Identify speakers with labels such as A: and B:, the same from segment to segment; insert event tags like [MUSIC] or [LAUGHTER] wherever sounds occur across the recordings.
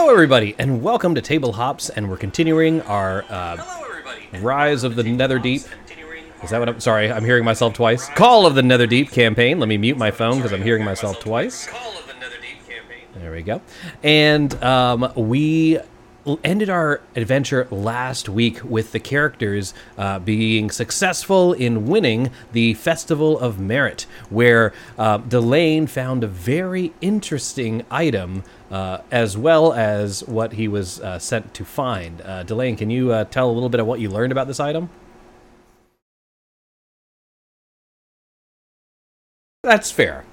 A: Hello, everybody, and welcome to Table Hops, and we're continuing our uh, Rise of the Nether Deep. Is that what I'm? Sorry, I'm hearing myself twice. Call of the Nether Deep campaign. Let me mute my phone because I'm hearing myself twice. There we go. And um, we ended our adventure last week with the characters uh, being successful in winning the Festival of Merit, where uh, Delane found a very interesting item. Uh, as well as what he was uh, sent to find. Uh, Delane, can you uh, tell a little bit of what you learned about this item? That's fair.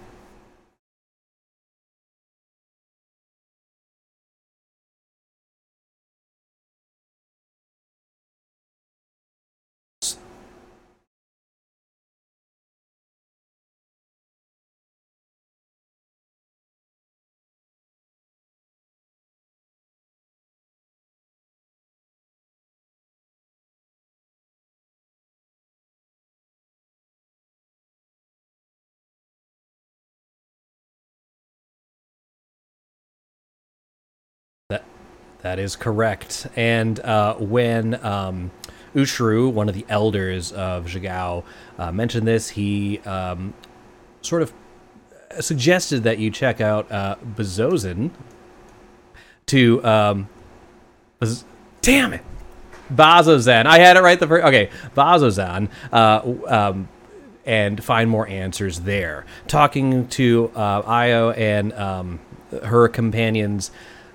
A: That is correct. And uh, when um, Ushru, one of the elders of Jigow, uh, mentioned this, he um, sort of suggested that you check out uh, Bezozin to. Um, Baz- damn it! Bazozan. I had it right the first. Okay, Bazozan. Uh, um, and find more answers there. Talking to uh, Io and um, her companions,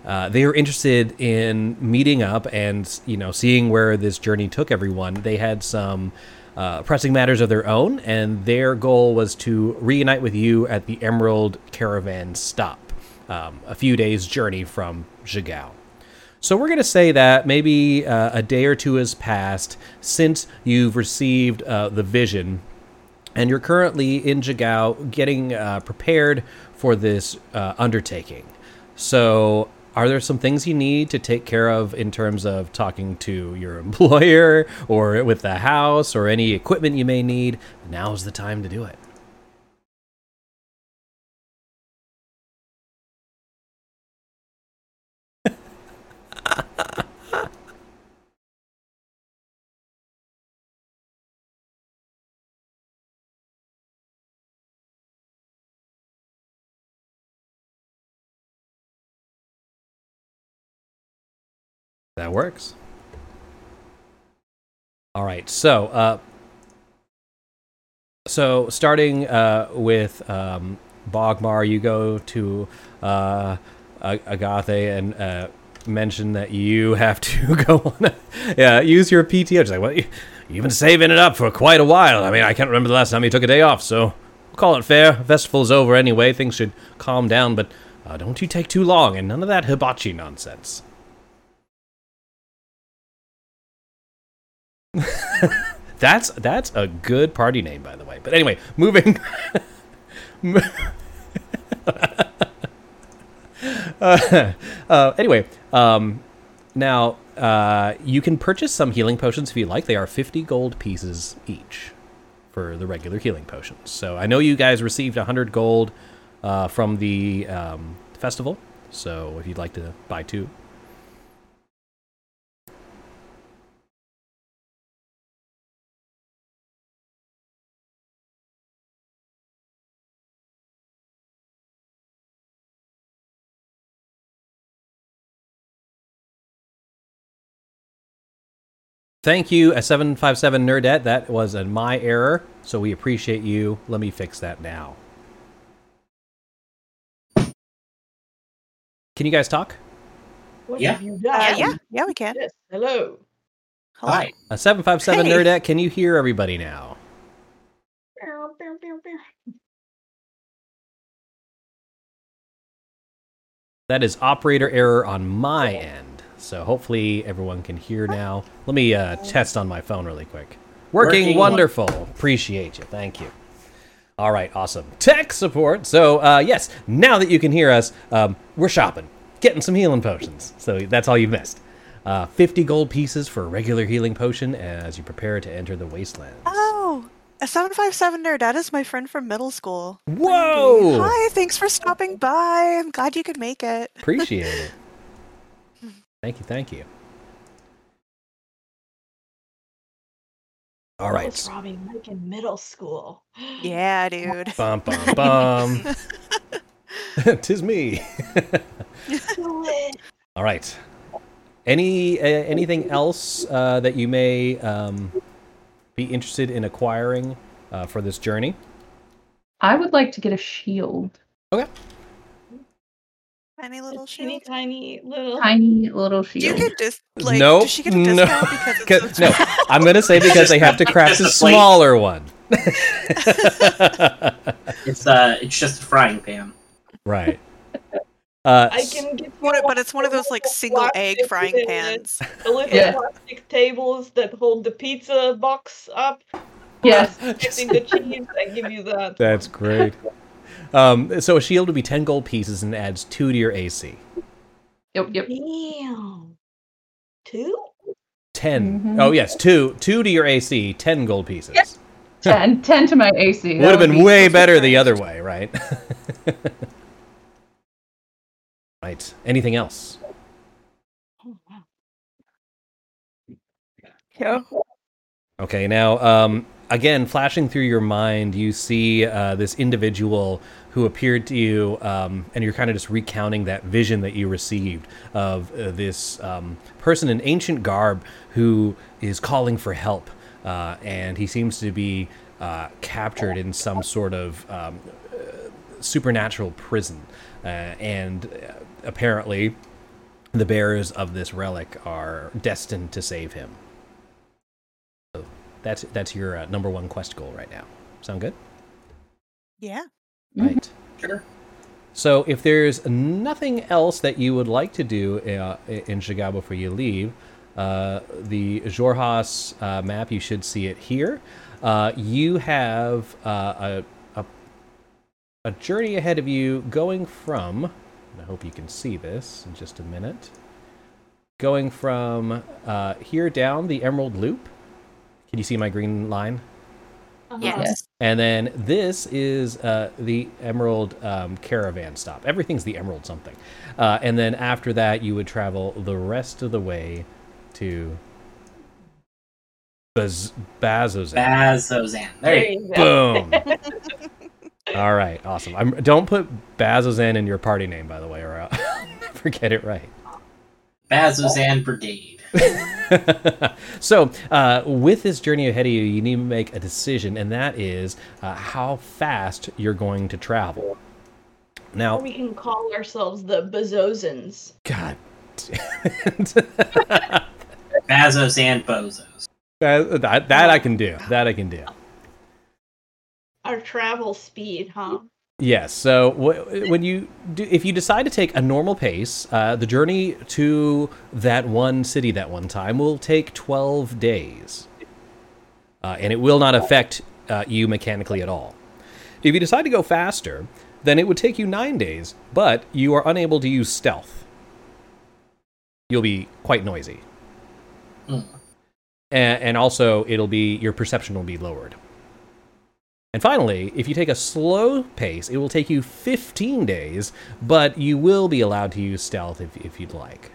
A: uh, they were interested in meeting up and you know seeing where this journey took everyone. They had some uh, pressing matters of their own, and their goal was to reunite with you at the Emerald Caravan stop, um, a few days' journey from Jigow. So we're going to say that maybe uh, a day or two has passed since you've received uh, the vision, and you're currently in Jigow getting uh, prepared for this uh, undertaking. So, are there some things you need to take care of in terms of talking to your [LAUGHS] employer or with the house or any equipment you may need? Now's the time to do it. [LAUGHS] That works. All right. So, uh, so starting uh, with um, Bogmar, you go to uh, Agathe and uh, mention that you have to [LAUGHS] go on. Yeah, use your PTO. She's like, well, you- you've been saving it up for quite a while. I mean, I can't remember the last time you took a day off, so we'll call it fair. Festival's over anyway. Things should calm down, but uh, don't you take too long, and none of that hibachi nonsense. [LAUGHS] That's that's a good party name, by the way. But anyway, moving. uh, [LAUGHS] uh, anyway, um, now uh, you can purchase some healing potions if you like. They are fifty gold pieces each for the regular healing potions. So I know you guys received hundred gold uh, from the um, festival. So if you'd like to buy two, Thank you, a seven five seven nerdette. That was a my error, so we appreciate you. Let me fix that now. Can you guys talk?
B: What
C: Yeah.
B: have you
D: Uh, yeah, yeah, we can.
B: Yes. Hello.
D: Hello.
C: Hi.
A: A seven five seven
D: Hey.
A: nerdette. Can you hear everybody now? That is operator error on my end. So hopefully everyone can hear now. Let me uh, test on my phone really quick. Working,
C: Working
A: wonderful. Appreciate you. Thank you. All right, awesome. Tech support. So uh, yes, now that you can hear us, um, we're shopping, getting some healing potions. So that's all you've missed. Uh, 50 gold pieces for a regular healing potion as you prepare to enter the wastelands.
D: Oh, a 757 nerd. That is my friend from middle school.
A: Whoa!
D: Hi, thanks for stopping by. I'm glad you could make it.
A: Appreciate it. [LAUGHS] Thank you, thank you. All right.
B: What
A: right.
B: was Robbie like in middle school?
D: Yeah, [LAUGHS] dude.
A: Bum bum bum. [LAUGHS] [LAUGHS] Tis me. All right. Any uh, anything else uh, that you may um, be interested in acquiring uh, for this journey?
C: I would like to get a shield.
A: Okay.
D: Tiny little
B: teeny
D: shield.
B: tiny little.
C: Tiny little
D: Do you
C: shield.
D: get dis- like?
A: Nope,
D: Does she get a
A: no.
D: because it's so
A: no, [LAUGHS] I'm gonna say because they have to craft a
E: Just a plate.
A: smaller one. [LAUGHS]
E: It's uh, it's just a frying pan.
A: right. Uh,
B: I can get
D: One but it's one of those like single egg frying pans.
B: The little
C: Yeah.
B: plastic tables that hold the pizza box up.
C: Yes.
B: Protecting the cheese. I give you that.
A: That's great. Um, so a shield would be ten gold pieces and adds two to your AC.
C: Yep. Yep.
B: Damn. Two?
A: 10
C: Mhm.
A: Oh yes, two two to your AC. Ten gold pieces.
C: Yep. Ten. Ten to my AC.
A: Would have been
C: be
A: way better the other way, right? [LAUGHS] right. Anything else?
B: Oh, wow.
D: Yeah.
A: Okay, now, um, again, flashing through your mind, you see uh, this individual who appeared to you, um, and you're kind of just recounting that vision that you received of uh, this um, person in ancient garb who is calling for help, uh, and he seems to be uh, captured in some sort of um, uh, supernatural prison, uh, and uh, apparently, the bearers of this relic are destined to save him. So that's that's your number one quest goal right now. Sound good?
D: Yeah.
C: Mhm.
A: Right.
E: Sure.
A: So if there's nothing else that you would like to do uh, in Jigow before you leave, uh, the Xhorhas uh, map you should see it here. Uh, you have uh, a, a a journey ahead of you going from. and I hope you can see this in just a minute. Going from uh, here down the Emerald Loop. Can you see my green line?
B: Uh-huh.
C: Yes.
A: And then this is uh, the Emerald um, Caravan Stop. Everything's the Emerald something. Uh, and then after that, you would travel the rest of the way to Baz- Bazozan.
E: Bazozan. There you go.
B: go.
A: Boom. [LAUGHS] All right, awesome. I'm, don't put Bazozan in your party name, by the way, or I'll [LAUGHS] never get it right.
E: Bazozan Brigade. [LAUGHS]
A: so, uh, with this journey ahead of you, you need to make a decision, and that is uh, how fast you're going to travel. Now,
B: Or we can call ourselves the Bezozans.
A: God. [LAUGHS]
E: Bazozan Bozos.
A: that, that, that I can do. That I can do.
B: Our travel speed, huh?
A: Yes. So wh- when you do, if you decide to take a normal pace, uh, the journey to that one city that one time will take twelve days, uh, and it will not affect uh, you mechanically at all. If you decide to go faster, then it would take you nine days, but you are unable to use stealth. You'll be quite noisy,
E: Hmm.
A: and, and also it'll be your perception will be lowered. And finally, if you take a slow pace, it will take you 15 days, but you will be allowed to use stealth if, if you'd like.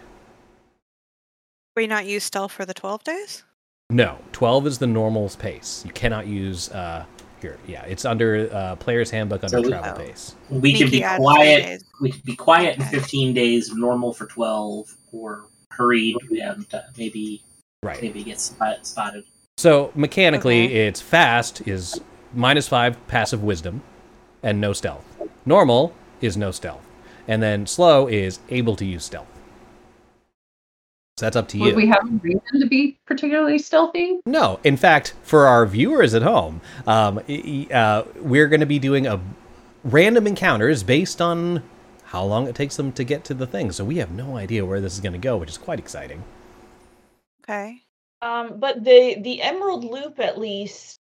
D: We not use stealth for the 12 days?
A: No, 12 is the normal pace. You cannot use, uh, here, yeah, it's under uh, Player's Handbook under
E: So we-
A: travel
D: Oh.
A: pace.
E: We can be quiet. We can be quiet in 15 days, normal for 12, or hurried and uh, maybe
A: Right.
E: maybe get spot, spotted.
A: So mechanically,
D: Okay.
A: it's fast is minus five passive wisdom and no stealth. Normal is no stealth. And then slow is able to use stealth. So that's up to you.
C: Would we have a reason to be particularly stealthy?
A: No, in fact, for our viewers at home, um, y- y- uh, we're going to be doing a random encounters based on how long it takes them to get to the thing. So we have no idea where this is going to go, which is quite exciting.
D: Okay.
B: Um, but the the Emerald Loop at least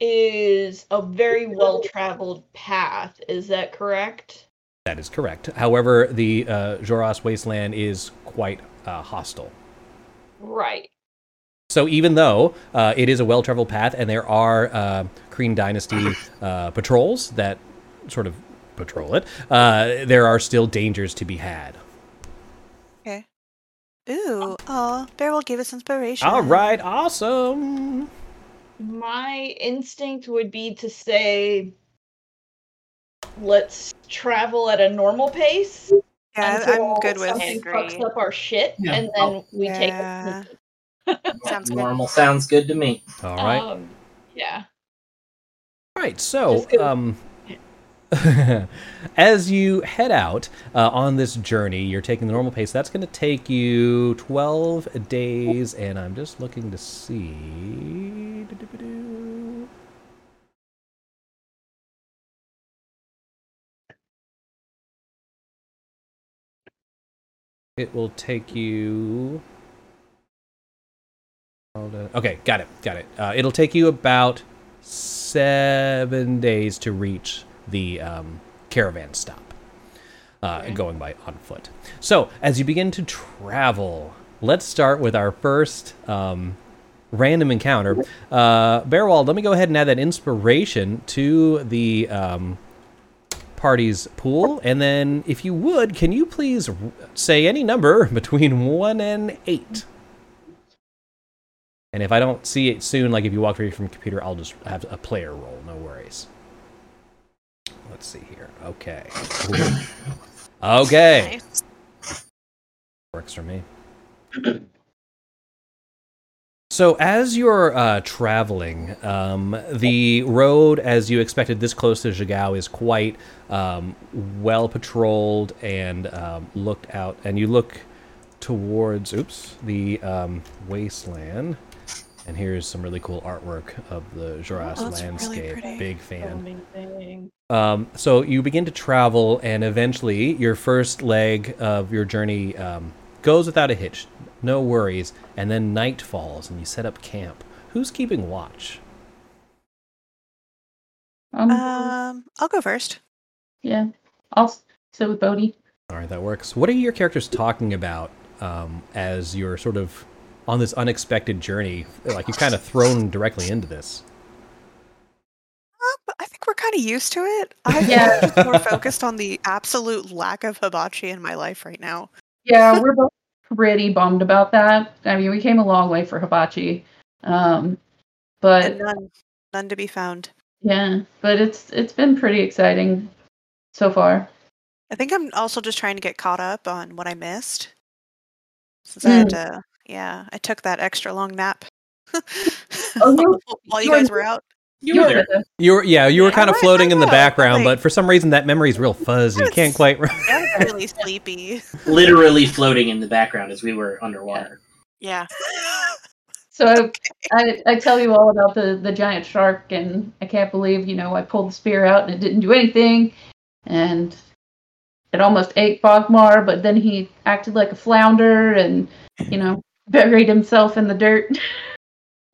B: is a very well traveled path. Is that correct?
A: That is correct. However, the uh, Xhorhas Wasteland is quite uh, hostile.
B: Right.
A: So even though uh, it is a well-traveled path, and there are uh, Kryn Dynasty uh, patrols that sort of patrol it, uh, there are still dangers to be had.
D: Okay. Ooh, oh, Beowulf gave us inspiration.
A: All right, awesome.
B: My instinct would be to say, let's travel at a normal pace.
D: Yeah,
B: until
D: I'm good with
B: something fucks up our shit,
E: Yeah.
B: and then we
D: Yeah.
B: take. [LAUGHS]
D: Sounds good.
E: Normal sounds good to me.
A: All right.
B: Um, yeah.
A: All right, so um, [LAUGHS] as you head out uh, on this journey, you're taking the normal pace. That's going to take you 12 days, and I'm just looking to see. It will take you. Okay, got it, got it. Uh, it'll take you about seven days to reach the um, caravan stop, uh,
B: Okay.
A: going by on foot. So, as you begin to travel, let's start with our first um, random encounter. Uh, Bearwald, let me go ahead and add that inspiration to the um, party's pool, and then, if you would, can you please r- say any number [LAUGHS] between one and eight? And if I don't see it soon, like if you walk away from the computer, I'll just have a player roll. No worries. Let's see here. Okay. Okay.
D: Nice.
A: Works for me. So, as you're uh, traveling, um, the road, as you expected, this close to Jigow, is quite um, well patrolled and um, looked out. And you look towards, oops, the um, wasteland. And here's some really cool artwork of the Xhorhas
D: Oh, that's really
A: landscape. Big fan.
B: Amazing.
A: Um, so you begin to travel, and eventually your first leg of your journey um, goes without a hitch. No worries. And then night falls, and you set up camp. Who's keeping watch?
C: Um,
D: Um, I'll go first.
C: yeah. I'll s- sit with Bodhi.
A: All right, that works. What are your characters talking about um, as you're sort of on this unexpected journey? Like you're kind of thrown directly into this.
D: Um, I think we're kind of used to it. I'm
C: Yeah.
D: just more focused on the absolute lack of hibachi in my life right now.
C: Yeah, we're both pretty bummed about that. I mean, we came a long way for hibachi. Um, but
D: And none, none to be found.
C: yeah, but it's it's been pretty exciting so far.
D: I think I'm also just trying to get caught up on what I missed. Since I had to, yeah, I took that extra long nap. [LAUGHS]
C: Oh, you-
D: while you
C: you
D: guys were out.
E: You were there.
A: You were, yeah, you were kind of
D: I-
A: floating in the background, but for some reason that memory is real fuzzy. You can't quite.
D: I was really [LAUGHS] sleepy.
E: Literally floating in the background as we were underwater.
D: Yeah.
C: So [LAUGHS] I, I tell you all about the, the giant shark, and I can't believe, you know, I pulled the spear out and it didn't do anything. And it almost ate Bogmar, but then he acted like a flounder and, you know, buried himself in the dirt.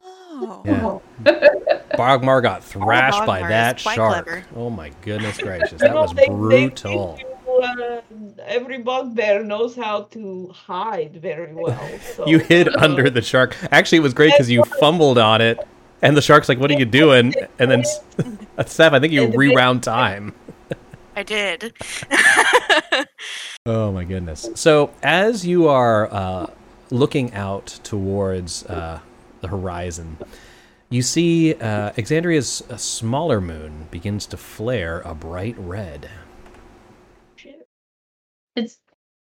D: Oh.
A: Yeah. [LAUGHS] Bogmar got thrashed by
D: Bogmar is
A: that shark.
D: clever.
A: Oh my goodness [LAUGHS] gracious, that was
B: they- they
A: brutal.
B: think you, uh, every bugbear knows how to hide very well. [LAUGHS] So,
A: You hid
B: uh,
A: under the shark. Actually, it was great because you fumbled on it, and the shark's like, "What are you doing?" And then, Seth, I think you
B: And the
A: reround time.
D: I did.
A: Oh my goodness. So as you are uh, looking out towards uh, the horizon, you see uh, Exandria's uh, smaller moon begins to flare a bright red.
B: shit.
C: It's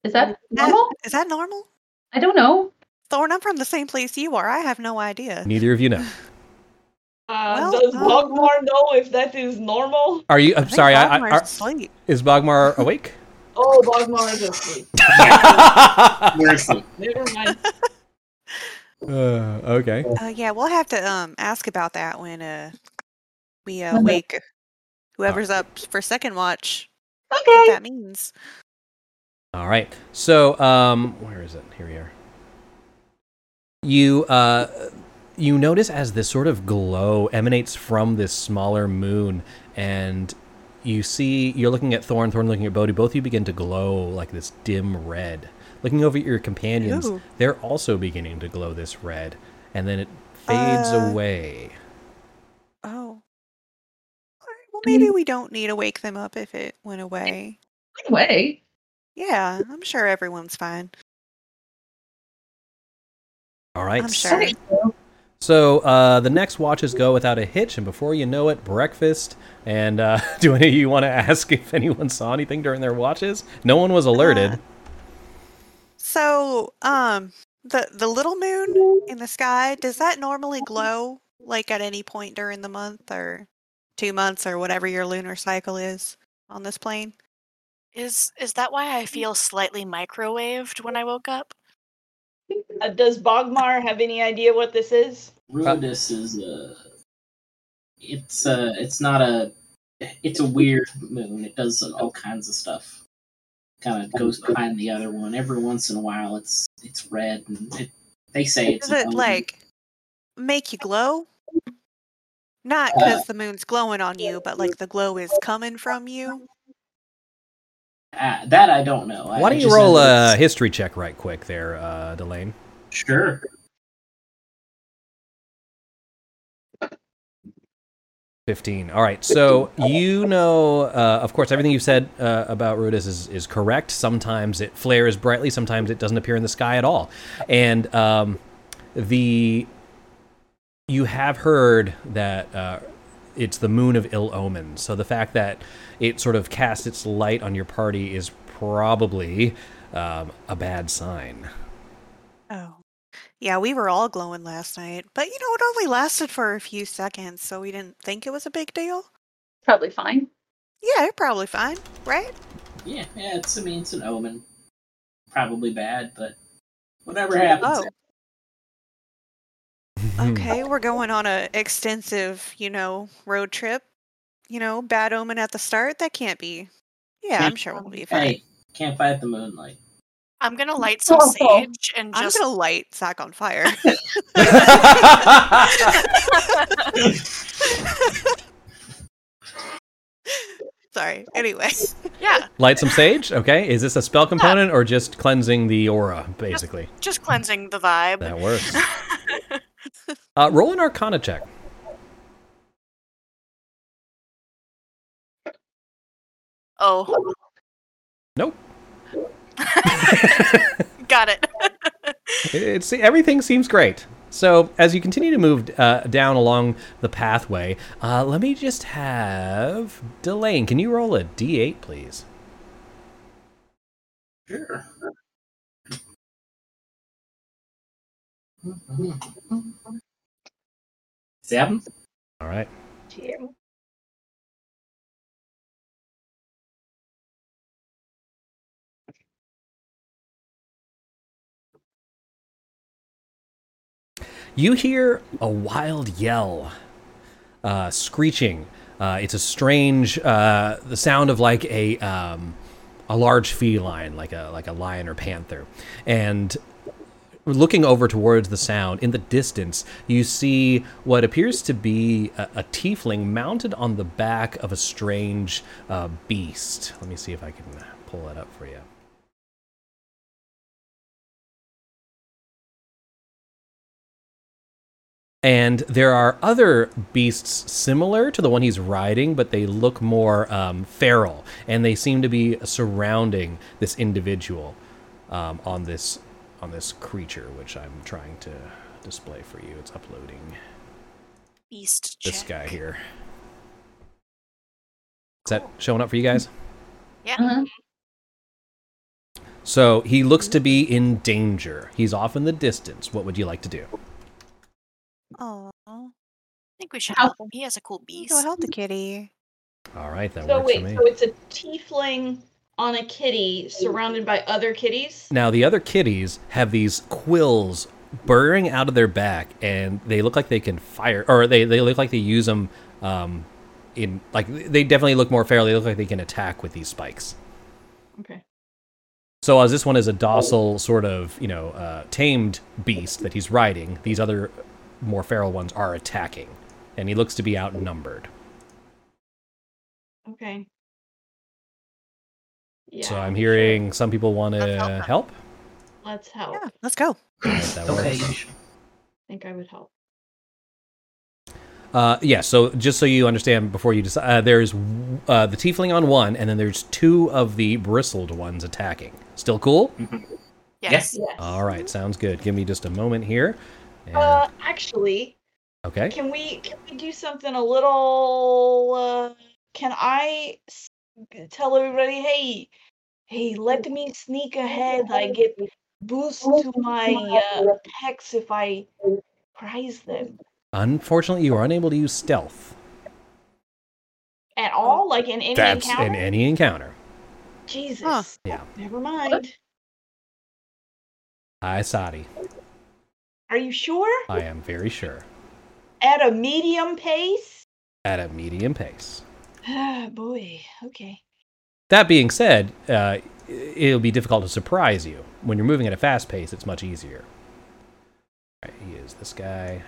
C: is that
D: That-
C: normal?
D: Is that normal?
C: I don't know.
D: Thorn, I'm from the same place you are. I have no idea.
A: Neither of you know.
B: Uh,
D: Well,
B: does Bogmar know if that is normal?
A: Are you? I'm
D: think
A: sorry. I, I,
D: Bogmar's
A: are,
D: asleep.
A: is Bogmar [LAUGHS] awake?
B: Oh, Bogmar is asleep.
E: We're.
B: Never mind.
A: uh, okay.
D: Uh, yeah, we'll have to um ask about that when uh we uh,
C: Okay.
D: wake whoever's up for second watch. What
C: Okay.
D: that means.
A: All right. So, um, where is it? Here we are. You, uh, you notice as this sort of glow emanates from this smaller moon, and you see you're looking at Thorn, Thorn looking at Bodhi. Both of you begin to glow like this dim red. Looking over at your companions,
D: Ooh.
A: they're also beginning to glow this red, and then it fades
D: Uh,
A: away.
D: Oh. Alright, Well, maybe we don't need to wake them up if it went away.
C: Anyway,
D: Yeah, I'm sure everyone's fine.
A: All right.
D: I'm
C: I
D: sure.
C: Think so.
A: So uh, the next watches go without a hitch, and before you know it, breakfast. And uh, [LAUGHS] do any of you want to ask if anyone saw anything during their watches? No one was alerted.
D: Uh, So, um, the the little moon in the sky does that normally glow like at any point during the month or two months or whatever your lunar cycle is on this plane?
F: Is is that why I feel slightly microwaved when I woke up?
B: Uh, does Bogmar have any idea what this is?
E: Ruidus is a. It's a. It's not a. It's a weird moon. It does all kinds of stuff. Kind of goes behind the other one. Every once in a while, it's it's red, and it, they say it's.
D: Does it
E: omen.
D: like make you glow? Not
E: Uh,
D: because the moon's glowing on you, but like the glow is coming from you.
E: Ah, that I don't know.
A: Why don't you roll a history check right quick there, uh, Delane?
E: Sure.
A: 15. All right. So you know, uh, of course, everything you've said uh, about Ruidus is, is correct. Sometimes it flares brightly, sometimes it doesn't appear in the sky at all. And um, the you have heard that uh, it's the moon of ill omen. So the fact that it sort of casts its light on your party is probably um, a bad sign.
D: Oh. Yeah, we were all glowing last night, but you know, it only lasted for a few seconds, so we didn't think it was a big deal.
C: Probably fine.
D: Yeah, you're probably fine, right?
E: Yeah, yeah. It's. I mean, it's an omen. Probably bad, but whatever happens.
D: Oh, Mm-hmm. okay. We're going on a extensive, you know, road trip. You know, bad omen at the start. That can't be. Yeah, I'm sure we'll be fine.
E: Hey, can't fight the moonlight.
F: I'm gonna light some
C: Oh. [LAUGHS]
F: sage and
D: I'm gonna light Zach on fire. [LAUGHS] Sorry. Anyway,
F: yeah,
A: Light some sage. Okay. Is this a spell component or just cleansing the aura, basically?
F: just cleansing the vibe.
A: That works. [LAUGHS] Uh, roll an Arcana check.
F: oh,
A: Nope. [LAUGHS]
F: got [LAUGHS] it.
A: It's everything seems great. So as you continue to move uh, down along the pathway, uh, let me just have Delane. Can you roll a d8, please?
E: Sure. Seven.
A: All right. You hear a wild yell, uh, screeching. Uh, it's a strange, uh, the sound of like a um, a large feline, like a like a lion or panther, and looking over towards the sound in the distance you see what appears to be a, a tiefling mounted on the back of a strange uh, beast. Let me see if i can pull that up for you. And there are other beasts similar to the one he's riding but they look more um, feral and they seem to be surrounding this individual um, on this on this creature, which I'm trying to display for you. It's uploading
F: Beast
A: this
F: check.
A: guy here. Is that showing up for you guys?
F: Yeah.
C: Uh-huh.
A: So he looks to be in danger. He's off in the distance. What would you like to do?
D: oh,
F: I think we should
C: Help
F: help him. He has a cool beast.
D: go help the kitty.
A: All right, that
B: so
A: works
B: wait,
A: for me.
B: so it's a tiefling on a kitty surrounded by other kitties?
A: Now the other kitties have these quills burrowing out of their back, and they look like they can fire, or they, they look like they use them um, in like they definitely look more feral. They look like they can attack with these spikes.
B: Okay.
A: So as this one is a docile sort of you know uh, tamed beast that he's riding, these other more feral ones are attacking, and he looks to be outnumbered.
B: Okay. Yeah.
A: so I'm
B: sure.
A: hearing some people want to
F: help
A: help.
B: Let's help.
D: Yeah, let's go.
A: All right, that
E: Okay.
A: works.
B: I think I would help.
A: Uh, yeah, so just so you understand before you decide, uh, there's uh, the tiefling on one, and then there's two of the bristled ones attacking. Still cool?
F: Yes.
B: Yes.
A: All right, sounds good. Give me just a moment here. And,
B: Uh, actually,
A: okay.
B: can we can we do something a little? Uh, can I s- tell everybody, hey, hey, let me sneak ahead. I get boost to my uh, attacks if I prize them
A: Unfortunately, you are unable to use stealth.
B: at all, like in any
A: That's
B: encounter.
A: in any encounter.
B: Jesus.
A: Yeah.
B: Never mind.
A: Hi, Sadi.
B: Are you sure?
A: I am very sure.
B: At a medium pace?
A: At a medium pace.
B: Ah, [SIGHS] boy. Okay.
A: That being said, uh, it'll be difficult to surprise you. When you're moving at a fast pace, it's much easier. All right, he is this guy.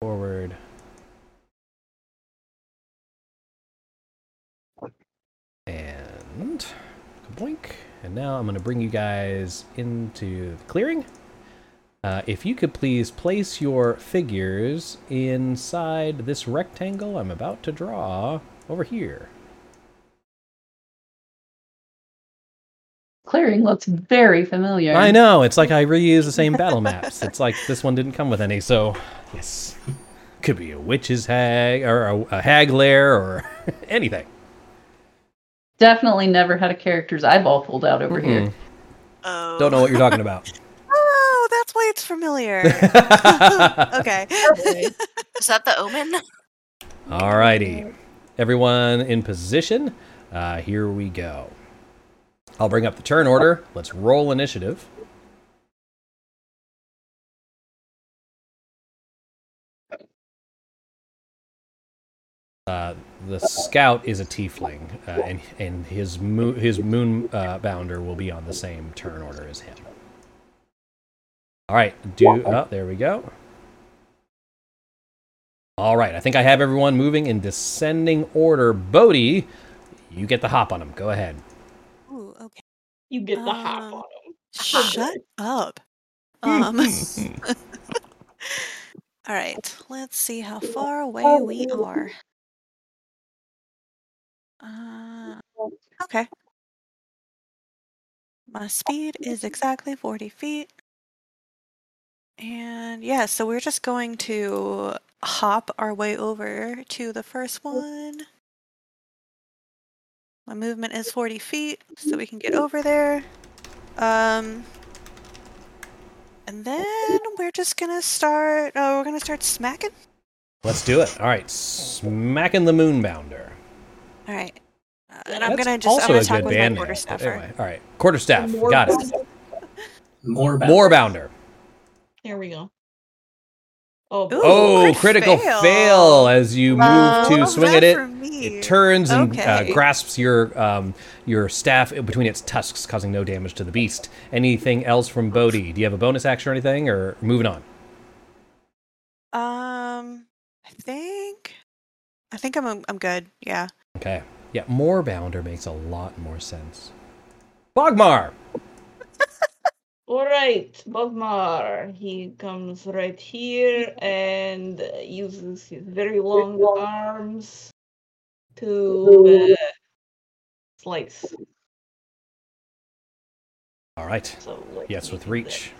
A: Forward. And blink. And now I'm going to bring you guys into the clearing. Uh, if you could please place your figures inside this rectangle I'm about to draw over here.
C: Clearing looks very familiar.
A: I know. It's like I reuse the same battle maps. It's like this one didn't come with any, so yes, could be a witch's hag or a, a hag lair or [LAUGHS] anything.
C: Definitely never had a character's eyeball pulled out over here.
A: Mm-mm.
D: Oh.
A: Don't know what you're talking about.
D: That's why it's familiar. [LAUGHS] okay. [LAUGHS]
F: Is that the omen?
A: All righty. everyone in position. Uh, here we go. I'll bring up the turn order. Let's roll initiative. Uh, the scout is a tiefling, uh, and and his moon his moon uh, bounder will be on the same turn order as him. All right, do oh there we go. All right, I think I have everyone moving in descending order. Bodhi, you get the hop on him. Go ahead.
D: Ooh, okay.
B: You get the hop
D: Um,
B: on them.
D: Shut up. [LAUGHS] Um, [LAUGHS] all right, let's see how far away we are. Uh, okay. My speed is exactly 40 feet. And yeah, so we're just going to hop our way over to the first one. My movement is 40 feet, so we can get over there. Um, and then we're just gonna start. Oh, we're gonna start smacking.
A: Let's do it. All right, smacking the moonbounder.
D: All right. Uh, and I'm
A: That's
D: gonna just
A: also
D: I'm gonna
A: a
D: talk
A: good
D: with
A: band
D: my
A: name,
D: quarter
A: but
D: staffer.
A: Anyway, all right, quarterstaff. Got it.
B: More bounder.
E: More about
A: Moorbounder.
B: There we go. Oh.
D: Ooh,
A: Oh,
D: crit
A: critical
D: fail.
A: fail. as you move
D: Uh,
A: to swing at it. It turns and uh, grasps your um, your staff between its tusks, causing no damage to the beast. Anything else from Bodhi? Do you have a bonus action or anything, or moving on?
D: Um, I think, I think I'm I'm good. Yeah.
A: Okay. Yeah, more bounder makes a lot more sense. Bogmar. [LAUGHS]
B: All right, Bogmar. He comes right here and uh, uses his very long arms to uh, slice.
A: All right.
B: So let
A: Yes, with
B: do that.
A: reach.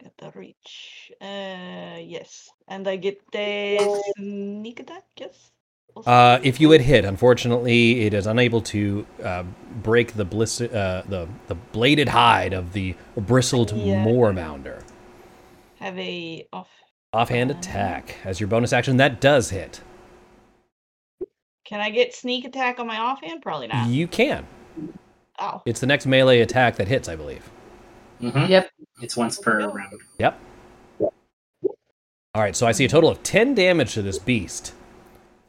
B: Get the reach. Uh, yes, and I get the sneak attack. Yes. Also
A: Uh, if you had hit, unfortunately, it is unable to uh, break the bliss, uh, the the bladed hide of the bristled
B: Yeah.
A: Moorbounder.
B: have a off.
A: Offhand
B: Uh,
A: attack as your bonus action. That does hit.
B: Can I get sneak attack on my offhand? Probably not.
A: You can.
B: Oh,
A: It's the next melee attack that hits, I believe.
E: Mm-hmm.
C: Yep.
E: It's once per round.
A: Yep. All right, so I see a total of 10 damage to this beast.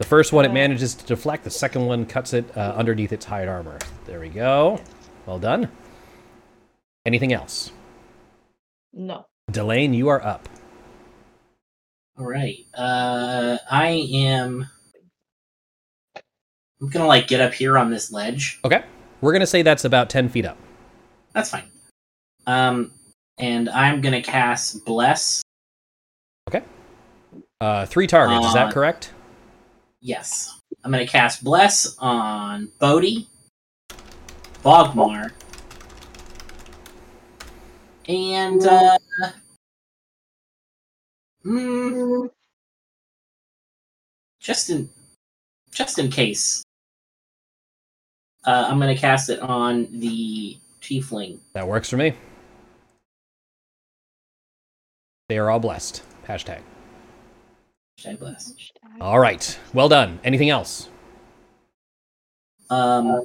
A: The first one it
B: Uh.
A: manages to deflect, the second one cuts it uh, underneath its hide armor. There we go. Well done. Anything else?
B: no.
A: Delane, you are up.
E: All right. Uh, I am. I'm gonna like get up here on this ledge.
A: Okay. We're going to say that's about 10 feet up.
E: That's fine. Um, and I'm gonna cast bless. Okay.
A: Uh, three targets, is that
E: Uh,
A: correct?
E: Yes, I'm gonna cast bless on Bodhi, Bogmar, And uh, mm, just in just in case, uh, I'm gonna cast it on the tiefling.
A: That works for me. They are all blessed. Hashtag.
E: Hashtag bless.
A: All right. Well done. Anything else?
E: Um,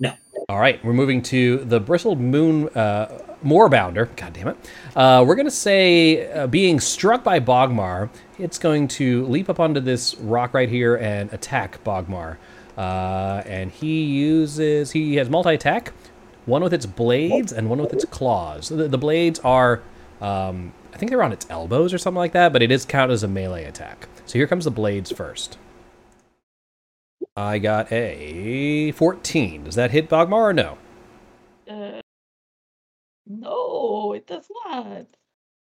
E: no.
A: All right. We're moving to the bristled moon uh, moorbounder. God damn it. Uh, we're going to say, uh, being struck by Bogmar, it's going to leap up onto this rock right here and attack Bogmar. Uh, and he uses, he has multi attack, one with its blades and one with its claws. The, the blades are, um, I think they're on its elbows or something like that, but it is counted as a melee attack. So here comes the blades first. I got a 14. Does that hit Bogmar or no?
B: Uh, no, it does not.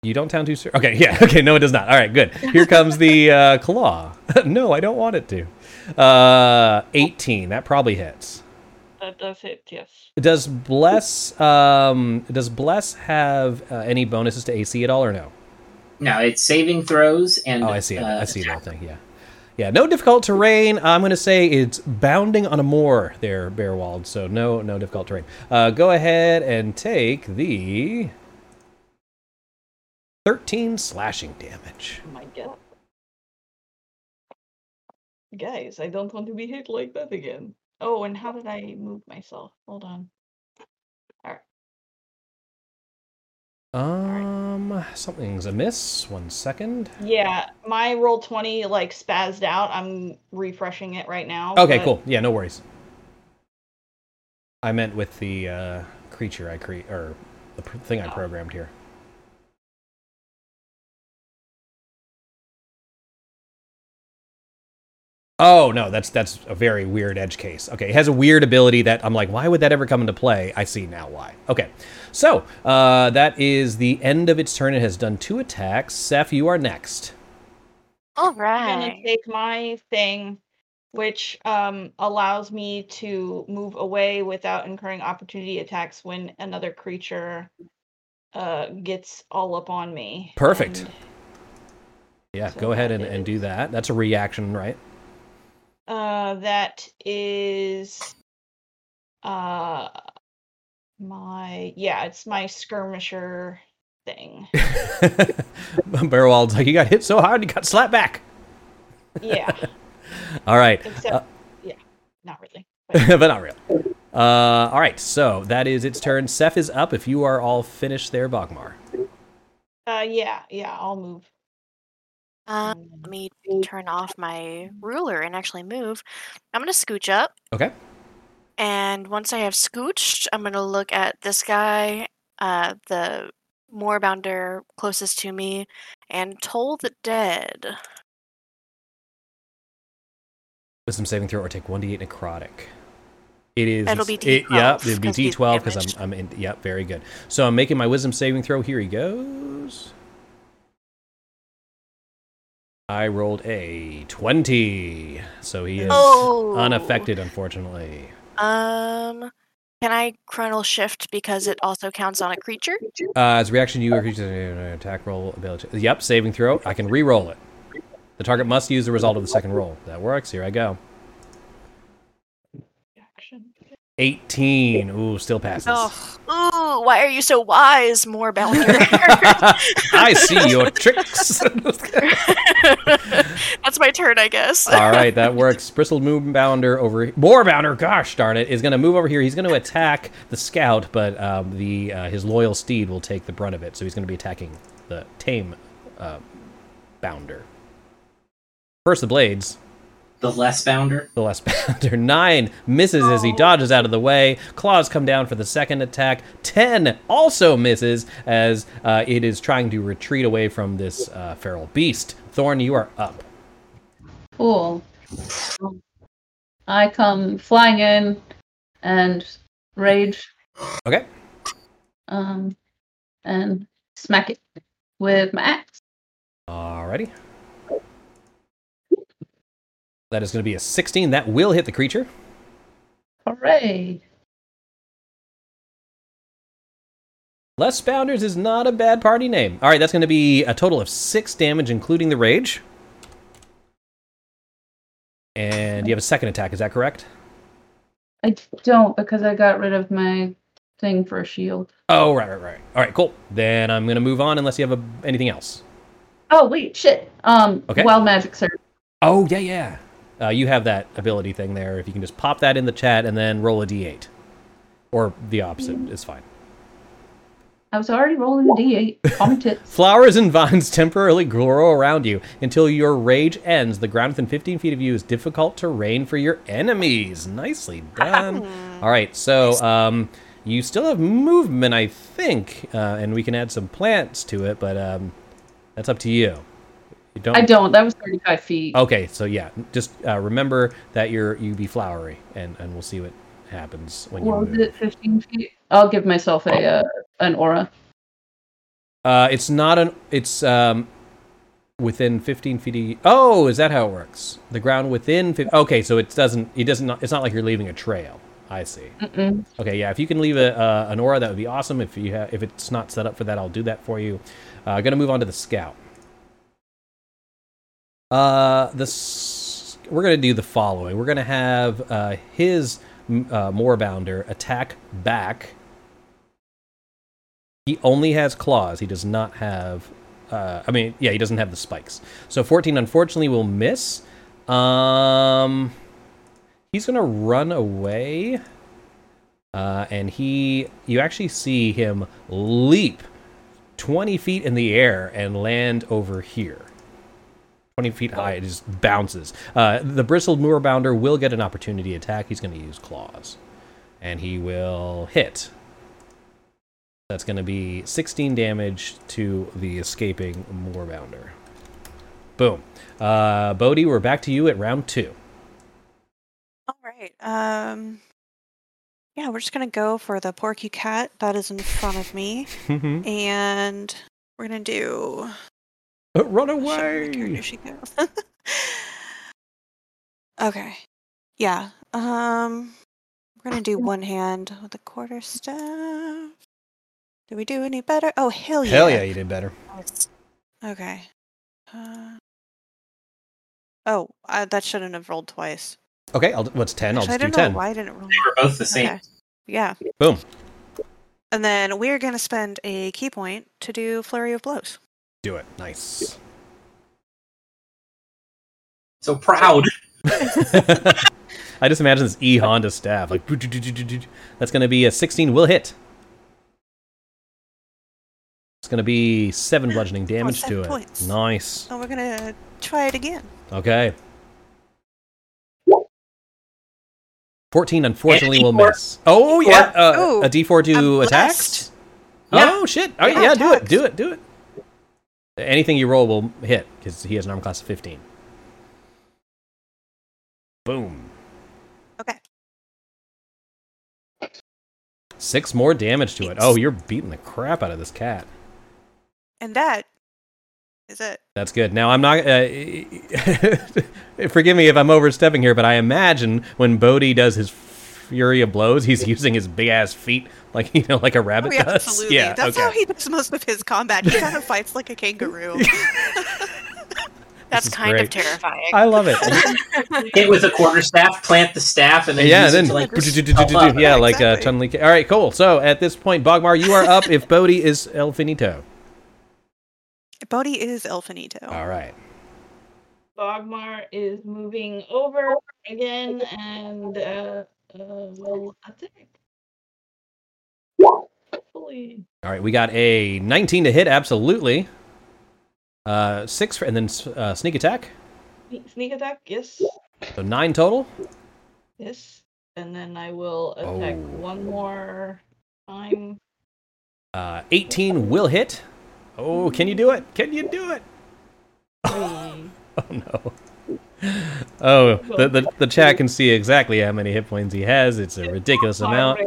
A: You don't sound too sure. Okay, [LAUGHS] yeah, okay, no, it does not. All right, good. Here comes the [LAUGHS] uh, claw. [LAUGHS] no, I don't want it to. Uh, 18. That probably hits.
B: That does hit, yes.
A: Does bless um does bless have uh, any bonuses to AC at all or no?
E: no, it's saving throws and
A: Oh, I see it.
E: uh,
A: I see
E: attack.
A: that thing. Yeah, yeah. No difficult terrain. I'm gonna say it's bounding on a moor there, Bearwald. So no, no difficult terrain. Uh, go ahead and take the 13 slashing damage.
B: Oh my god. Guys, I don't want to be hit like that again. Oh, and how did I move myself? Hold on.
A: Um, something's amiss. One second.
B: Yeah, my Roll20 like spazzed out. I'm refreshing it right now.
A: Okay,
B: but-
A: cool. Yeah, no worries. I meant with the uh, creature I create or the pr- thing I
B: Oh.
A: programmed here. Oh no, that's that's a very weird edge case. Okay, it has a weird ability that I'm like, why would that ever come into play? I see now why. Okay, so uh, that is the end of its turn. It has done two attacks. Seth, you are next.
F: All right.
B: I'm gonna take my thing, which um, allows me to move away without incurring opportunity attacks when another creature uh, gets all up on me.
A: Perfect.
B: And,
A: Yeah,
B: So
A: go ahead and, and do that. That's a reaction, right?
B: Uh, that is uh, my yeah, it's my skirmisher thing. [LAUGHS]
A: Bearwald's like, you got hit so hard, you got slapped back.
B: Yeah, [LAUGHS]
A: All right,
B: except
A: Uh,
B: yeah, not really. [LAUGHS] But
A: but not real. Uh, all right, so that is its turn. Seth is up. If you are all finished there, Bogmar.
B: uh, yeah, yeah, I'll move. And
F: let me turn off my ruler and actually move. I'm gonna scooch up,
A: Okay.
F: and once I have scooched, I'm gonna look at this guy, uh, the moorbounder closest to me, and toll the dead.
A: Wisdom saving throw or take 1d8 necrotic. It is.
F: It'll be
A: yeah,
F: D12
A: it'll be
F: 'cause he's
A: d12 because I'm. I'm in. Yep, very good. So I'm making my wisdom saving throw. Here he goes. I rolled a 20. So he is
F: Oh.
A: unaffected, unfortunately.
F: Um, can I chronal shift because it also counts on a creature?
A: Uh, as a reaction, you the attack roll ability. Yep, saving throw. I can re-roll it. The target must use the result of the second roll. That works. Here I go.
B: action.
A: 18. Ooh, still passes.
F: Oh, ooh, why are you so wise, moorbounder? [LAUGHS]
A: I see your tricks. [LAUGHS] [LAUGHS]
F: That's my turn, I guess.
A: All right, that works. Bristled Moorbounder over Moorbounder, gosh darn it, is going to move over here. He's going to attack the scout, but um, the uh, his loyal steed will take the brunt of it. So he's going to be attacking the tame uh, bounder. First, the blades.
E: The less bounder.
A: The less [LAUGHS] bounder. Nine misses as he dodges out of the way. Claws come down for the second attack. Ten also misses as uh, it is trying to retreat away from this uh, feral beast. Thorn, you are up.
C: Cool. I come flying in and rage
A: Okay.
C: um and smack it with my axe.
A: Alrighty. That is going to be a 16. That will hit the creature.
C: Hooray!
A: Les Bounders is not a bad party name. All right, that's going to be a total of six damage, including the rage. And you have a second attack, is that correct?
C: I don't because I got rid of my thing for a shield.
A: Oh, right, right, right. All right, cool. Then I'm going to move on unless you have a, anything else.
C: Oh wait, shit. Um,
A: Okay.
C: wild magic surge.
A: Oh, yeah, yeah. Uh, you have that ability thing there. If you can just pop that in the chat and then roll a d8. Or the opposite is fine.
C: I was already rolling a d8. Call me tits.
A: Flowers and vines [LAUGHS] temporarily grow around you until your rage ends. The ground within 15 feet of you is difficult terrain for your enemies. Nicely done. All right, so um, you still have movement, I think, uh, and we can add some plants to it, but um, that's up to you. You don't.
C: I don't. That was 35 feet.
A: Okay, so yeah, just uh, remember that you're you be flowery, and and we'll see what happens when you
C: What was
A: move.
C: it? 15 feet. I'll give myself a uh, an aura.
A: Uh, it's not an. It's um, within 15 feet. Of, oh, is that how it works? The ground within. fif- Okay, so it doesn't. It doesn't. It's not like you're leaving a trail. I see.
C: Mm-mm.
A: Okay, yeah. If you can leave a uh, an aura, that would be awesome. If you have, if it's not set up for that, I'll do that for you. Uh, gonna move on to the scout. Uh, this we're gonna do the following. We're gonna have uh, his uh, Moorbounder attack back. He only has claws. He does not have. Uh, I mean, yeah, he doesn't have the spikes. So 14, unfortunately, will miss. Um, he's gonna run away. Uh, and he, you actually see him leap 20 feet in the air and land over here. 20 feet high, it just bounces. Uh, the bristled moorbounder will get an opportunity attack. He's going to use claws. And he will hit. That's going to be 16 damage to the escaping moorbounder. Boom. Uh, Bodhi, we're back to you at round two.
D: All right. Um. Yeah, we're just gonna go for the porky cat that is in front of me, [LAUGHS] and we're gonna do.
A: Run
D: Shit, where the
A: away!
D: she go? [LAUGHS] okay. Yeah. Um. We're gonna do one hand with the quarter staff. Did we do any better? Oh hell yeah!
A: Hell yeah, you did better.
D: Okay. Uh, oh, I, that shouldn't have rolled twice.
A: Okay, I'll, what's 10? I'll
D: Actually, I
A: just do
D: don't know
A: 10.
D: why I didn't roll.
E: They were both the same.
D: Okay. Yeah.
A: Boom.
D: And then we're going to spend a ki point to do Flurry of Blows.
A: Do it. Nice.
E: So proud. [LAUGHS]
A: I just imagine this E Honda staff. Like, that's going to be a 16 will hit. It's going to be 7 bludgeoning damage to
D: seven
A: it. Nice.
D: Oh, we're going to try it again.
A: Okay. 14 unfortunately will miss. Oh, yeah. Uh, a d4 to
D: I'm
A: attacks?
E: Yeah.
A: Oh, shit. All right,
D: Yeah,
A: yeah, do it. Do it. Do it. Anything you roll will hit because he has an armor class of 15. Boom.
D: Okay.
A: Six more damage to it. Oh, you're beating the crap out of this cat.
D: And that is it.
A: That's good. Now I'm not. Uh, [LAUGHS] forgive me if I'm overstepping here, but I imagine when Bodhi does his flurry of blows, he's using his big ass feet like [LAUGHS] you know, like a rabbit
D: Oh, yeah,
A: does.
D: absolutely.
A: Yeah.
D: That's
A: okay.
D: how he does most of his combat. He kind of [LAUGHS] fights like a kangaroo. [LAUGHS]
F: That's kind
A: great.
F: of terrifying.
A: I love it.
E: Hit with a quarter staff, plant the staff, and then
A: yeah,
E: use
A: then
E: it to like
A: yeah,
E: up.
A: like uh,
D: Exactly.
A: Chun Li. All right, cool. So at this point, Bogmar, you are up. if Bodhi is El Finito.
D: Bodhi is El Finito.
A: All right.
B: Bogmar is moving over again and uh, uh, I think. Hopefully.
A: All right, we got a 19 to hit, absolutely. Uh, six, for, and then uh, sneak attack.
B: Sneak- attack, yes.
A: So nine total.
B: Yes. And then I will attack
A: Oh.
B: one more time.
A: Uh, 18 will hit. Oh, can you do it? Can you do it? [LAUGHS] Oh no. [LAUGHS] Oh, the, the the chat can see exactly how many hit points he has. It's a ridiculous amount.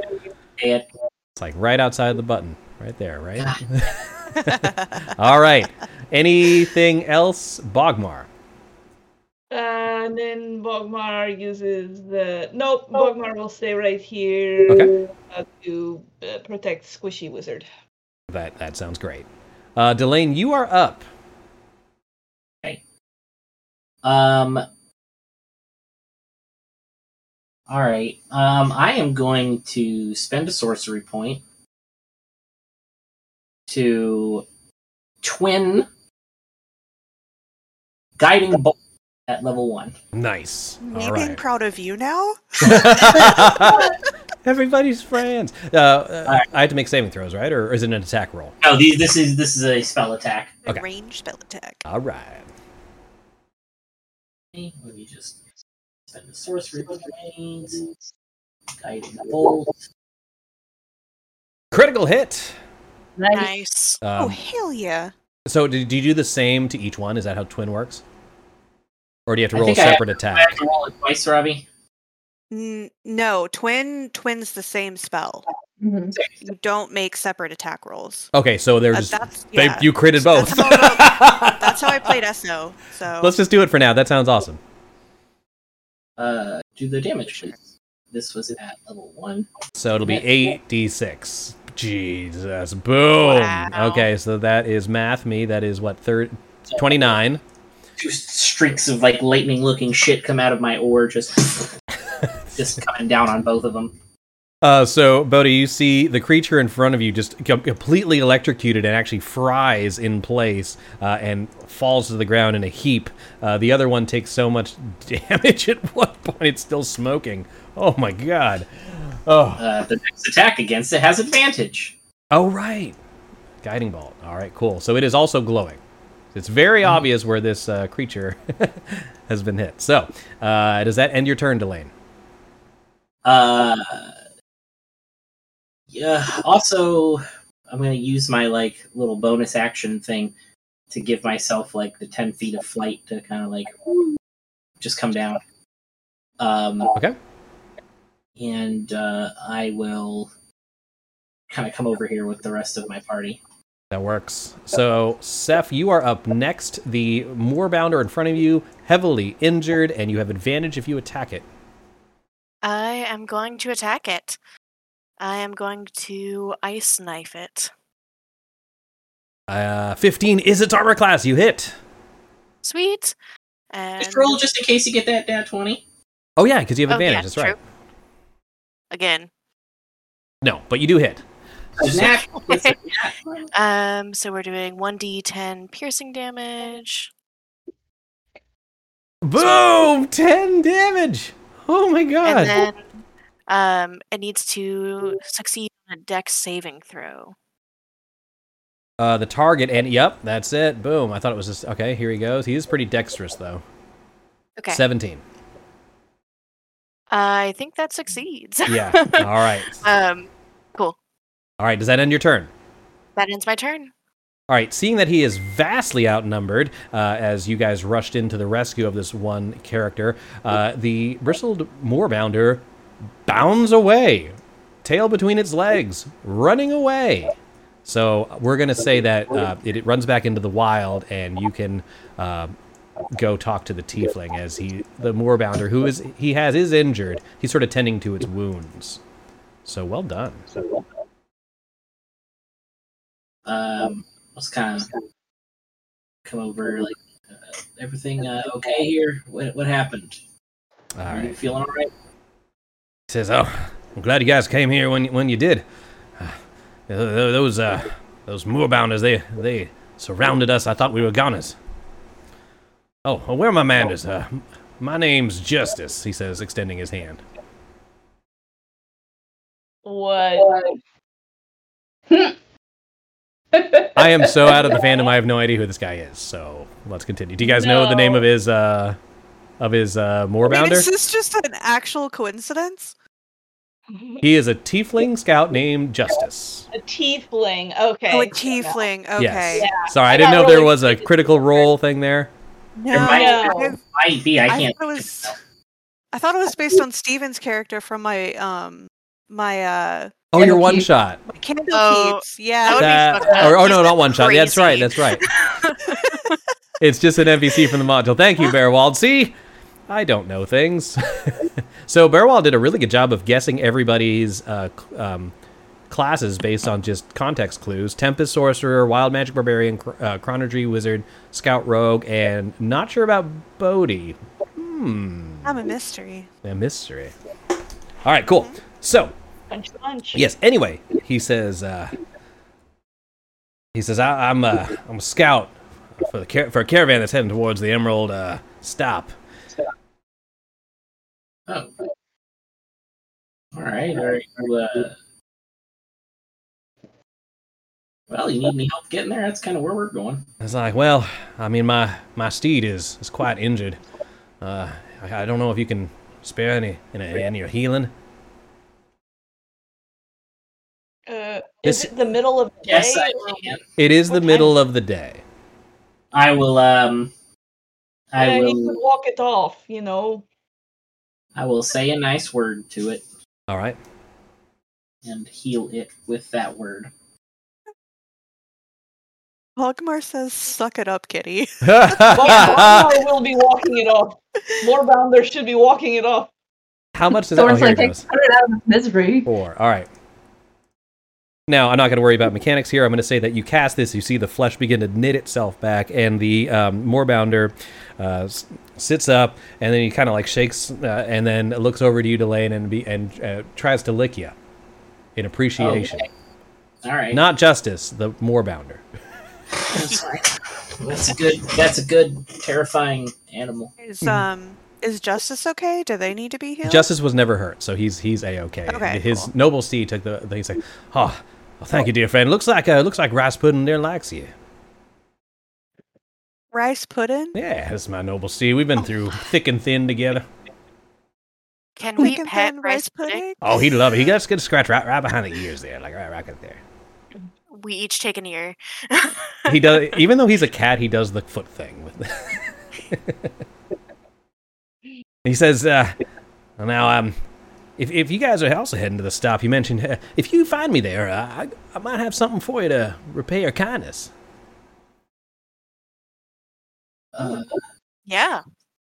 A: It's like right outside the button, right there, right? [LAUGHS] All right. Anything else, Bogmar?
B: And then Bogmar uses the. Nope, Bogmar will stay right here
A: Okay.
B: uh, to uh, protect Squishy Wizard.
A: That that sounds great. Uh, Delane, you are up.
E: Um. All right. Um, I am going to spend a sorcery point to twin guiding bolt at level one.
A: Nice.
D: Me
A: All
D: being
A: right.
D: proud of you now? [LAUGHS]
A: Everybody's friends. Uh, uh,
E: Alright.
A: I have to make saving throws, right? Or is it an attack roll?
E: No, these this is this is a spell attack.
A: Okay.
D: Range spell attack.
A: All right.
E: Let me just spend the sorcery point. Guiding bolt.
A: Critical hit.
C: Nice.
F: Nice.
D: oh
A: Um,
D: hell yeah!
A: so, do, do you do the same to each one? Is that how twin works? Or do you have to
E: I
A: roll a
E: think I have-
A: separate
E: I
A: attack?
E: have to roll it twice, Robbie.
D: N- no, twin twins the same spell.
C: Mhm.
D: You don't make separate attack rolls.
A: Okay, so they're
D: Uh, that's
A: they,
D: yeah.
A: you created both.
D: That's how, that's how I played [LAUGHS] SO. So
A: Let's just do it for now. That sounds awesome.
E: Uh, do the damage. This was at level one.
A: So it'll be eight d six. Jesus, boom.
F: Wow.
A: Okay, so that is math. Me, that is what third twenty nine.
E: Two streaks of like lightning-looking shit come out of my oar, just [LAUGHS] just coming down on both of them.
A: Uh, so Bodhi, you see the creature in front of you just completely electrocuted and actually fries in place uh, and falls to the ground in a heap. Uh, the other one takes so much [LAUGHS] damage at one point; it's still smoking. Oh my god! Oh,
E: Uh, the next attack against it has advantage.
A: oh right, guiding bolt. All right, cool. So it is also glowing. It's very obvious where this uh, creature [LAUGHS] has been hit. So, uh, does that end your turn, Delane?
E: Uh, yeah. Also, I'm gonna use my like little bonus action thing to give myself like the ten feet of flight to kind of like just come down. Um,
A: Okay.
E: and uh, I will kind of come over here with the rest of my party.
A: That works. So, Seth, you are up next. The Moorbounder in front of you, heavily injured, and you have advantage if you attack it.
F: I am going to attack it. I am going to ice knife it.
A: Uh, 15 is its armor class. You hit.
F: Sweet. And
E: Just roll just in case you get that down twenty.
A: Oh, yeah, because you have
F: Oh, yeah,
A: advantage. That's right.
F: again.
A: No, but you do hit.
E: A nat- [LAUGHS] it's a nat-
F: Um, so we're doing one d10 piercing damage.
A: Boom! 10 damage. Oh, my God.
F: And then um it needs to succeed on a dex saving throw.
A: Uh, the target, and yep, that's it. Boom. I thought it was just. Okay, here he goes. He is pretty dexterous, though.
F: Okay.
A: 17.
F: I think that succeeds.
A: Yeah. [LAUGHS] All right.
F: um cool.
A: All right. Does that end your turn?
F: that ends my turn.
A: All right, seeing that he is vastly outnumbered uh, as you guys rushed into the rescue of this one character, uh, the bristled moorbounder bounds away, tail between its legs, running away. So we're going to say that uh, it, it runs back into the wild, and you can uh, go talk to the tiefling as he, the moorbounder, who is he has is injured. He's sort of tending to its wounds. So well done.
E: um, let's kind of come over. Like, uh, everything uh, okay here? What what happened?
A: All
E: Are you feeling all right?
A: He says, "Oh, I'm glad you guys came here when when you did. Uh, those uh, those moorbounders, they they surrounded us. I thought we were goners. Oh, well, where are my manders? Uh, my name's Justice," he says, extending his hand.
B: What? [LAUGHS]
A: I am so out of the fandom. I have no idea who this guy is. So let's continue. Do you guys know the name of his uh of his uh
D: I mean,
A: moorbounder?
D: is this just an actual coincidence? [LAUGHS]
A: He is a tiefling scout named Justice.
B: A tiefling. Okay.
D: Oh, a tiefling. Okay.
A: Yes. Sorry, I,
B: I
A: didn't know if there was a critical role thing there.
D: No,
E: There might-
D: I,
E: Might be. I
D: I
E: can't.
D: thought it was. I thought it was based on Steven's character from my um my uh
A: Oh, your
C: Candlekeep.
A: one shot.
D: my Candle
F: Oh,
D: Keeps. Yeah.
F: that
A: That- or, oh no, not one shot. That's right. That's right. [LAUGHS] It's just an NPC from the module. Thank you, [LAUGHS] Bearwald. See, I don't know things. [LAUGHS] so Bearwald did a really good job of guessing everybody's uh, um, classes based on just context clues: Tempest Sorcerer, Wild Magic Barbarian, Cr- uh, Chronurgy Wizard, Scout Rogue, and not sure about Bodhi. Hmm,
D: I'm a mystery.
A: a mystery. All right, cool. So
B: Punch, punch.
A: Yes. Anyway, he says. Uh, he says, I, "I'm uh, I'm a scout for the car- for a caravan that's heading towards the Emerald uh, Stop."
E: Oh. All right. Are you, uh... Well, you need any help getting there? That's kind of where we're going.
A: It's like, "Well, I mean, my my steed is is quite injured. Uh, I, I don't know if you can spare any any, any of healing."
B: Uh,
A: This-
B: is it the middle of the
E: Yes,
B: day?
E: I can.
A: It is the middle of the day.
E: I will. Um. I
B: Yeah, he could
E: will.
B: walk it off, you know.
E: I will say a nice word to it
A: All right.
E: and heal it with that word.
D: Bogmar says, "Suck it up, kitty." [LAUGHS] [LAUGHS] [LAUGHS]
B: Moorbounder will be walking it off. Moorbounder should be walking it off.
A: How much does that? Oh,
C: Thorn's
A: here
C: like,
A: it
C: take
A: goes.
C: put it out of misery.
A: Four. All right. Now, I'm not going to worry about mechanics here. I'm going to say that you cast this, you see the flesh begin to knit itself back, and the um, Moorbounder uh, s- sits up, and then he kind of like shakes, uh, and then looks over to you, Delane, and be and uh, tries to lick you in appreciation.
E: Okay. All right.
A: Not justice, the Moorbounder.
E: That's right. That's a good. That's a good terrifying animal.
D: Is um is Justice okay? Do they need to be healed?
A: Justice was never hurt, so he's he's a okay.
D: Okay,
A: His
D: cool.
A: noble steed took the. He's like, oh, well, thank you, dear friend. Looks like uh, looks like rice pudding there likes you.
D: rice pudding.
A: Yeah, this is my noble steed. We've been through thick and thin together.
F: Can we
D: Chicken
F: pet
D: thin
F: rice pudding?
A: Oh, he'd love it. He gets good scratch right, right behind the ears there, like right, right up there.
F: We each take an ear.
A: He [LAUGHS] does, even though he's a cat, he does the foot thing. With [LAUGHS] [LAUGHS] he says, uh, well, "Now, um, if if you guys are also heading to the stop, you mentioned uh, if you find me there, uh, I I might have something for you to repay your kindness."
E: Uh,
F: yeah.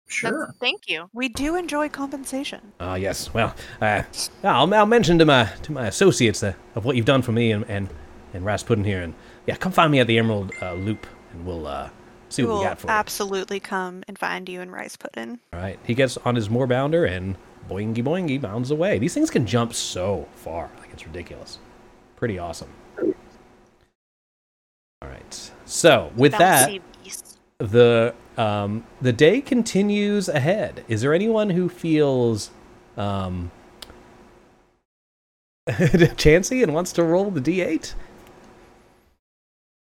E: sure.
F: that's- Thank you.
D: We do enjoy compensation.
A: Ah, yes. Well, uh, I'll, I'll mention to my to my associates uh, of what you've done for me and and and Rasputin here, and yeah, come find me at the Emerald uh, Loop, and we'll uh, see
D: We
A: what
D: will
A: we got for you.
D: absolutely come and find you and rice pudding.
A: All right. He gets on his moorbounder and boingy boingy bounds away. These things can jump so far. Like it's ridiculous. Pretty awesome. All right. So with that, the um, the day continues ahead. Is there anyone who feels um, [LAUGHS] chancy and wants to roll the d8?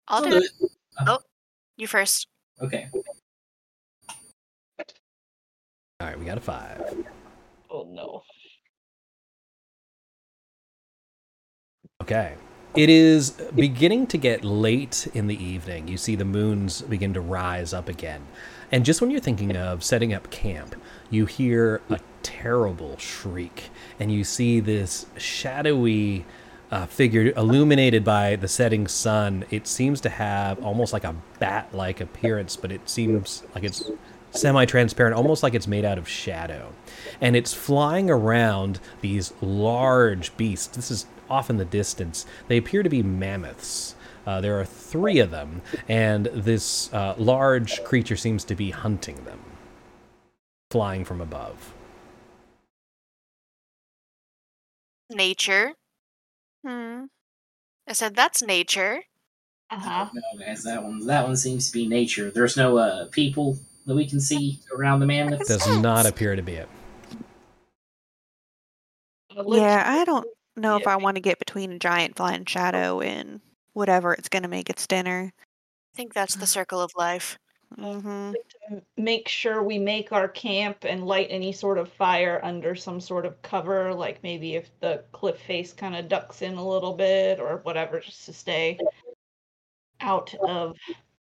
F: I'll
E: I'll
F: do
E: do
F: it.
E: it.
F: Oh, you first.
E: Okay.
A: All right, we got a five.
B: Oh no.
A: Okay. It is beginning to get late in the evening. You see the moons begin to rise up again. And just when you're thinking of setting up camp, you hear a terrible shriek. And you see this shadowy uh, figure illuminated by the setting sun. It seems to have almost like a bat like appearance, but it seems like it's semi transparent, almost like it's made out of shadow. And it's flying around these large beasts. This is off in the distance. They appear to be mammoths. Uh, there are three of them, and this uh, large creature seems to be hunting them, flying from above.
F: Nature.
D: Hmm.
F: I said that's nature.
B: Uh huh.
E: No, guys, that one. That one seems to be nature. There's no uh, people that we can see around the mammoths.
A: Does not appear to be it.
D: Yeah, I don't know if I want to get between a giant flying shadow and whatever it's going to make its dinner.
F: I think that's the [SIGHS] circle of life.
D: hmm
B: to make sure we make our camp and light any sort of fire under some sort of cover, like maybe if the cliff face kind of ducks in a little bit or whatever, just to stay out of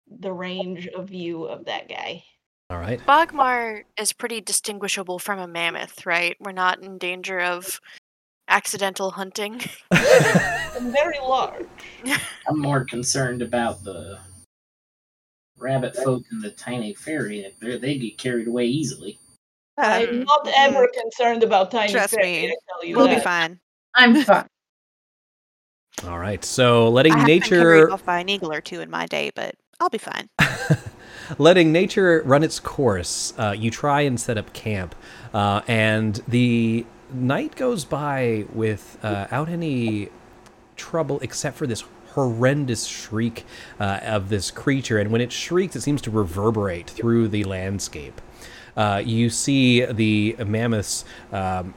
B: the range of view of that guy.
A: All right.
F: Bogmar is pretty distinguishable from a mammoth, right? We're not in danger of accidental hunting. [LAUGHS]
B: And very large.
E: I'm more concerned about the rabbit folk and the tiny fairy. They they get carried away easily.
B: I'm
F: Um,
B: not ever concerned about tiny
D: Trust
B: fairy,
D: me,
B: tell you
D: We'll
B: that.
D: be fine.
C: I'm [LAUGHS] fine.
A: All right. So letting
D: I have been carried
A: nature
D: off by an eagle or two in my day, but I'll be fine. [LAUGHS]
A: letting nature run its course, uh, you try and set up camp, uh, and the night goes by without any trouble, except for this horrendous shriek uh, of this creature. And when it shrieks, it seems to reverberate through the landscape. Uh, you see the mammoths um,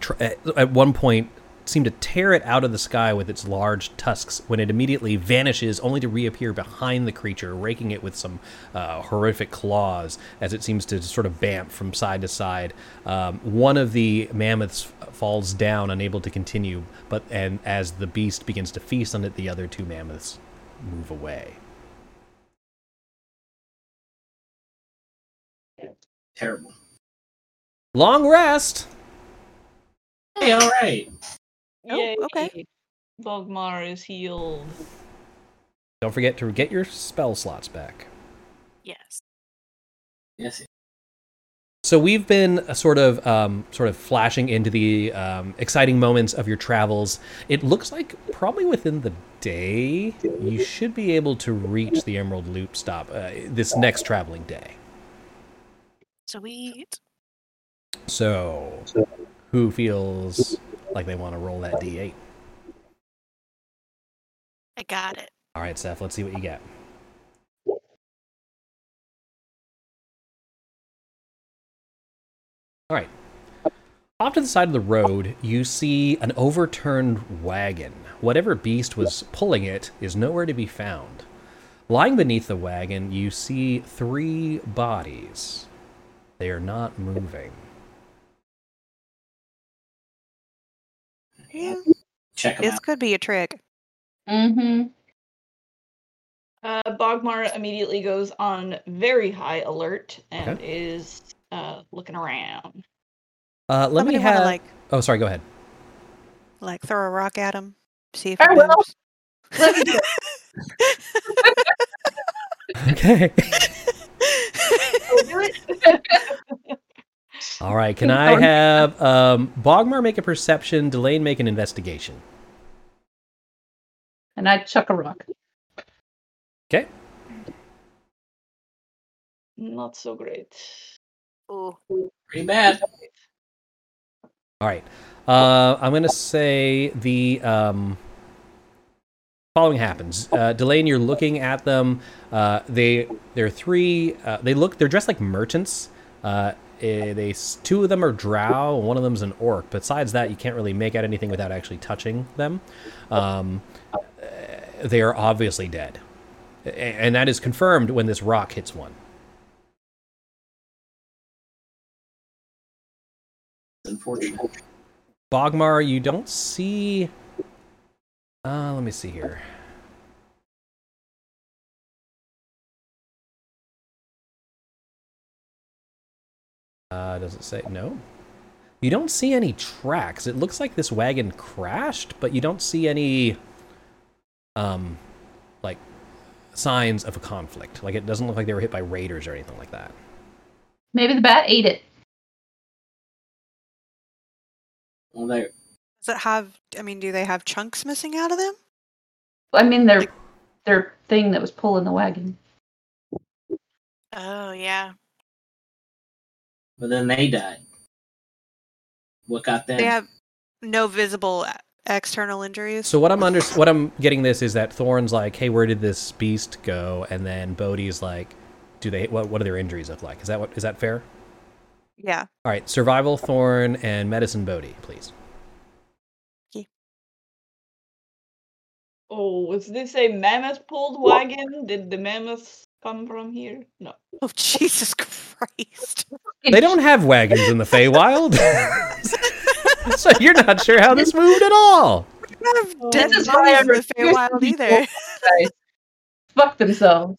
A: tr- at one point seem to tear it out of the sky with its large tusks when it immediately vanishes only to reappear behind the creature raking it with some uh, horrific claws as it seems to sort of bamf from side to side um, one of the mammoths falls down unable to continue but and as the beast begins to feast on it the other two mammoths move away
E: Terrible.
A: long rest
E: Hey, all right.
D: Oh,
B: Yay.
D: okay.
B: Bogmar is healed.
A: don't forget to get your spell slots back
F: Yes.
E: Yes.
A: So we've been uh, sort of um, sort of flashing into the um, exciting moments of your travels. It looks like probably within the day you should be able to reach the Emerald Loop stop uh, this next traveling day.
F: Sweet.
A: So who feels like they want to roll that d8?
F: I got it.
A: All right, Seth. Let's see what you get. All right. Off to the side of the road, you see an overturned wagon. Whatever beast was pulling it is nowhere to be found. Lying beneath the wagon, you see three bodies. They are not moving.
D: Yeah,
E: Check them
D: this
E: out.
D: could be a trick.
C: Mm-hmm.
B: Uh, Bogmar immediately goes on very high alert and is uh, looking around.
A: Uh, let me
D: Somebody wanna,
A: have.
D: like
A: oh, sorry. Go ahead.
D: like throw a rock at him, see if
C: I
D: it
C: will. Let me [LAUGHS] [LAUGHS] do [LAUGHS] it.
A: Okay.
B: do it.
A: All right. Can [LAUGHS] I have um, Bogmar make a perception, Delane make an investigation?
C: And I chuck a rock.
A: Okay.
B: Not so great.
F: Ooh.
E: Pretty bad.
A: All right. Uh, I'm going to say the um, following happens. Uh, Delane, you're looking at them. Uh, they they're three. Uh, they look. They're dressed like merchants. Uh, they two of them are drow. and One of them's an orc. Besides that, you can't really make out anything without actually touching them. Um, eh, they are obviously dead, and that is confirmed when this rock hits one.
E: Unfortunate.
A: Bogmar, you don't see. Uh, let me see here. Uh, does it say no? You don't see any tracks. It looks like this wagon crashed, but you don't see any, um, like signs of a conflict. Like it doesn't look like they were hit by raiders or anything like that.
C: Maybe the bat ate it.
E: Well, there.
D: Does it have? I mean, do they have chunks missing out of them?
C: I mean, their
D: Like-
C: their thing that was pulling the wagon.
F: Oh yeah.
E: But then they died. What got them?
D: They have no visible external injuries.
A: So what I'm under what I'm getting this is that Thorn's like, hey, where did this beast go? And then Bodhi's like, do they what what do their injuries look like? Is that what is that fair?
D: yeah.
A: All right, survival Thorn and medicine Bodhi, please.
B: Oh, was this a mammoth pulled wagon? Did the mammoths come from here? No.
D: Oh Jesus Christ!
A: They don't have wagons in the Feywild. [LAUGHS] so you're not sure how this moved at all.
D: We don't have dead
C: This is why I
D: in the
C: refuse
D: Feywild either.
C: Fuck themselves.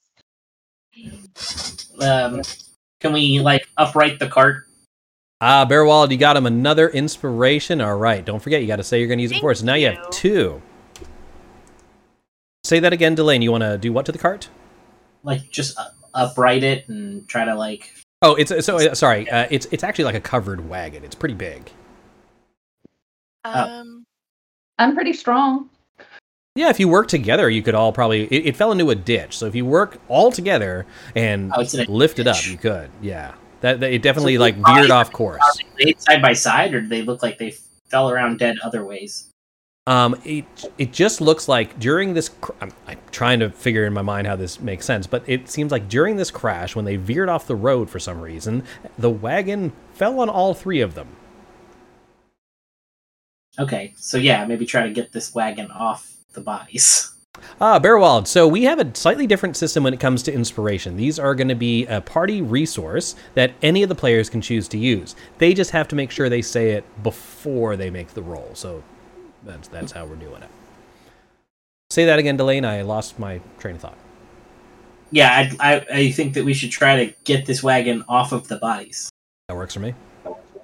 E: Um, can we like upright the cart?
A: Ah, Bearwald, you got him another inspiration. All right, don't forget you got to say you're going to use it
F: Thank
A: for it. So now you have two. Say that again, Delane. You want to do what to the cart?
E: Like just upright it and try to like.
A: Oh, it's so uh, sorry. Uh, it's it's actually like a covered wagon. It's pretty big.
E: Oh.
F: Um.
C: I'm pretty strong.
A: Yeah, if you work together, you could all probably. It, it fell into a ditch, so if you work all together and
E: Oh, it's in a
A: lift it up, you could. Yeah, that, that it definitely
E: So
A: like veered off
E: Are
A: course.
E: they side by side, or do they look like they fell around dead other ways?
A: Um, it it just looks like during this. Cr- I'm, I'm trying to figure in my mind how this makes sense, but it seems like during this crash, when they veered off the road for some reason, the wagon fell on all three of them.
E: Okay, so yeah, maybe try to get this wagon off the bodies. [LAUGHS]
A: Ah, Bearwald. So we have a slightly different system when it comes to inspiration. These are going to be a party resource that any of the players can choose to use. They just have to make sure they say it before they make the roll. So that's that's how we're doing it. Say that again, Delane. I lost my train of thought.
E: Yeah, I, I, I think that we should try to get this wagon off of the bodies
A: That works for me.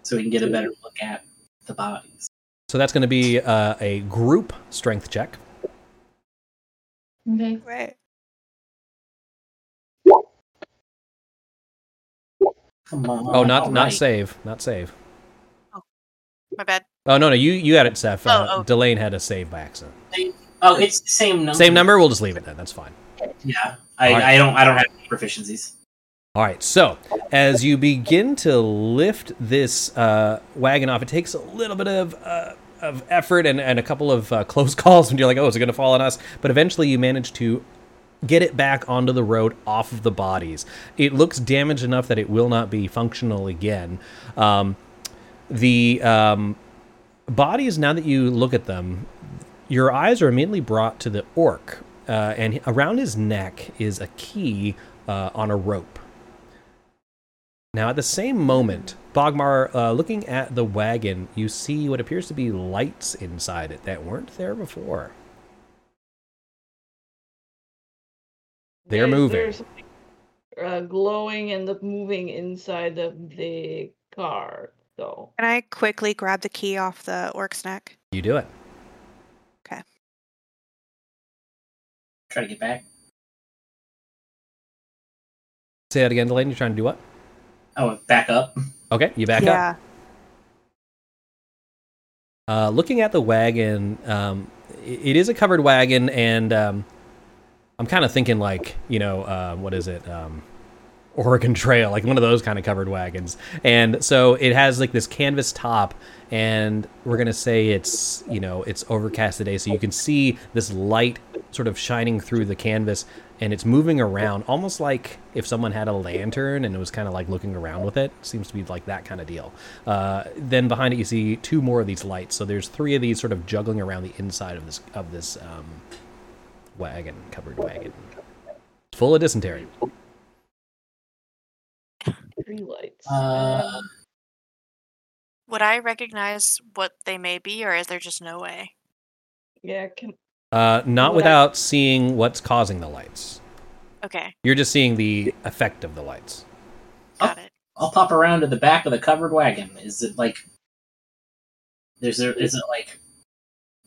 E: so we can get a better look at the bodies.
A: So that's going to be uh, a group strength check.
C: Okay.
D: Right.
E: Come on.
A: Oh, not
E: all
A: not
E: right.
A: save, not save.
D: Oh, My bad.
A: Oh no, no, you you had it, Seth. Uh,
F: Oh, oh.
A: Delane had a save by accident.
E: Oh, it's the same number.
A: Same number. We'll just leave it then. That's fine.
E: Yeah, I,
A: right.
E: I don't I don't have any proficiencies.
A: All right, so as you begin to lift this uh, wagon off, it takes a little bit of uh, of effort and, and a couple of uh, close [LAUGHS] calls when you're like, oh, is it going to fall on us? But eventually you manage to get it back onto the road off of the bodies. It looks damaged enough that it will not be functional again. Um, the um, bodies, now that you look at them, your eyes are immediately brought to the orc, uh, and around his neck is a key uh, on a rope. Now, at the same moment, Bogmar, uh, looking at the wagon, you see what appears to be lights inside it that weren't there before. They're
B: There-
A: moving.
B: There's uh, glowing and the moving inside of the car. So
D: Can I quickly grab the key off the orc's neck?
A: You do it. Okay.
E: Try to get back.
A: Say that again, Delaney. You're trying to do what?
E: Oh, back up.
A: Okay, you back up.
D: yeah.
A: Uh, looking at the wagon, um, i- it is a covered wagon, and um, I'm kind of thinking like, you know, uh, what is it? Um, Oregon Trail, like one of those kind of covered wagons. And so it has like this canvas top, and we're gonna say it's, you know, it's overcast today, so you can see this light sort of shining through the canvas, and it's moving around, almost like if someone had a lantern and it was kind of like looking around with it. Seems to be like that kind of deal. Uh, then behind it, you see two more of these lights. So there's three of these sort of juggling around the inside of this of this um, wagon, covered wagon, full of dysentery.
B: Three lights.
E: Uh,
B: Um,
F: Would I recognize what they may be, or is there just no way?
B: yeah, can
A: Uh, not
B: Would I-
A: without seeing what's causing the lights.
F: Okay,
A: You're just seeing the effect of the lights.
F: got it.
E: I'll pop around to the back of the covered wagon. Is it like? Is there? Is it like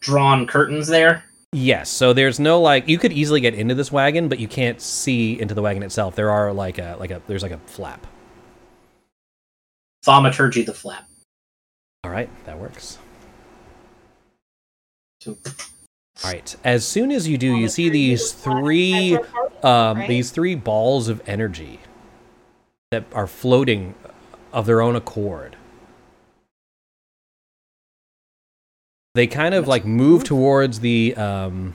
E: drawn curtains there?
A: Yes, so there's no like you could easily get into this wagon, but you can't see into the wagon itself. There are like a like a there's like a flap.
E: Thaumaturgy the flap.
A: All right, that works.
E: So,
A: All right. As soon as you do, you see these three um,
B: right?
A: these three balls of energy that are floating of their own accord. They kind of like move towards the um,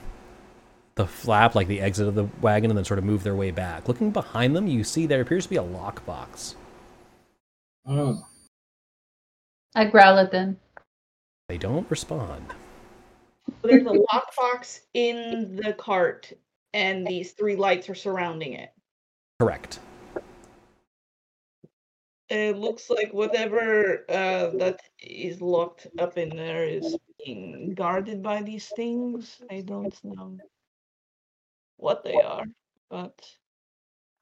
A: the flap, like the exit of the wagon, and then sort of move their way back. Looking behind them, you see there appears to be a lockbox.
E: Mm.
C: I growl at them.
A: They don't respond.
B: There's a lockbox in the cart, and these three lights are surrounding it.
A: Correct.
B: It looks like whatever uh, that is locked up in there is being guarded by these things. I don't know what they are, but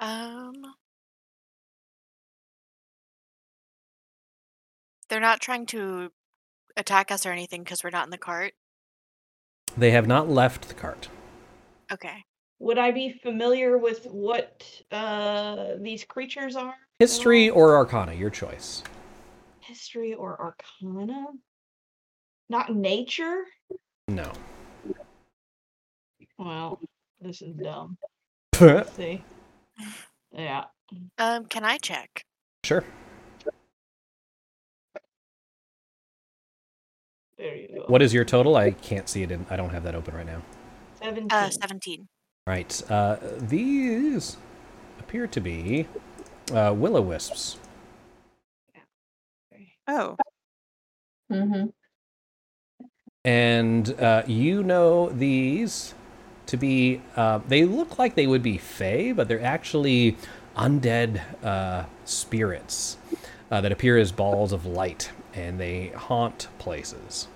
F: Um, they're not trying to attack us or anything because we're not in the cart.
A: They have not left the cart.
F: Okay.
B: would I be familiar with what uh, these creatures are?
A: History or Arcana, your choice.
B: history or arcana? Not nature?
A: No.
B: Well, this is dumb.
A: sure. [LAUGHS]
B: See? [LAUGHS] Yeah.
F: Um, can I check?
B: There you go.
A: What is your total? I can't see it. In, I don't have that open right now.
B: 17.
F: Uh, 17.
A: Right. Uh, these appear to be uh, will o wisps.
D: Oh,
C: Mm-hmm.
A: And uh, you know these to be, uh, they look like they would be fey, but they're actually undead uh, spirits uh, that appear as balls of light, and they haunt places.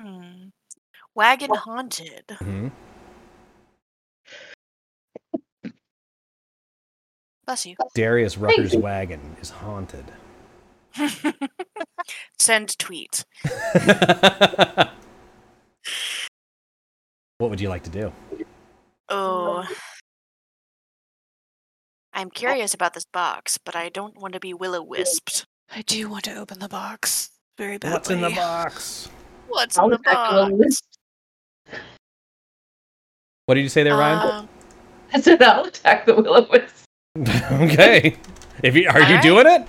F: Hmm. Wagon haunted.
A: hmm
F: Bless you.
A: Darius Rucker's wagon is haunted. [LAUGHS]
F: Send tweet. [LAUGHS]
A: what would you like to do?
F: Oh. I'm curious about this box, but I don't want to be will o wisped.
D: I do want to open the box very badly.
A: What's in the box?
F: What's
C: I'll
F: in the
C: attack the little
F: box?
A: What did you say there, Ryan?
F: Um,
C: I said I'll attack the will o wisp. [LAUGHS]
A: okay. If you are you
F: Alright.
A: doing it?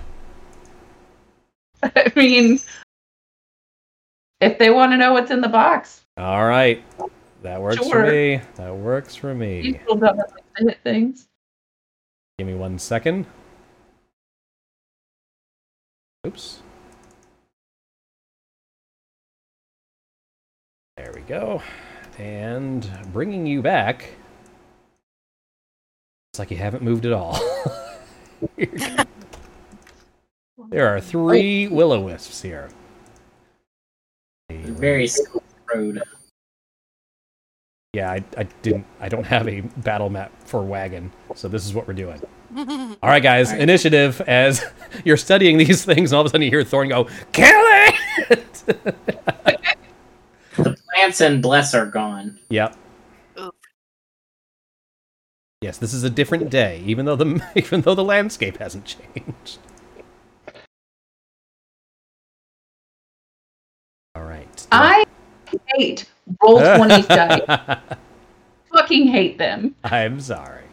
A: [LAUGHS]
C: I mean, if they want to know what's in the box,
A: All right. That works for me. That works for me.
C: you still don't have to hit things.
A: Give me one second. Oops. There we go. And bringing you back. It's like you haven't moved at all. [LAUGHS] there are three oh. will o wisps here.
E: Very Silk road.
A: Yeah, I, I didn't. I don't have a battle map for wagon, so this is what we're doing. [LAUGHS] All right, guys,
E: All right.
A: initiative. As [LAUGHS] you're studying these things, and all of a sudden you hear Thorn go, "Kill it!" [LAUGHS]
E: The plants and bless are gone.
A: yep. Yes, this is a different day, even though the even though the landscape hasn't changed. All right.
C: I hate roll 20 dice. Fucking hate them.
A: I'm sorry.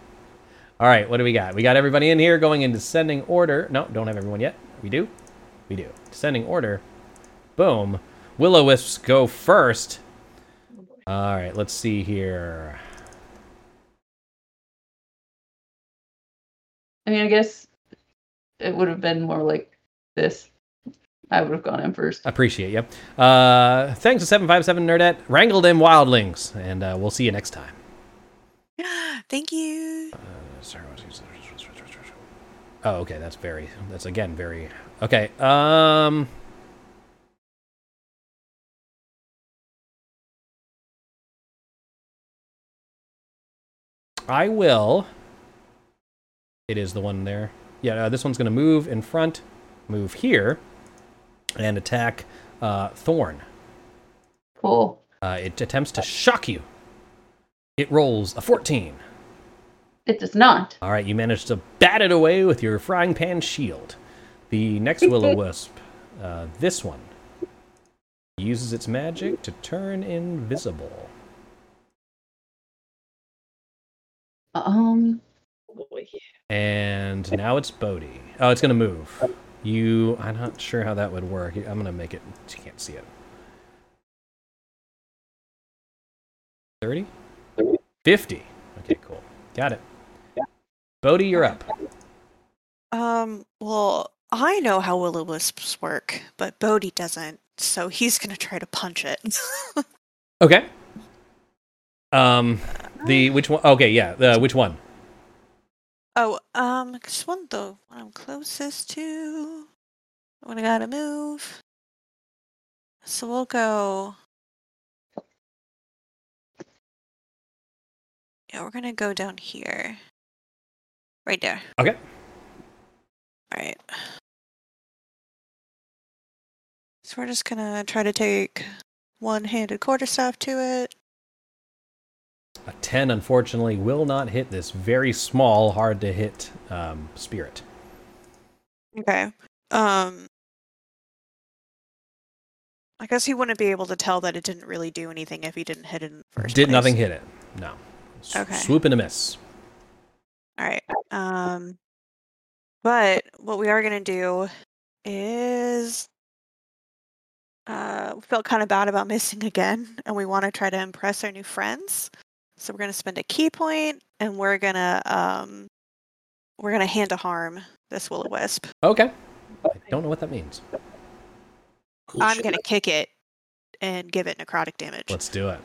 A: All right, what do we got? We got everybody in here going in descending order. No, don't have everyone yet. We do? We do. Descending order. Boom. Will o wisps go first. All right, let's see here.
C: I mean, I guess it would have been more like this. I would have gone in first.
A: Appreciate you. Uh, thanks to 757 Nerdette. Wrangle them wildlings, and uh, we'll see you next time. [GASPS]
D: Thank you.
A: Oh, okay. That's very. That's again very. Okay. Um. I will. It is the one there. Yeah, uh, this one's going to move in front, move here, and attack uh, Thorn.
C: Cool.
A: Uh, it attempts to shock you. It rolls a 14.
C: It does not.
A: All right, you managed to bat it away with your frying pan shield. The next willow [LAUGHS] wisp, uh, this one, uses its magic to turn invisible.
C: Um,
B: Oh boy.
A: And now it's Bodhi. Oh, it's going to move. You, I'm not sure how that would work. I'm going to make it, you can't see it. 30? 50. Okay, cool. Got it. Bodhi, you're up.
D: Um, well, I know how will o wisps work, but Bodhi doesn't, so he's gonna try to punch it. [LAUGHS]
A: Okay. Um, the which one? Okay, yeah. The which one?
D: oh, um, this one the one I'm closest to. When I gotta move. So we'll go. Yeah, we're gonna go down here. Right there.
A: Okay.
D: Alright. So we're just gonna try to take one-handed quarterstaff to it.
A: A ten, unfortunately, will not hit this very small, hard to hit um, spirit.
D: Okay. Um. I guess he wouldn't be able to tell that it didn't really do anything if he didn't hit it in the first
A: Did
D: place.
A: nothing hit it? No. S-
D: Okay.
A: Swoop and a miss.
D: All right. Um, but what we are gonna do is, uh, we felt kind of bad about missing again, and we want to try to impress our new friends. So we're gonna spend a ki point, and we're gonna um, we're gonna hand of harm this will o wisp.
A: Okay. I don't know what that means.
E: Cool
D: I'm
E: shit.
D: gonna kick it and give it necrotic damage.
A: Let's do it.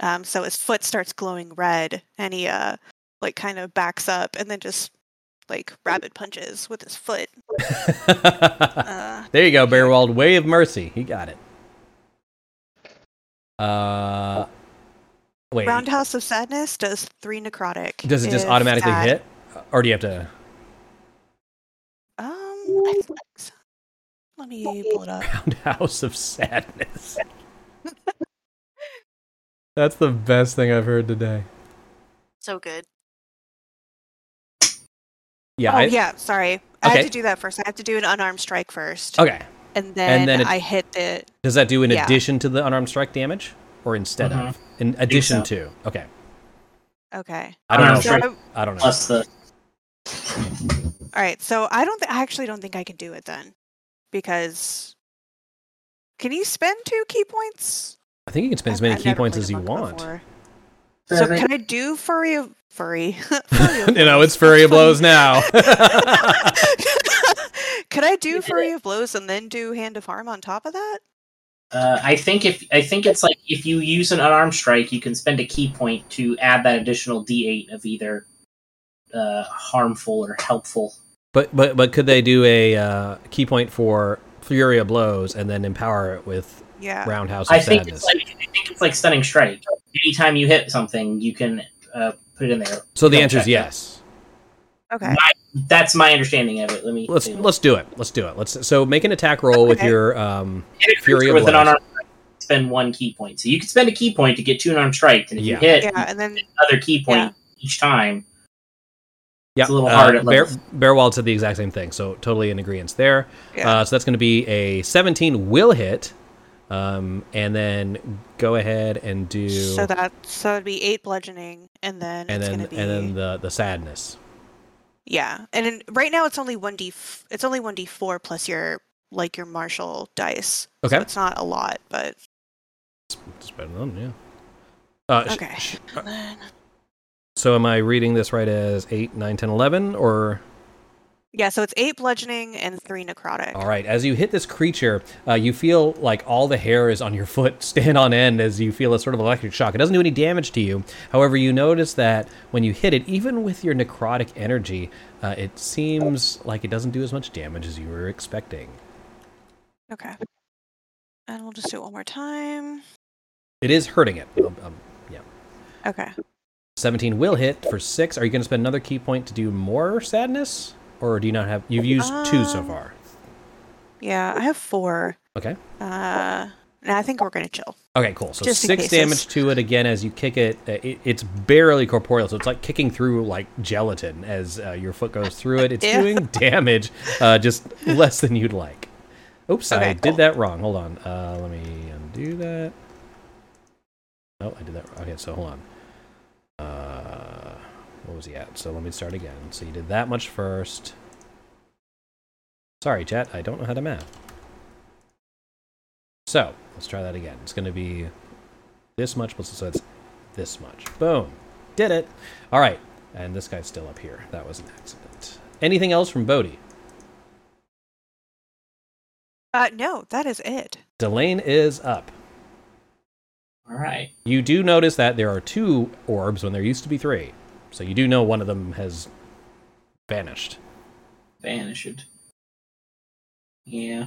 D: Um, so his foot starts glowing red, and he uh, like kind of backs up, and then just like rabbit punches with his foot. [LAUGHS] Uh,
A: there you go, Bearwald. Way of mercy. He got it. Uh, wait.
D: Roundhouse of Sadness does three necrotic.
A: Does it just automatically
D: that-
A: hit, or do you have to
D: Um, I think so. Let me pull it up.
A: Roundhouse of Sadness? [LAUGHS] That's the best thing I've heard today.
F: So good.
A: Yeah.
D: oh
A: I-
D: yeah, sorry. I
A: Okay.
D: have to do that first. I have to do an unarmed strike first,
A: Okay.
D: and then,
A: then it-
D: I hit the.
A: Does that do in
D: Yeah.
A: addition to the unarmed strike damage, or instead
E: Mhm.
A: of? In addition
E: so.
A: to. Okay.
D: Okay.
A: I don't know.
D: So. I-
A: I don't know.
E: Plus the
D: all right. So I don't. Th- I actually don't think I can do it then, because. Can you spend two ki points?
A: I think you can spend as
D: I've-
A: many
D: I've ki
A: points as you
D: monk
A: want.
D: before. So can I do furry of furry? [LAUGHS] furry [LAUGHS]
A: you know, it's furry of blows [LAUGHS] now.
D: Could I do furry of blows and then do hand of harm on top of that?
E: Uh, I think if I think it's like if you use an unarmed strike, you can spend a ki point to add that additional D8 of either uh, harmful or helpful.
A: but but but could they do a uh, ki point for Fury of Blows and then empower it with
D: Yeah.
A: Roundhouse of
E: I think it's like I think it's like stunning strike. Anytime you hit something, you can uh, put it in there.
A: so the answer is yes.
D: Okay.
E: That's my understanding of it. Let me
A: Let's
E: let me-
A: let's do it. Let's do it. Let's so make an attack roll with your um Fury
E: creature
A: of
E: with an unarmed. Spend one ki point. So you can spend a ki point to get two unarmed strikes, and if
A: Yeah.
E: you hit
D: Yeah, and then
E: another ki point
D: Yeah.
E: each time,
A: yeah.
E: It's a little
A: uh,
E: hard at
A: Bear, Bearwald said the exact same thing, so totally in agreement there.
D: yeah.
A: Uh, so that's going to be a 17 will hit, um, and then go ahead and do
D: so that so it'd be eight bludgeoning, and then
A: and
D: it's
A: then
D: gonna be
A: and then the the sadness.
D: yeah, and then right now it's only one d f- it's only one d four plus your like your martial dice.
A: Okay,
D: So it's not a lot, but
A: it's better than yeah. Uh,
D: okay.
A: sh-
D: And then-
A: so am I reading this right as 8, 9, 10, 11, or
D: yeah, so it's eight bludgeoning and three necrotic.
A: All right. As you hit this creature, uh, you feel like all the hair is on your [LAUGHS] foot stand on end as you feel a sort of electric shock. It doesn't do any damage to you. However, you notice that when you hit it, even with your necrotic energy, uh, it seems like it doesn't do as much damage as you were expecting.
D: Okay. And we'll just do it one more time.
A: It is hurting it. Um, um,
D: Okay.
A: 17 will hit for six. Are you going to spend another ki point to do more sadness? Or do you not have. You've used two so
D: Um,
A: far.
D: Yeah, I have four.
A: Okay.
D: Uh, and I think we're gonna chill.
A: Okay, cool. So
D: Just
A: six damage to it again as you kick it. Uh, it. It's barely corporeal, so it's like kicking through like gelatin as uh, your foot goes through it. It's [LAUGHS] doing damage, uh, just less than you'd like. Oops, I
D: Okay,
A: did that wrong. Hold on. Uh, let me undo that. Oh, I did that. wrong. Okay, so hold on. Uh, what was he at? So let me start again. So you did that much first. Sorry, chat. I don't know how to math. So let's try that again. It's going to be this much, plus so it's this much. Boom, did it. All right, and this guy's still up here. That was an accident. Anything else from Bodhi?
D: Uh, no, that is it.
A: Delane is up.
E: All right.
A: You do notice that there are two orbs when there used to be three. So you do know one of them has vanished.
E: Vanished. Yeah.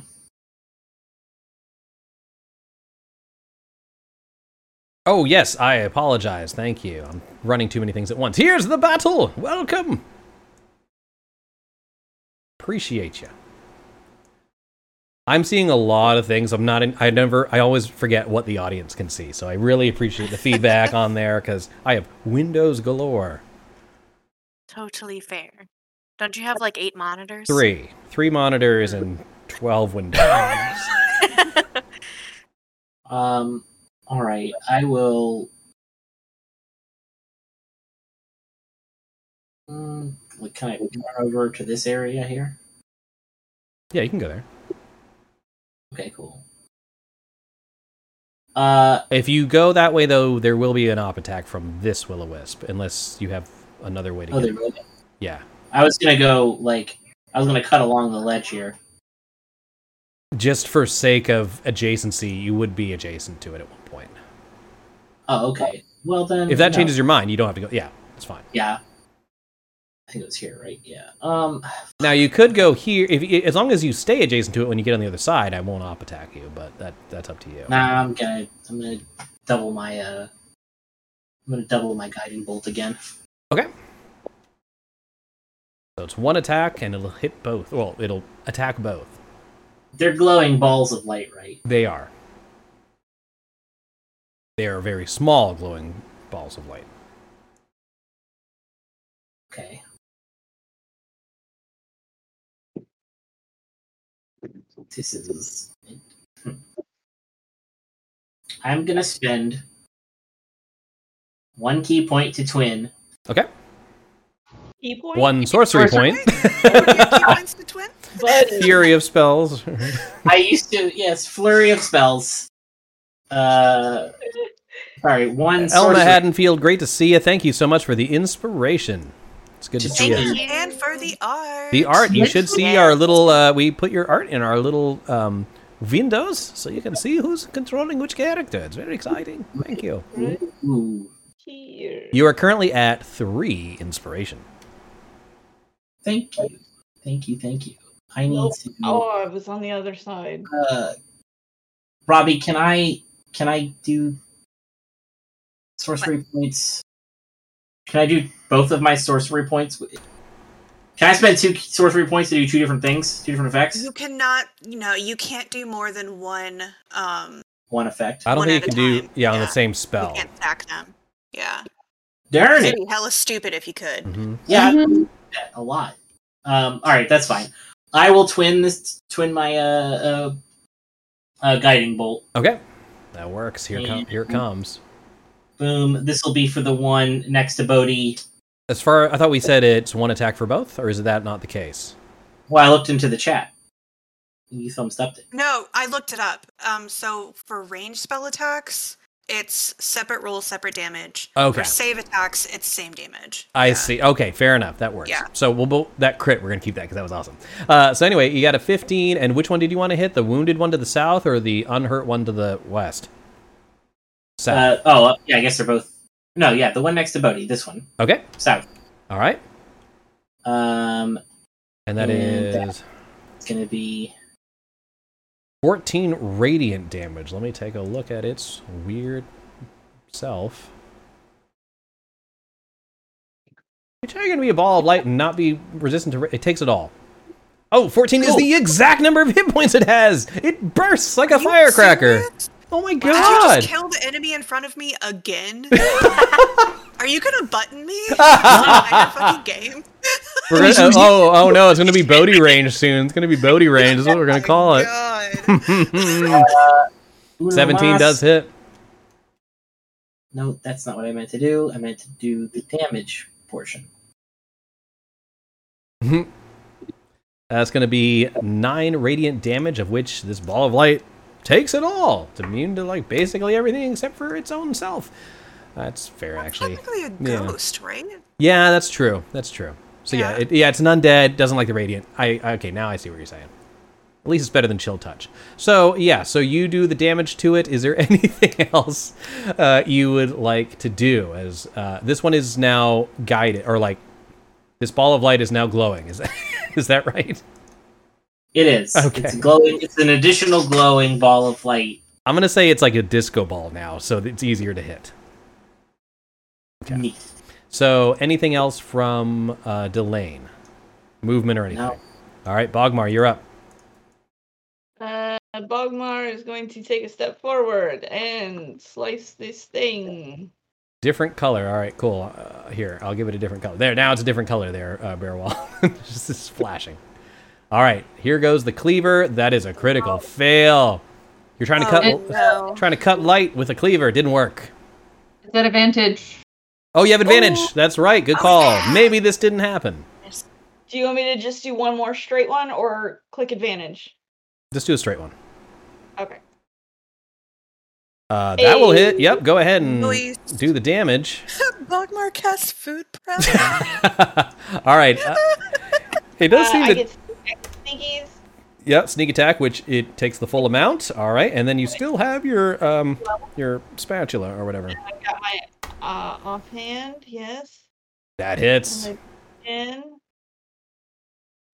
A: Oh, yes, I apologize. Thank you. I'm running too many things at once. Here's the battle. Welcome. Appreciate you. I'm seeing a lot of things. I'm not in, I never, I always forget what the audience can see. So I really appreciate the feedback [LAUGHS] on there because I have windows galore.
F: Totally fair. Don't you have like eight monitors?
A: Three. Three monitors [LAUGHS] and 12 windows. [LAUGHS]
E: Um. All right. I will. Mm, like, can I run over to this area here?
A: Yeah, you can go there.
E: Okay, cool. Uh,
A: If you go that way, though, there will be an op attack from this will o wisp, unless you have another way to
E: oh,
A: get.
E: really.
A: Yeah,
E: I was gonna go like I was gonna cut along the ledge here.
A: just for sake of adjacency, you would be adjacent to it at one point.
E: Oh, okay. Well then,
A: If that
E: no.
A: changes your mind, you don't have to go. Yeah, it's fine.
E: yeah. I think it was here, right? Yeah. Um. [SIGHS]
A: Now you could go here if as long as you stay adjacent to it when you get on the other side. I won't op attack you, but that that's up to you.
E: Nah, I'm gonna I'm gonna double my uh. I'm gonna double my guiding bolt again.
A: Okay. So it's one attack and it'll hit both. Well, it'll attack both.
E: They're glowing balls of light, right?
A: They are. They are very small glowing balls of light.
E: Okay. This is. [LAUGHS] I'm gonna spend one ki point to twin.
A: Okay.
B: Ki point?
A: One sorcery
C: Sorcery?
A: point.
F: Points [LAUGHS] to twin?
A: Fury of spells.
E: I used to yes, flurry of spells. Uh, sorry, one.
A: Elma
E: sorcery-
A: Haddonfield, great to see you. Thank you so much for the inspiration. It's good to see
E: Thank
A: you.
E: you.
F: And for the art.
A: The art, you should see our little. Uh, we put your art in our little um, windows, so you can see who's controlling which character. It's very exciting. Thank you.
E: Ooh,
B: Here.
A: You are currently at three inspiration.
E: thank you, thank you, thank you. I need
B: Nope.
E: to.
B: Oh, I was on the other side.
E: uh, Robbie, can I can I do sorcery points? Can I do both of my sorcery points? Can I spend two sorcery points to do two different things, two different effects?
F: You cannot, you know, you can't do more than one. Um,
E: One effect.
A: I don't
F: One
A: think you can
F: a
A: do
F: time,
A: yeah on the
F: yeah.
A: same
F: you
A: spell.
F: can't stack them. Yeah.
E: Darn it!
F: It'd be hella stupid if you could.
A: hmm
E: Yeah,
C: Mhm.
E: a lot. Um, all right, that's fine. I will twin this, twin my uh, uh, uh guiding bolt.
A: Okay, that works. Here, com- here it comes.
E: Boom. This will be for the one next to Bodhi.
A: As far, I thought we said it's one attack for both, or is that not the case?
E: Well, I looked into the chat. You thumbs upped it.
F: No, I looked it up. Um, so for range spell attacks, it's separate rules, separate damage.
A: Okay.
F: For save attacks, it's same damage.
A: I
F: Yeah.
A: see. Okay, fair enough. That works.
F: Yeah.
A: So we'll bo- that crit. We're gonna keep that because that was awesome. Uh, so anyway, you got a 15, and which one did you want to hit? The wounded one to the south or the unhurt one to the west? South.
E: Uh, oh, yeah, I guess they're both. No, yeah, the one next to Bodhi. This one.
A: okay.
E: South.
A: All right.
E: Um,
A: And that
E: And
A: is
E: that- it's gonna be
A: 14 radiant damage. Let me take a look at its weird self. It's how you're going to be a ball of light and not be resistant to. Ra- it takes it all. Oh, 14 is the exact number of hit points it has. It bursts like a
F: Are you
A: firecracker.
F: serious?
A: Oh my god!
F: Did you
A: god.
F: just kill the enemy in front of me again? [LAUGHS] Are you gonna button me? Is this an fucking game?
A: We're gonna, [LAUGHS] oh, oh, oh no, it's going to be Bodhi range soon. It's going to be Bodhi range. Is what we're going [LAUGHS] to oh call it. [LAUGHS] [LAUGHS]
F: God.
E: Uno
A: 17
E: mas.
A: does hit.
E: No, that's not what I meant to do. I meant to do the damage portion. [LAUGHS]
A: That's going to be nine radiant damage, of which this ball of light takes it all. It's immune to like basically everything except for its own self. That's fair, actually.
F: Technically a
A: Yeah.
F: ghost, right?
A: Yeah, that's true. That's true. So yeah,
F: Yeah.
A: it, yeah, it's an undead. Doesn't like the radiant. I okay. Now I see what you're saying. At least it's better than chill touch. So yeah, so you do the damage to it. Is there [LAUGHS] anything else uh, you would like to do? As uh, this one is now guided, or like this ball of light is now glowing. Is that [LAUGHS] is that right?
E: It is.
A: Okay.
E: It's glowing. It's an additional glowing ball of light.
A: I'm gonna say it's like a disco ball now, so it's easier to hit. Okay.
E: Neat.
A: So anything else from uh, Delane? Movement or anything?
E: No.
A: All right, Bogmar, you're up.
B: Bogmar is going to take a step forward and slice this thing.
A: Different color. All right, cool. Uh, here, I'll give it a different color. There, now it's a different color there, uh, Bearwald. [LAUGHS] Just is flashing. All right, here goes the cleaver. That is a critical fail. You're trying to
F: Oh,
A: cut
F: no.
A: trying to cut light with a cleaver. Didn't work.
C: Is that advantage?
A: Oh, you have advantage.
F: Oh.
A: That's right. Good
F: Oh,
A: call.
F: yeah.
A: Maybe this didn't happen.
B: Do you want me to just do one more straight one or click advantage?
A: Just do a straight one.
B: Okay.
A: Uh, that will hit. Yep. Go ahead and
D: Noise.
A: do the damage. [LAUGHS]
D: Bogmark has food prep. [LAUGHS]
A: All right. Uh, [LAUGHS] it does
B: Uh,
A: seem
B: I
A: to.
B: get sneakies.
A: Yep, sneak attack, which it takes the full amount. All right, and then you still have your um your spatula or whatever.
B: I got my uh, offhand, yes.
A: That hits.
B: And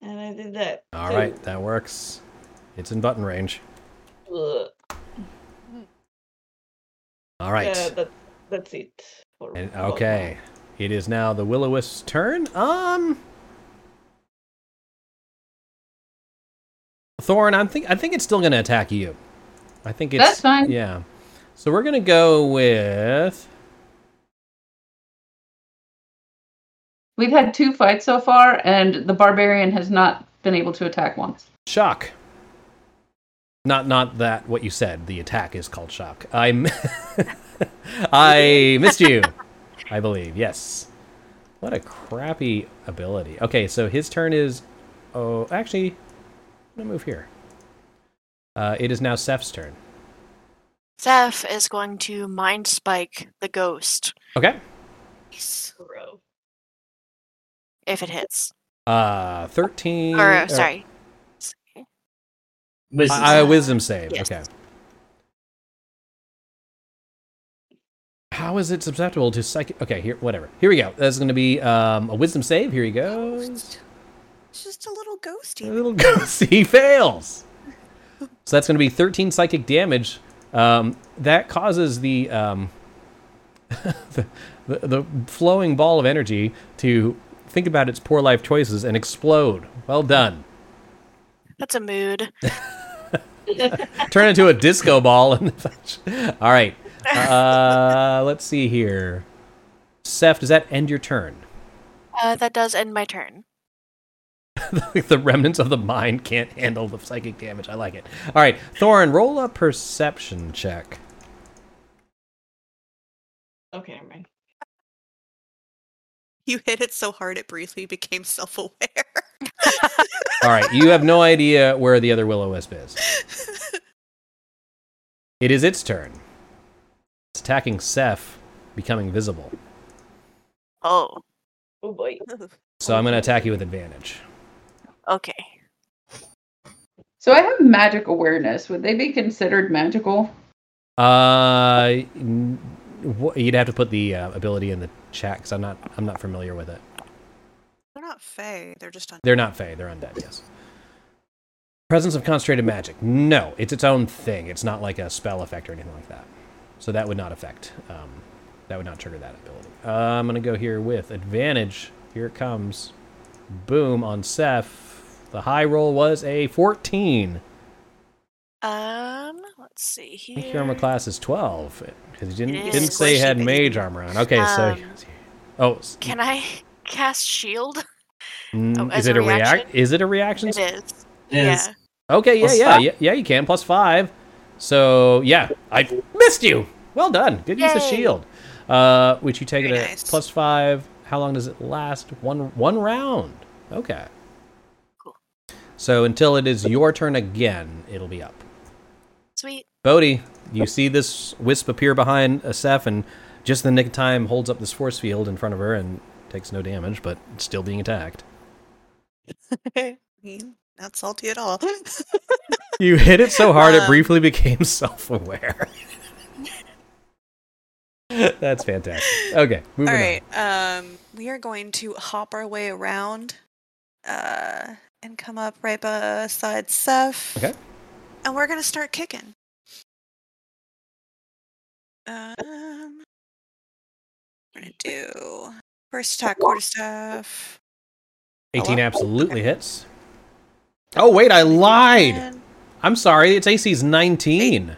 B: I. And I did that.
A: All
B: too.
A: right, that works. It's in button range.
B: Ugh.
A: All right.
B: Uh, that, that's it. for
A: And,
B: Pokemon.
A: okay. It is now the will o wisp's turn. Um. Thorn, I think I think it's still going to attack you. I think it's
C: That's fine.
A: Yeah. So we're going to go with
C: We've had two fights so far, and the barbarian has not been able to attack once.
A: shock. Not not that what you said. The attack is called shock. I'm [LAUGHS] I missed you. I believe. Yes. What a crappy ability. Okay, so his turn is oh, actually I'm going to move here. Uh, it is now Seth's turn.
F: Seth is going to mind spike the ghost
A: Okay.
F: If it hits.
A: Uh 13
F: Or
A: uh,
F: sorry.
E: Wisdom
A: I, I
E: save.
A: wisdom save.
F: Yes.
A: Okay. How is it susceptible to psychic? Okay, here, whatever. Here we go. That's going to be um, a wisdom save. Here he goes.
D: It's just a little ghosty.
A: A
D: ghosty.
A: little ghost. He fails. So that's going to be 13 psychic damage. Um, that causes the, um, [LAUGHS] the, the the flowing ball of energy to think about its poor life choices and explode. Well done.
F: That's a mood. [LAUGHS]
A: Turn into a disco ball. And [LAUGHS] all right. Uh, let's see here. Seth, does that end your turn?
F: Uh, that does end my turn. [LAUGHS]
A: the remnants of the mind can't handle the psychic damage. I like it. All right, Thorn, roll a perception check.
B: Okay, never mind.
D: You hit it so hard it briefly became self aware.
A: All right, you have no idea where the other will o wisp is. It is its turn. It's attacking Seth, becoming visible.
F: Oh,
B: Oh boy.
A: So I'm going to attack you with advantage.
F: okay.
C: So I have magic awareness. Would they be considered magical?
A: Uh, n- wh- you'd have to put the uh, ability in the chat because I'm not I'm not familiar with it.
D: They're not fey. They're just on.
A: They're not Fey. They're undead. Yes. Presence of concentrated magic. No, it's its own thing. It's not like a spell effect or anything like that. So that would not affect. Um, that would not trigger that ability. Uh, I'm gonna go here with advantage. Here it comes. Boom on Seth. The high roll was a 14.
F: Um, let's see
A: I
F: here.
A: think your armor class is 12 because he didn't didn't say he had mage armor on. Okay, so
F: Um,
A: oh,
F: Can I [LAUGHS] cast shield?
A: Mm,
F: oh,
A: is it
F: a
A: a react?
F: reaction?
A: Is it a reaction?
F: It is.
E: It is.
F: Yeah.
A: Okay, yeah, yeah, yeah, yeah, you can. Plus five. So, yeah, I missed you. Well done. Good use of shield. Uh, which you take it
D: Very
A: at
D: nice.
A: plus five. How long does it last? One one round. Okay.
F: Cool.
A: So until it is your turn again, it'll be up.
F: Sweet.
A: Bodhi, you see this wisp appear behind Asef and just in the nick of time holds up this force field in front of her and takes no damage, but it's still being attacked.
D: I mean, not salty at all. [LAUGHS]
A: You hit it so hard it
D: Um,
A: briefly [LAUGHS] became self-aware. [LAUGHS] That's fantastic. Okay,
D: All
A: moving
D: right. Um, we are going to hop our way around, uh, and come up right beside Seth.
A: Okay.
D: And we're gonna start kicking. Um, we're gonna do first attack, quarter staff.
A: on. 18
D: Hello?
A: absolutely hits. Oh wait, I lied.
D: and-
A: I'm sorry. Its AC's is 19.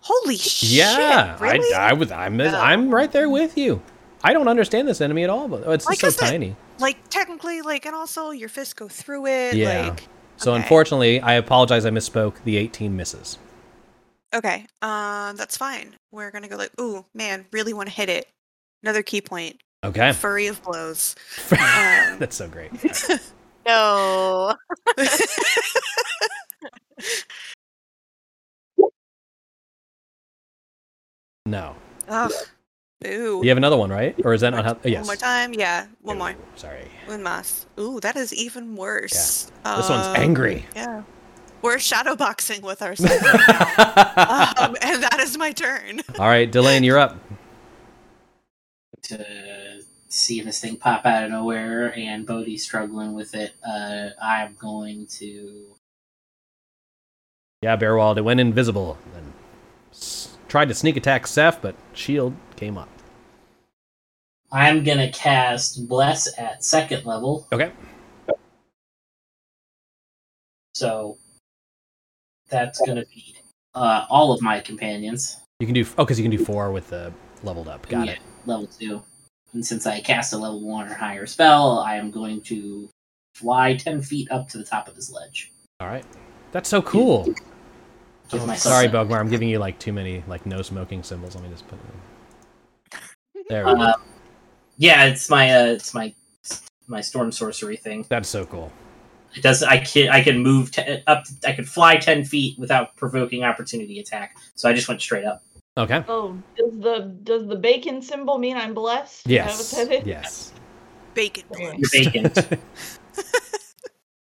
D: Holy shit!
A: Yeah,
D: really?
A: I, I was. I'm. I'm right there with you. I don't understand this enemy at all, but it's
D: Like
A: so
D: I said,
A: tiny.
D: like technically, like, and also your fists go through it.
A: Yeah.
D: Like,
A: So
D: okay.
A: unfortunately, I apologize. I misspoke. The 18 misses.
D: Okay, um, that's fine. We're gonna go like, ooh, man, really want to hit it. Another ki point.
A: Okay.
D: Flurry of blows. [LAUGHS] Um,
A: That's so great. [LAUGHS]
F: No. [LAUGHS]
A: No.
D: Ugh. Ooh.
A: You have another one, right? Or is that not how? oh, yes.
D: One more time. Yeah, one more.
A: Sorry.
D: Un más. Ooh, that is even worse.
A: This
D: Um,
A: one's angry.
D: Yeah. We're shadowboxing with ourselves. um, and that is my turn.
A: All right, Delane, you're up.
E: to see this thing pop out of nowhere and Bodhi struggling with it, uh, I'm going to.
A: Yeah, Bearwald, it went invisible. And s- tried to sneak attack Seth, but shield came up.
E: I'm gonna cast Bless at second level.
A: Okay.
E: So that's gonna be uh, all of my companions.
A: You can do oh, because you can do four with the leveled up. Got
E: Yeah,
A: it.
E: Level two. And since I cast a level one or higher spell, I am going to fly ten feet up to the top of this ledge.
A: All right. That's so cool.
E: Give
A: Oh, sorry,
E: a-
A: Bogmar. I'm giving you like too many like no smoking symbols. Let me just put it in. There we go.
E: Uh, yeah, it's my uh, it's my my storm sorcery thing.
A: That's so cool.
E: It does. I can I can move te- up. I can fly ten feet without provoking opportunity attack. So I just went straight up.
A: Okay.
B: Oh, does the does the bacon symbol mean I'm blessed? Is
A: Yes.
B: what that is?
A: Yes.
D: Bacon.
B: Okay. [LAUGHS]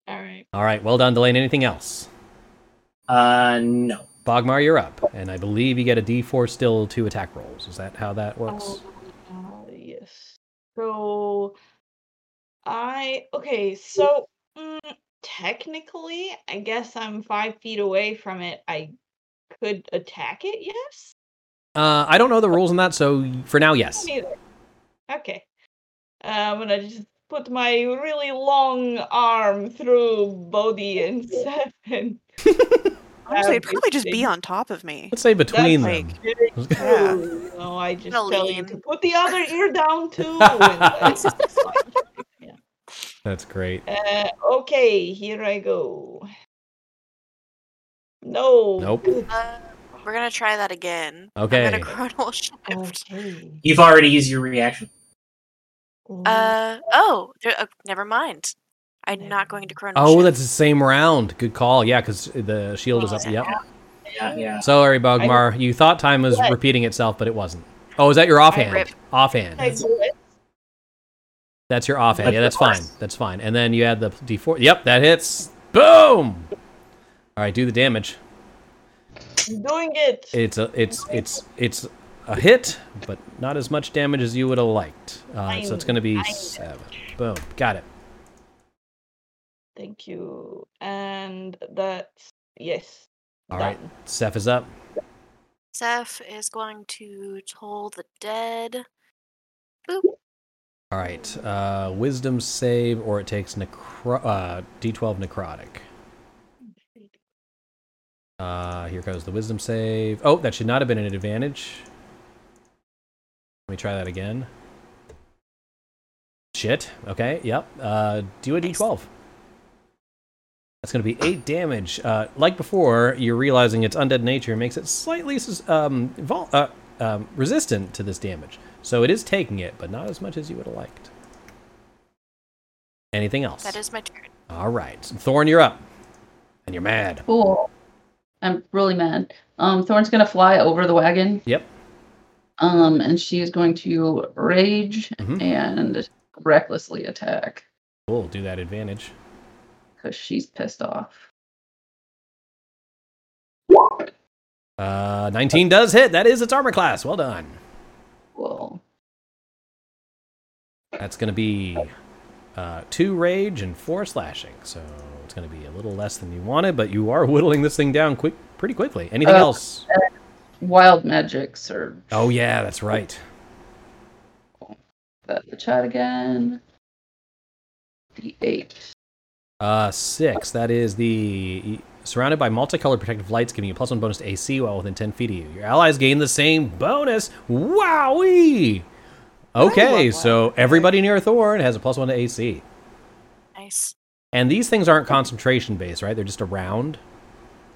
B: All right.
A: All right. Well done, Delane. Anything else?
E: uh, no.
A: Bogmar, you're up, and I believe you get a D4 still to attack rolls. Is that how that works?
B: Uh, yes. So, I okay. So, mm, technically, I guess I'm five feet away from it. I could attack it. Yes.
A: Uh, I don't know the rules on that, so for now, yes.
B: Neither. Okay. Uh, I'm gonna just put my really long arm through Bodhi and [LAUGHS] Seth [LAUGHS] and.
D: Honestly, it'd probably just be on top of me.
A: Let's say between
B: That's
A: them.
D: like- [LAUGHS] Yeah.
B: through, You know, I just
F: Gonna
B: tell you
F: lean.
B: to put the other ear down too. and that's fine.
A: That's great.
B: Uh, okay, here I go. No.
A: Nope.
F: Uh, we're gonna try that again.
A: Okay.
F: I'm gonna chronal [LAUGHS] shift.
B: Okay.
E: You've already used your reaction.
F: Uh oh, there, uh, never mind. I'm not going to chronal
A: Oh,
F: shift.
A: that's the same round. Good call. Yeah, because the shield is up. Yep.
E: Yeah, yeah.
A: Sorry, Bogmar. You thought time was
B: What?
A: repeating itself, but it wasn't. Oh, is that your offhand? Offhand.
B: I.
A: That's your offhand. Yeah, that's
E: That's
A: fine. That's fine. And then you add the D4. Yep, that hits. Boom. All right, do the damage.
B: I'm doing it.
A: It's a it's it's it's a hit, but not as much damage as you would have liked. Uh, so it's going to be
B: Nine.
A: seven. Boom. Got it.
B: Thank you. And that's yes.
A: All right.
B: done.
A: Seth is up.
F: Seth is going to toll the dead.
A: All right. Uh, wisdom save, or it takes necro- uh, D12 necrotic. Uh, here goes the wisdom save. Oh, that should not have been an advantage. Let me try that again. Shit. Okay. Yep. Uh, do a d12. That's going to be eight damage. Uh, like before, you're realizing its undead nature makes it slightly um, vul- uh, um, resistant to this damage. So it is taking it, but not as much as you would have liked. Anything else?
F: That is my turn.
A: All right. Thorn, you're up. And you're mad.
C: Cool. I'm really mad. Um, Thorn's gonna fly over the wagon.
A: Yep.
C: Um, and she is going to rage
A: Mhm.
C: and recklessly attack
A: Cool. Do that advantage.
C: because she's pissed off.
A: Uh, 19 does hit. That is its armor class. Well done.
C: Cool.
A: That's going to be uh, two rage and four slashing. So it's going to be a little less than you wanted, but you are [LAUGHS] whittling this thing down quick, pretty quickly. Anything
C: Uh,
A: else?
C: Wild magic surge.
A: Oh yeah, that's right.
C: That the chat again. The eight.
A: Uh, six. That is the surrounded by multicolored protective lights, giving you plus one bonus to AC while within ten feet of you. Your allies gain the same bonus. Wowee! Okay, so everybody near Thorn has a plus one to AC.
F: Nice.
A: And these things aren't concentration based, right? They're just around.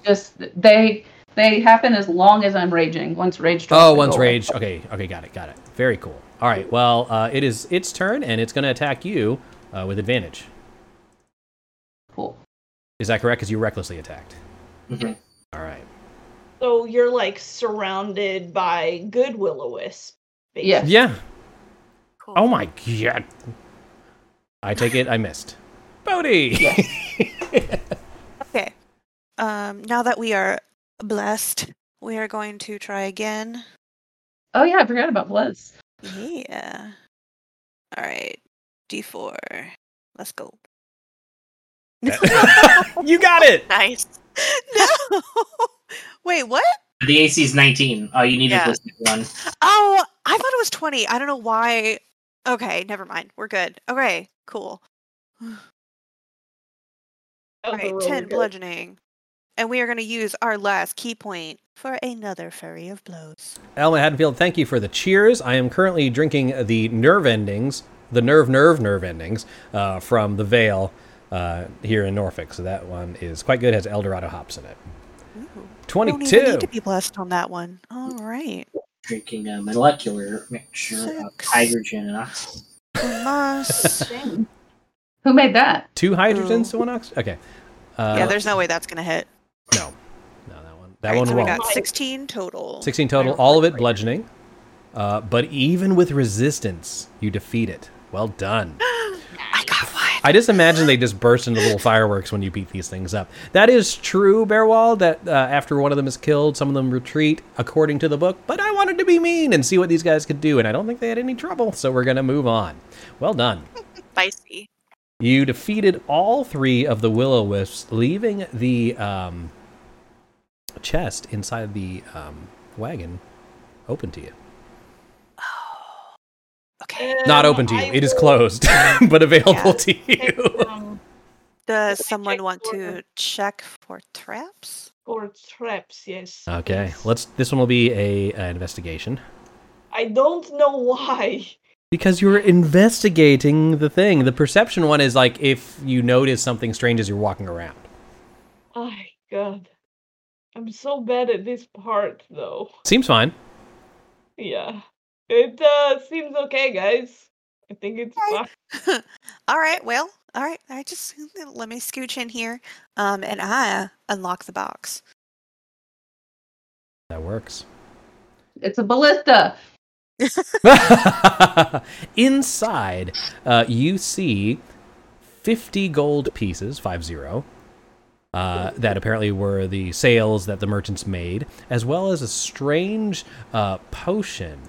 C: Just they they happen as long as I'm raging. Once rage. drops,
A: Oh, once
C: go
A: rage. Okay, okay, got it, got it. Very cool. All right, well, uh, it is its turn, and it's going to attack you uh, with advantage.
C: Cool.
A: Is that correct? Because you recklessly attacked.
E: Mhm.
A: All right.
B: So you're like surrounded by good will o wisp.
C: Yeah.
A: Yeah.
F: Cool.
A: Oh my god. I take it. I missed. Bodhi. [LAUGHS]
D: Okay. Um, now that we are blessed, we are going to try again.
C: Oh yeah, I forgot about Bless.
D: Yeah. All right. D4. Let's go. [LAUGHS]
A: you got it. [LAUGHS]
F: Nice.
D: no. Wait, what?
E: The AC is 19. Oh, you needed
F: Yeah.
E: this one.
D: Oh, I thought it was 20. I don't know why. Okay, never mind. We're good. Okay, cool. [SIGHS]
B: That was
D: Alright,
B: really
D: 10
B: good-
D: bludgeoning. And we are going to use our last ki point for another Furry of Blows.
A: Alma Haddonfield, thank you for the cheers. I am currently drinking the nerve endings, the nerve nerve nerve endings uh, from the Vale uh, here in Norfolk. So that one is quite good. Has El Dorado hops in it.
D: Ooh. Don't
A: Twenty-two.
D: need to be blessed on that one. All right.
E: Drinking a molecular mixture of hydrogen and oxygen.
D: Unless.
B: Dang.
C: Who made that?
A: Two hydrogens
D: Ooh.
A: to one oxygen. Okay. Uh,
D: yeah, there's no way that's going to hit.
A: no, no, that one. That
D: All right,
A: one
D: so we
A: won't.
D: got 16 total.
A: 16 total, all of it bludgeoning. Uh, but even with resistance, you defeat it. Well done. [GASPS]
D: I got one.
A: I just imagine they just burst into little fireworks when you beat these things up. That is true, Bearwald, that uh, after one of them is killed, some of them retreat according to the book. But I wanted to be mean and see what these guys could do, and I don't think they had any trouble, so we're going to move on. Well done. [LAUGHS]
F: Spicy.
A: You defeated all three of the Will o Wisps, leaving the um, chest inside the um, wagon open to you. Oh.
D: Okay.
A: Not
B: Um,
A: open to you.
B: I
A: It is
B: will
A: closed, [LAUGHS] but available
D: Yeah.
A: to [LAUGHS] you.
B: some
D: Does someone want
B: for-
D: to check for traps?
B: For traps, yes.
A: Okay,
B: yes.
A: let's. This one will be a, uh investigation
B: I don't know why.
A: Because you're investigating the thing. The perception one is like if you notice something strange as you're walking around.
B: My God. I'm so bad at this part, though.
A: Seems fine.
B: Yeah. It uh seems okay, guys. I think it's
D: Okay.
B: fine. [LAUGHS]
D: all right. Well, all right. I just let me scooch in here, um, and I unlock the box.
A: That works.
C: It's a ballista. [LAUGHS]
A: Inside, uh, you see 50 gold pieces, 5 0, uh, that apparently were the sales that the merchants made, as well as a strange uh, potion.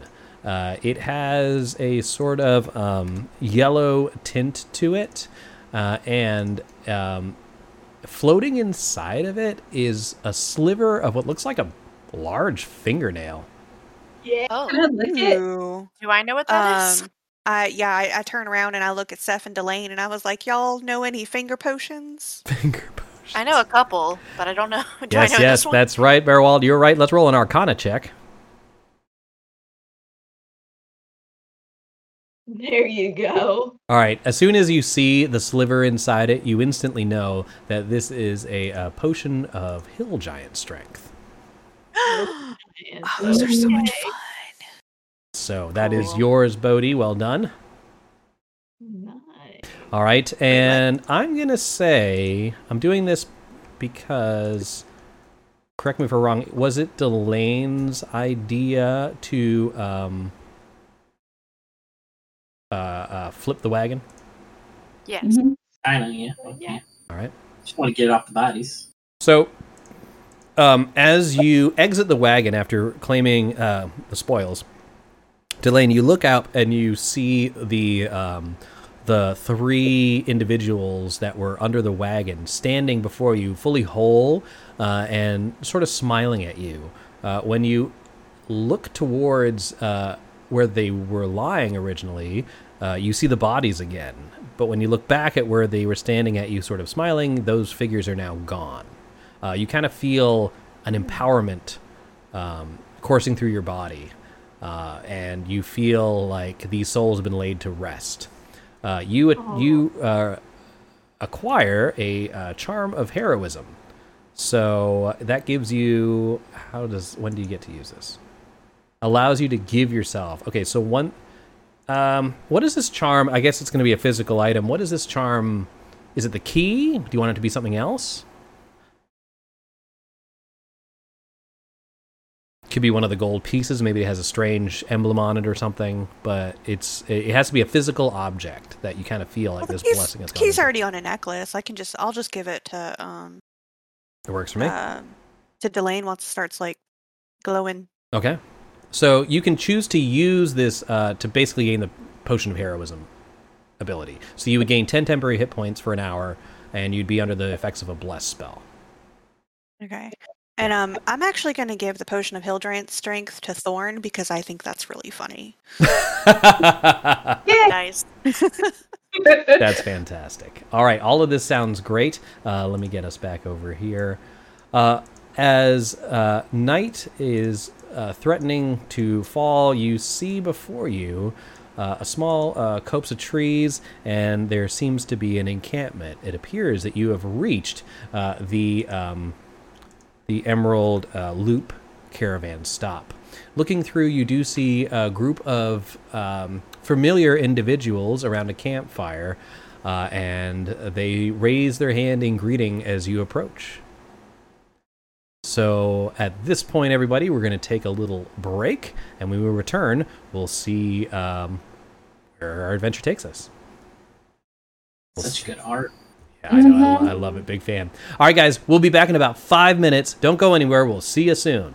A: Uh, it has a sort of um, yellow tint to it, uh, and um, floating inside of it is a sliver of what looks like a large fingernail.
B: Yeah.
F: Oh,
C: I lick it?
D: Ooh.
F: do I know what that is?
D: Um, I yeah, I, I turn around and I look at Seth and Delane, and I was like, "Y'all know any finger potions?"
A: Finger potion.
F: I know a couple, but I don't know. [LAUGHS] Do
A: yes,
F: I know
A: yes,
F: this one?
A: that's right, Bearwald. You're right. Let's roll an Arcana check.
B: There you go.
A: All right. As soon as you see the sliver inside it, you instantly know that this is a, uh potion of hill giant strength. [GASPS]
D: oh, those are so much fun.
A: So that is
B: Cool.
A: yours, Bodhi. Well done.
B: Nice.
A: All right, and I'm gonna say I'm doing this because. Correct me if I'm wrong. Was it Delane's idea to um, uh, uh, flip the wagon?
F: Yes.
C: Mhm.
E: I know, yeah.
B: Yeah.
A: All right.
E: Just want to get it off the bodies.
A: So, um, as you exit the wagon after claiming uh, the spoils, Delane, you look out and you see the um, the three individuals that were under the wagon standing before you, fully whole uh, and sort of smiling at you. Uh, when you look towards uh, where they were lying originally, uh, you see the bodies again. But when you look back at where they were standing at you, sort of smiling, those figures are now gone. Uh, you kind of feel an empowerment um, coursing through your body, uh, and you feel like these souls have been laid to rest. Uh, you you uh, acquire a uh, charm of heroism, So that gives you how does when do you get to use this? Allows you to give yourself. Okay, so one um what is this charm? I guess it's going to be a physical item. What is this charm? Is it the key? Do you want it to be something else? Could be one of the gold pieces. Maybe it has a strange emblem on it or something. But it's it has to be a physical object that you kind of feel like
D: Well,
A: this blessing is going.
D: key's already on a necklace. I can just I'll just give it to um
A: It works for me.
D: um to Delane once it starts like glowing.
A: Okay. So you can choose to use this uh, to basically gain the potion of heroism ability. So you would gain 10 temporary hit points for an hour, and you'd be under the effects of a bless spell.
D: Okay. And um I'm actually gonna give the potion of hill giant strength to Thorn because I think that's really funny. [LAUGHS]
F: Nice. [LAUGHS]
A: That's fantastic. All right, all of this sounds great. Uh, let me get us back over here. Uh, as uh, night is uh, threatening to fall, you see before you uh, a small uh, copse of trees, and there seems to be an encampment. It appears that you have reached uh, the um, the Emerald uh, Loop caravan stop. Looking through, you do see a group of um, familiar individuals around a campfire, uh, and they raise their hand in greeting as you approach. So at this point, everybody, we're going to take a little break, and when we return, we'll see um, where our adventure takes us.
E: Such good art.
A: Yeah, I know. I, mm-hmm. I love it. Big fan. All right, guys, we'll be back in about five minutes. Don't go anywhere. We'll see you soon.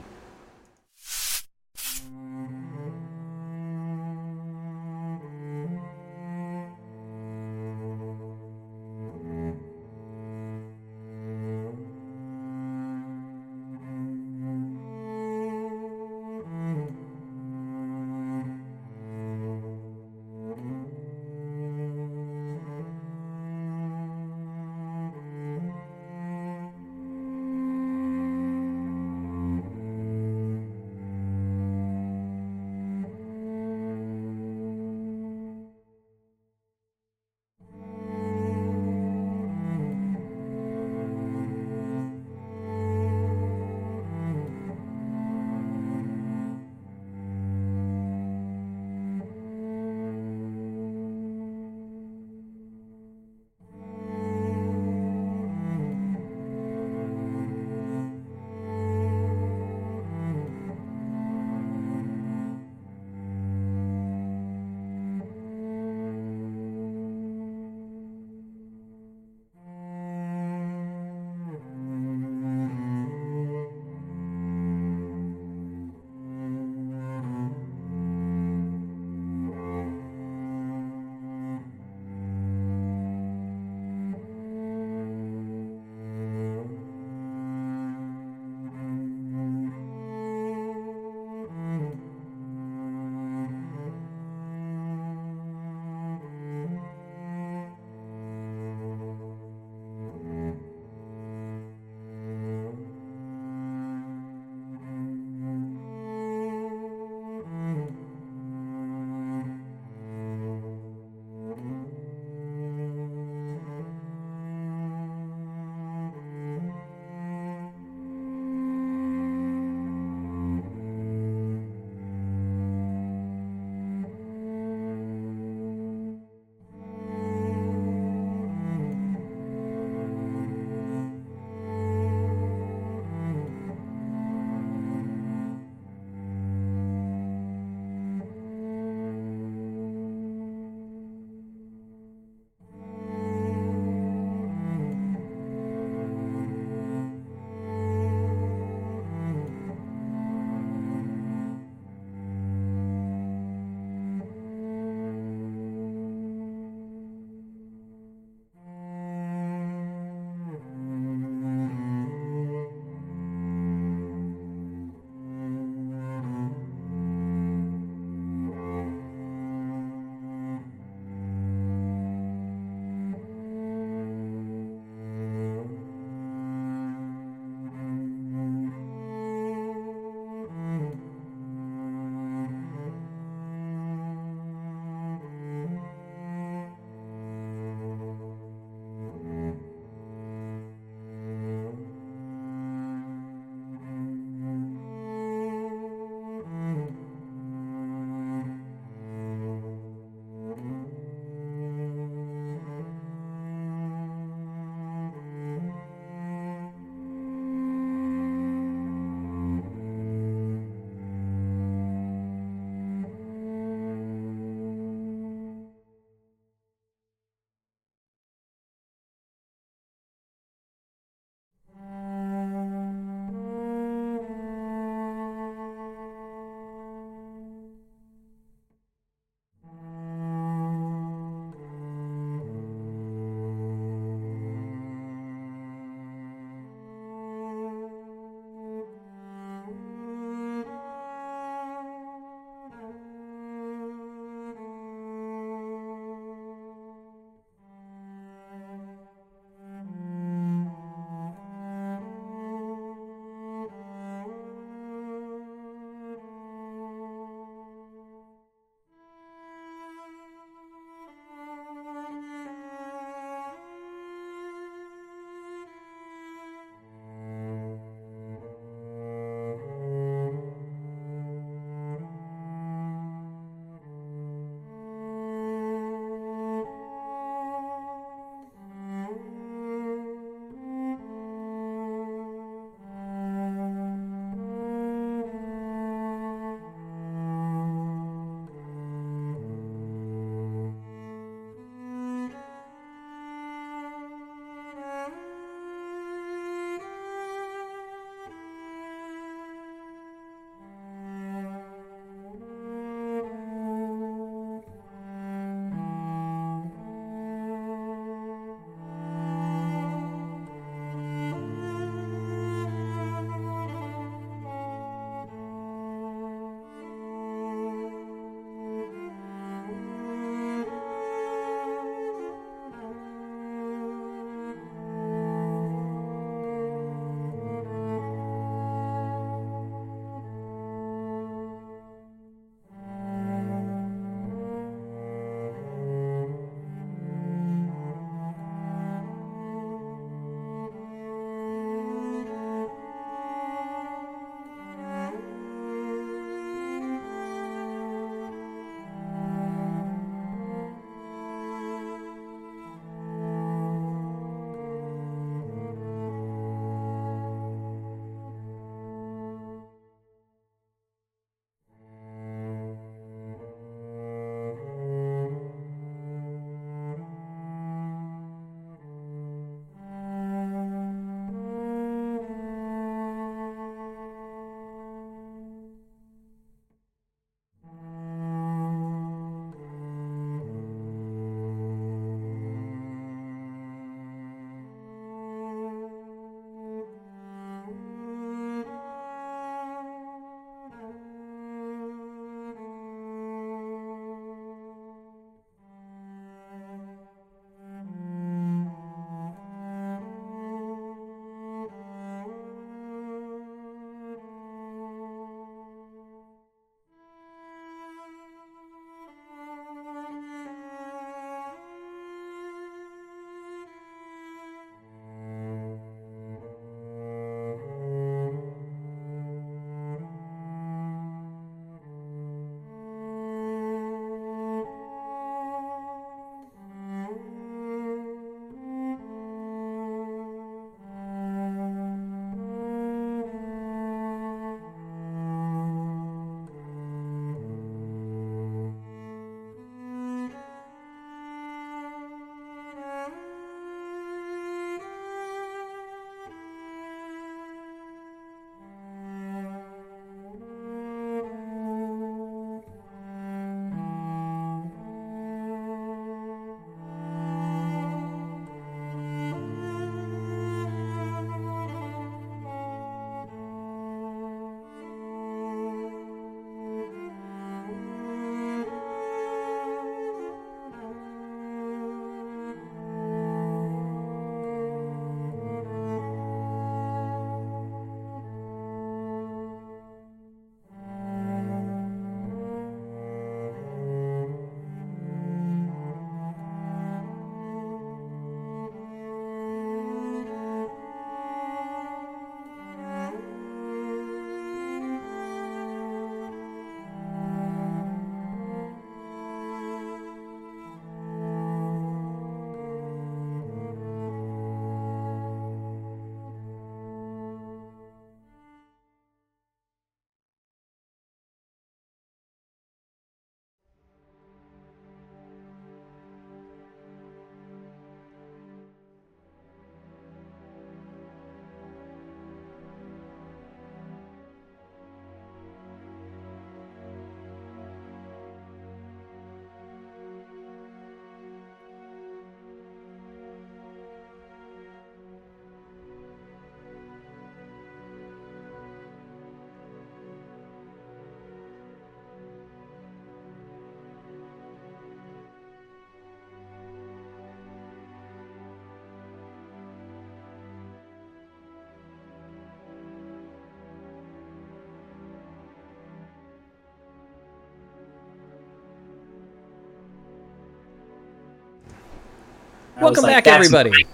A: Welcome
E: like,
A: back, everybody.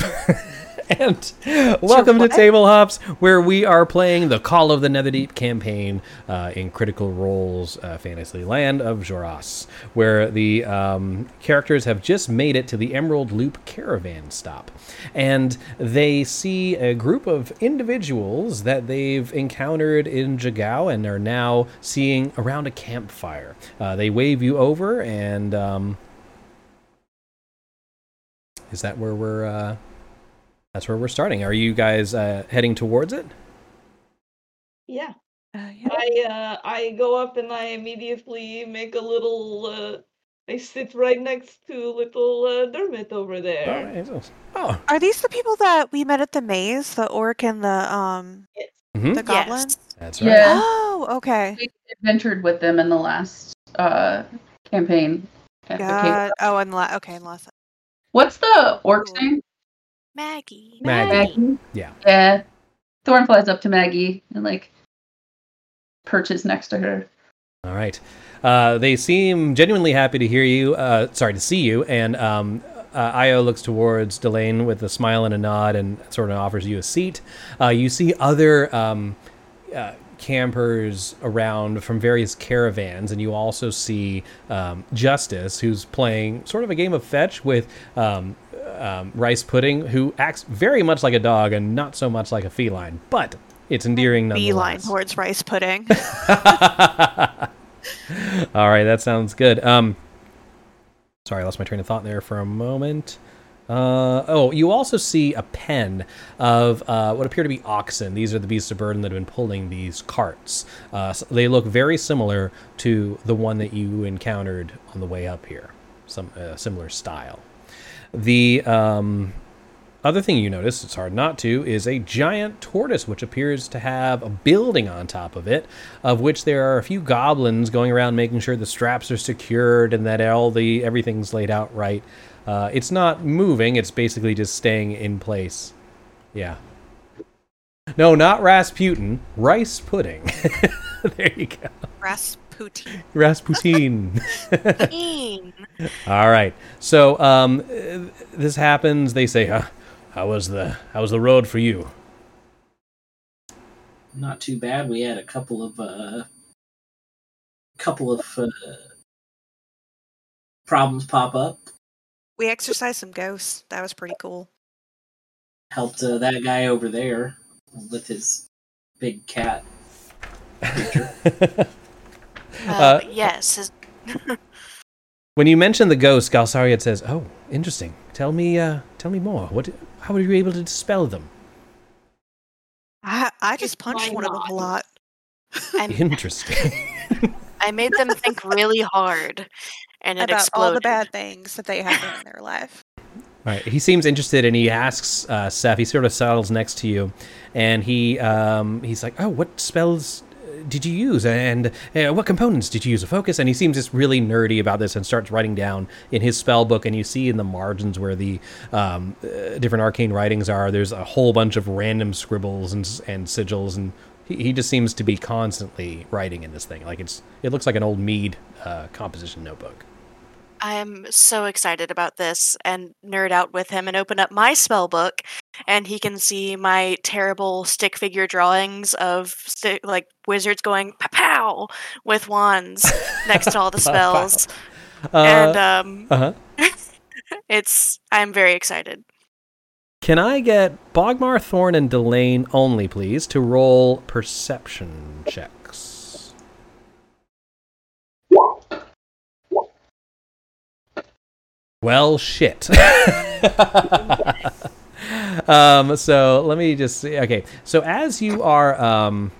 A: [LAUGHS] and welcome to? Table Hops, where we are playing the Call of the Netherdeep campaign uh, in Critical Role's uh, Fantasy Land of Xhorhas, where the um, characters have just made it to the Emerald Loop caravan stop. And they see a group of individuals that they've encountered in Jigow and are now seeing around a campfire. Uh, they wave you over, and um, is that where we're? Uh, that's where we're starting. Are you guys uh, heading towards it?
B: Yeah.
D: Uh, yeah.
B: I uh I go up and I immediately make a little uh I sit right next to little uh, Dermot over there.
A: All right. Oh,
D: Are these the people that we met at the maze? The orc and the um
A: mhm,
D: the goblin?
F: Yes.
A: that's right.
C: Yeah.
D: Oh, okay.
C: We adventured with them in the last uh, campaign. at the.
D: God. Oh, and la- okay, and last
C: What's the orc's name?
F: Maggie.
A: Maggie. Yeah.
C: Yeah. Thorn flies up to Maggie and like perches next to her.
A: All right. Uh, they seem genuinely happy to hear you. Uh, sorry to see you. And um, uh, Ayo looks towards Delane with a smile and a nod, and sort of offers you a seat. Uh, you see other um, uh, campers around from various caravans, and you also see um, Justice, who's playing sort of a game of fetch with. Um, um, rice pudding, who acts very much like a dog and not so much like a feline, but it's endearing nonetheless.
D: Feline towards rice pudding. [LAUGHS] [LAUGHS]
A: All right, that sounds good. Um, sorry, I lost my train of thought there for a moment. Uh, oh, you also see a pen of uh, what appear to be oxen. These are the beasts of burden that have been pulling these carts. Uh, s- they look very similar to the one that you encountered on the way up here. Some uh, similar style. The um, other thing you notice, it's hard not to, is a giant tortoise which appears to have a building on top of it, of which there are a few goblins going around making sure the straps are secured and that all the everything's laid out right. Uh, it's not moving; it's basically just staying in place. Yeah. No, not Rasputin. Rice pudding. [LAUGHS] there you go.
D: Rasputin.
A: Rasputin. [LAUGHS] [LAUGHS] All right. So um, uh, this happens. They say, huh, "How was the how was the road for you?"
E: Not too bad. We had a couple of uh, couple of uh, problems pop up.
D: We exercised some ghosts. That was pretty cool.
E: Helped uh, that guy over there with his big cat creature. [LAUGHS]
F: Uh,
A: Uh,
F: yes. [LAUGHS]
A: When you mention the ghost, Galsariad says, "Oh, interesting. Tell me, uh, tell me more. What? How were you able to dispel them?
D: I I just punched
B: Why
D: one of them a lot.
F: I,
A: Interesting." [LAUGHS]
F: I made them think really hard, and it
D: about
F: exploded.
D: all the bad things that they have in their life. [LAUGHS]
A: All right. He seems interested, and he asks uh, Seth. He sort of settles next to you, and he um, he's like, "Oh, what spells uh, did you use, and uh, what components did you use to focus?" And he seems just really nerdy about this, and starts writing down in his spell book. And you see in the margins where the um, uh, different arcane writings are, there's a whole bunch of random scribbles and and sigils, and he, he just seems to be constantly writing in this thing. Like it's it looks like an old Mead uh, composition notebook.
F: I'm so excited about this and nerd out with him and open up my spell book and he can see my terrible stick figure drawings of sti- like wizards going pow pow with wands next to all the [LAUGHS] spells and um
A: uh huh. [LAUGHS]
F: it's I'm very excited.
A: Can I get Bogmar, Thorn, and Delane only, please, to roll perception checks? Well, shit. [LAUGHS] um, so let me just see. Okay, so as you are, um,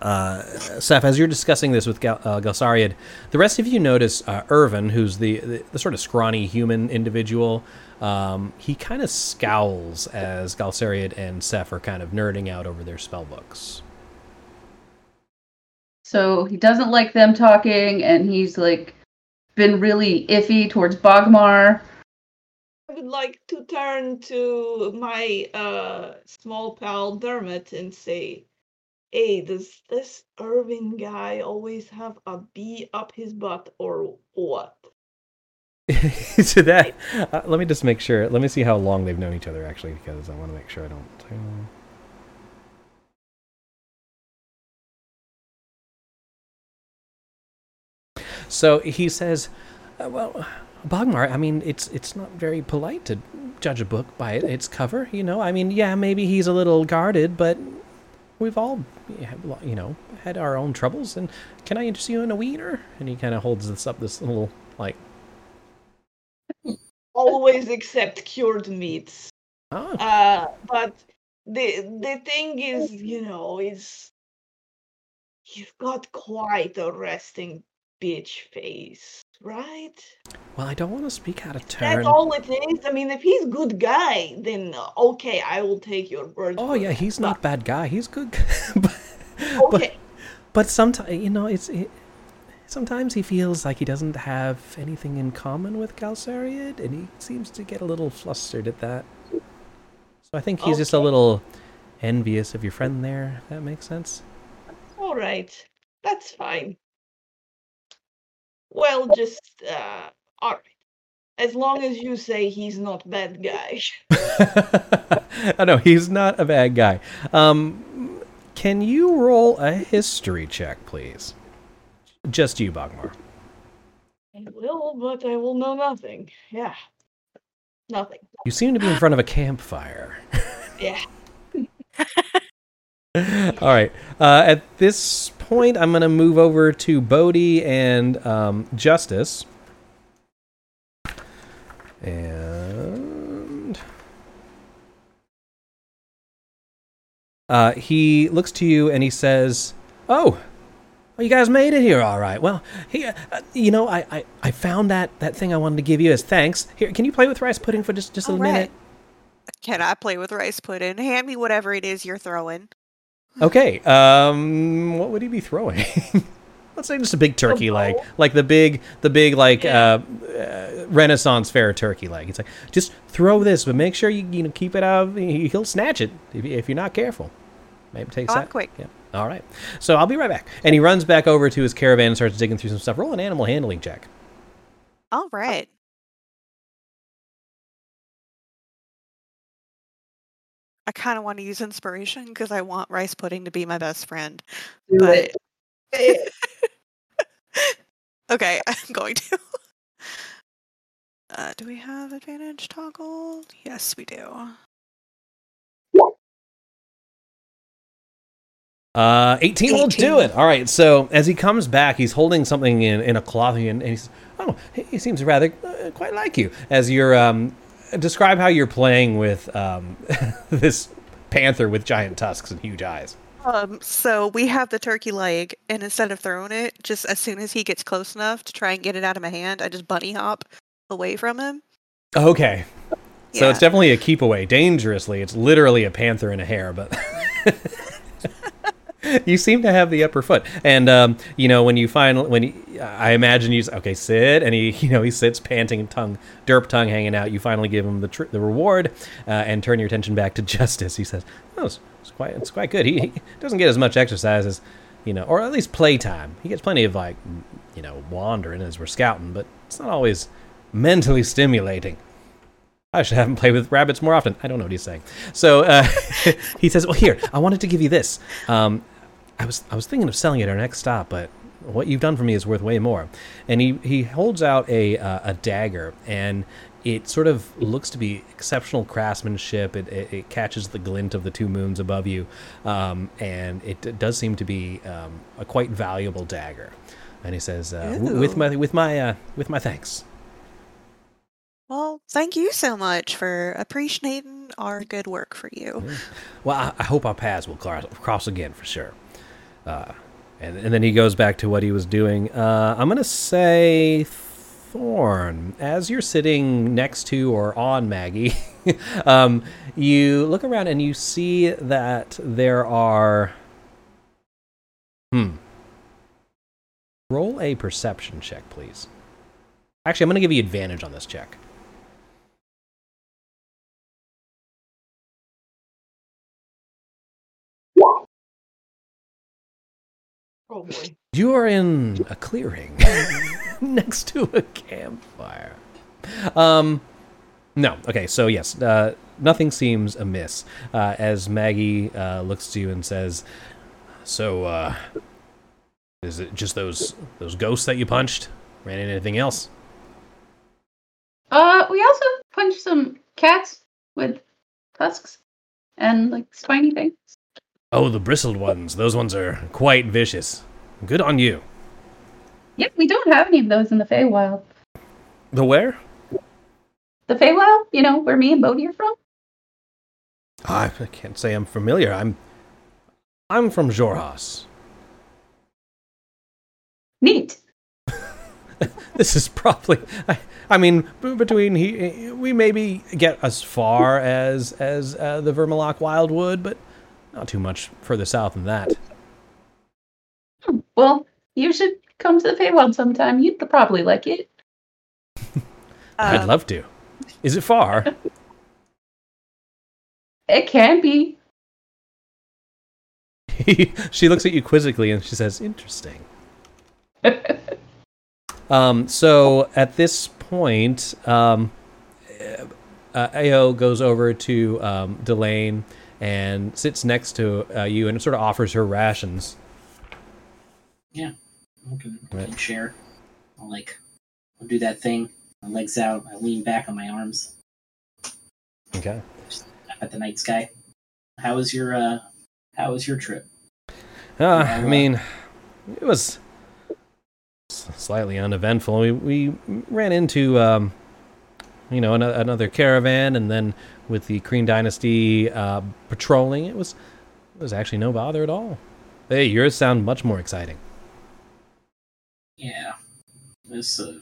A: uh, Seth, as you're discussing this with Gal- uh, Galsariad, the rest of you notice uh, Irvin, who's the, the, the sort of scrawny human individual. Um, he kind of scowls as Galsariad and Seth are kind of nerding out over their spell books.
C: So he doesn't like them talking, and he's like been really iffy towards Bogmar.
B: I would like to turn to my uh small pal Dermot and say, Hey, does this Irving guy always have a bee up his butt or what? [LAUGHS]
A: to that, uh, let me just make sure. Let me see how long they've known each other actually, because I want to make sure I don't. So he says, uh, "Well, Bogmar, I mean, it's it's not very polite to judge a book by its cover. You know, I mean, yeah, maybe he's a little guarded, but we've all, you know, had our own troubles. And can I interest you in a wiener?" And he kind of holds this up, this little like
B: Always accept cured meats.
A: Oh,
B: Uh, but the the thing is, you know, is you've got quite a resting bitch face, right?
A: well, I don't want to speak out of turn.
B: That's all it is. I mean, if he's good guy, then uh, okay, I will take your word.
A: Oh yeah, he's
B: But-
A: not bad guy. He's good. [LAUGHS] but, but
B: Okay,
A: but sometimes you know it's it, sometimes he feels like he doesn't have anything in common with Galsariad, and he seems to get a little flustered at that. So I think he's just a little envious of your friend there. If that makes sense.
B: all right, that's fine. Well, just uh, all right. As long as you say he's not bad guy. [LAUGHS] [LAUGHS]
A: oh no, he's not a bad guy. Um, can you roll a history check, please? Just you, Bogmar.
B: I will, but I will know nothing. Yeah, nothing.
A: You seem to be in front of a campfire.
B: Yeah. [LAUGHS]
A: All right. Uh, at this point, I'm going to move over to Bodhi and um, Justice. And uh, he looks to you and he says, "Oh, well, you guys made it here, all right. Well, here, uh, you know, I, I, I found that, that thing I wanted to give you as thanks. Here, can you play with rice pudding for just, just a
D: All
A: minute?
D: right. Can I play with rice pudding? Hand me whatever it is you're throwing.
A: Okay. Um, what would he be throwing? [LAUGHS] Let's say just a big turkey leg, like the big, the big like
B: Yeah.
A: uh, uh, Renaissance fair turkey leg. It's like just throw this, but make sure you you know keep it out. of- he- He'll snatch it if, if you're not careful. Maybe it takes
D: Oh,
A: that.
D: quick.
A: Yeah. All right. So I'll be right back. And he runs back over to his caravan and starts digging through some stuff. Roll an animal handling check.
D: All right. I kind of want to use inspiration because I want rice pudding to be my best friend.
C: Do
D: but
C: it. [LAUGHS]
D: okay, [LAUGHS] I'm going to. Uh, do we have advantage toggle? Yes, we do.
A: Uh, 18 will do it. All right. So as he comes back, he's holding something in, in a cloth and, and he says, Oh, he he seems rather uh, quite like you. As you're, um, describe how you're playing with um, [LAUGHS] this panther with giant tusks and huge eyes.
D: Um, so we have the turkey leg, and instead of throwing it, just as soon as he gets close enough to try and get it out of my hand, I just bunny hop away from him.
A: Okay. So it's definitely a keep away. Dangerously, it's literally a panther in a hare, but. [LAUGHS] [LAUGHS] you seem to have the upper foot, and um, you know when you finally, when he, I imagine you okay sit, and he [LAUGHS] you know he sits panting, tongue derp tongue hanging out. You finally give him the tr- the reward, uh, and turn your attention back to [LAUGHS] justice. He says, "Oh, it's, it's quite it's quite good. He, he doesn't get as much exercise as you know, or at least playtime. He gets plenty of like you know wandering as we're scouting, but it's not always mentally stimulating." I should have him play with rabbits more often. I don't know what he's saying. So uh, he says, "Well, here, I wanted to give you this. Um, I was I was thinking of selling it at our next stop, but what you've done for me is worth way more." And he he holds out a uh, a dagger, and it sort of looks to be exceptional craftsmanship. It, it, it catches the glint of the two moons above you, um, and it, d- does seem to be um, a quite valuable dagger. And he says, uh, "W- "With my with my uh, with my thanks."
D: Well, thank you so much for appreciating our good work for you.
A: Well, I, I hope our paths will cross, cross again for sure. Uh, and, and then he goes back to what he was doing. Uh, I'm going to say, Thorn, as you're sitting next to or on Maggie, [LAUGHS] um, you look around and you see that there are. Hmm. Roll a perception check, please. Actually, I'm going to give you advantage on this check.
B: Oh boy.
A: You are in a clearing [LAUGHS] next to a campfire. Um, no. Okay. So yes, uh, nothing seems amiss uh, as Maggie uh, looks to you and says, "So, uh, is it just those those ghosts that you punched? Ran into anything else?"
C: Uh, we also punched some cats with tusks and like spiny things.
A: Oh, the bristled ones. Those ones are quite vicious. Good on you.
C: Yep, we don't have any of those in the Feywild.
A: The where?
C: The Feywild, you know, where me and Bodhi are from.
A: I can't say I'm familiar. I'm I'm from Xhorhas.
C: Neat. [LAUGHS]
A: This is probably. I, I mean, between he, we maybe get as far as as uh, the Vermaloc Wildwood, but not too much further south than that.
C: Well, you should come to the Feywild sometime. You'd probably like it. [LAUGHS]
A: I'd
F: Um,
A: love to. Is it far? [LAUGHS]
C: It can be. [LAUGHS]
A: she looks at you quizzically and she says, "Interesting." Um, so at this point, um, uh, Ayo goes over to um, Delane and sits next to uh, you and sort of offers her rations.
E: Yeah, we can,
A: Right.
E: can share. I'll like, I'll do that thing. My legs out. I lean back on my arms.
A: Okay.
E: Just up at the night sky. How was your uh? How was your trip?
A: Uh, I mean, it was slightly uneventful. We we ran into um, you know an- another caravan, and then with the Kryn Dynasty uh, patrolling, it was it was actually no bother at all. Hey, yours sound much more exciting.
E: Yeah, this uh,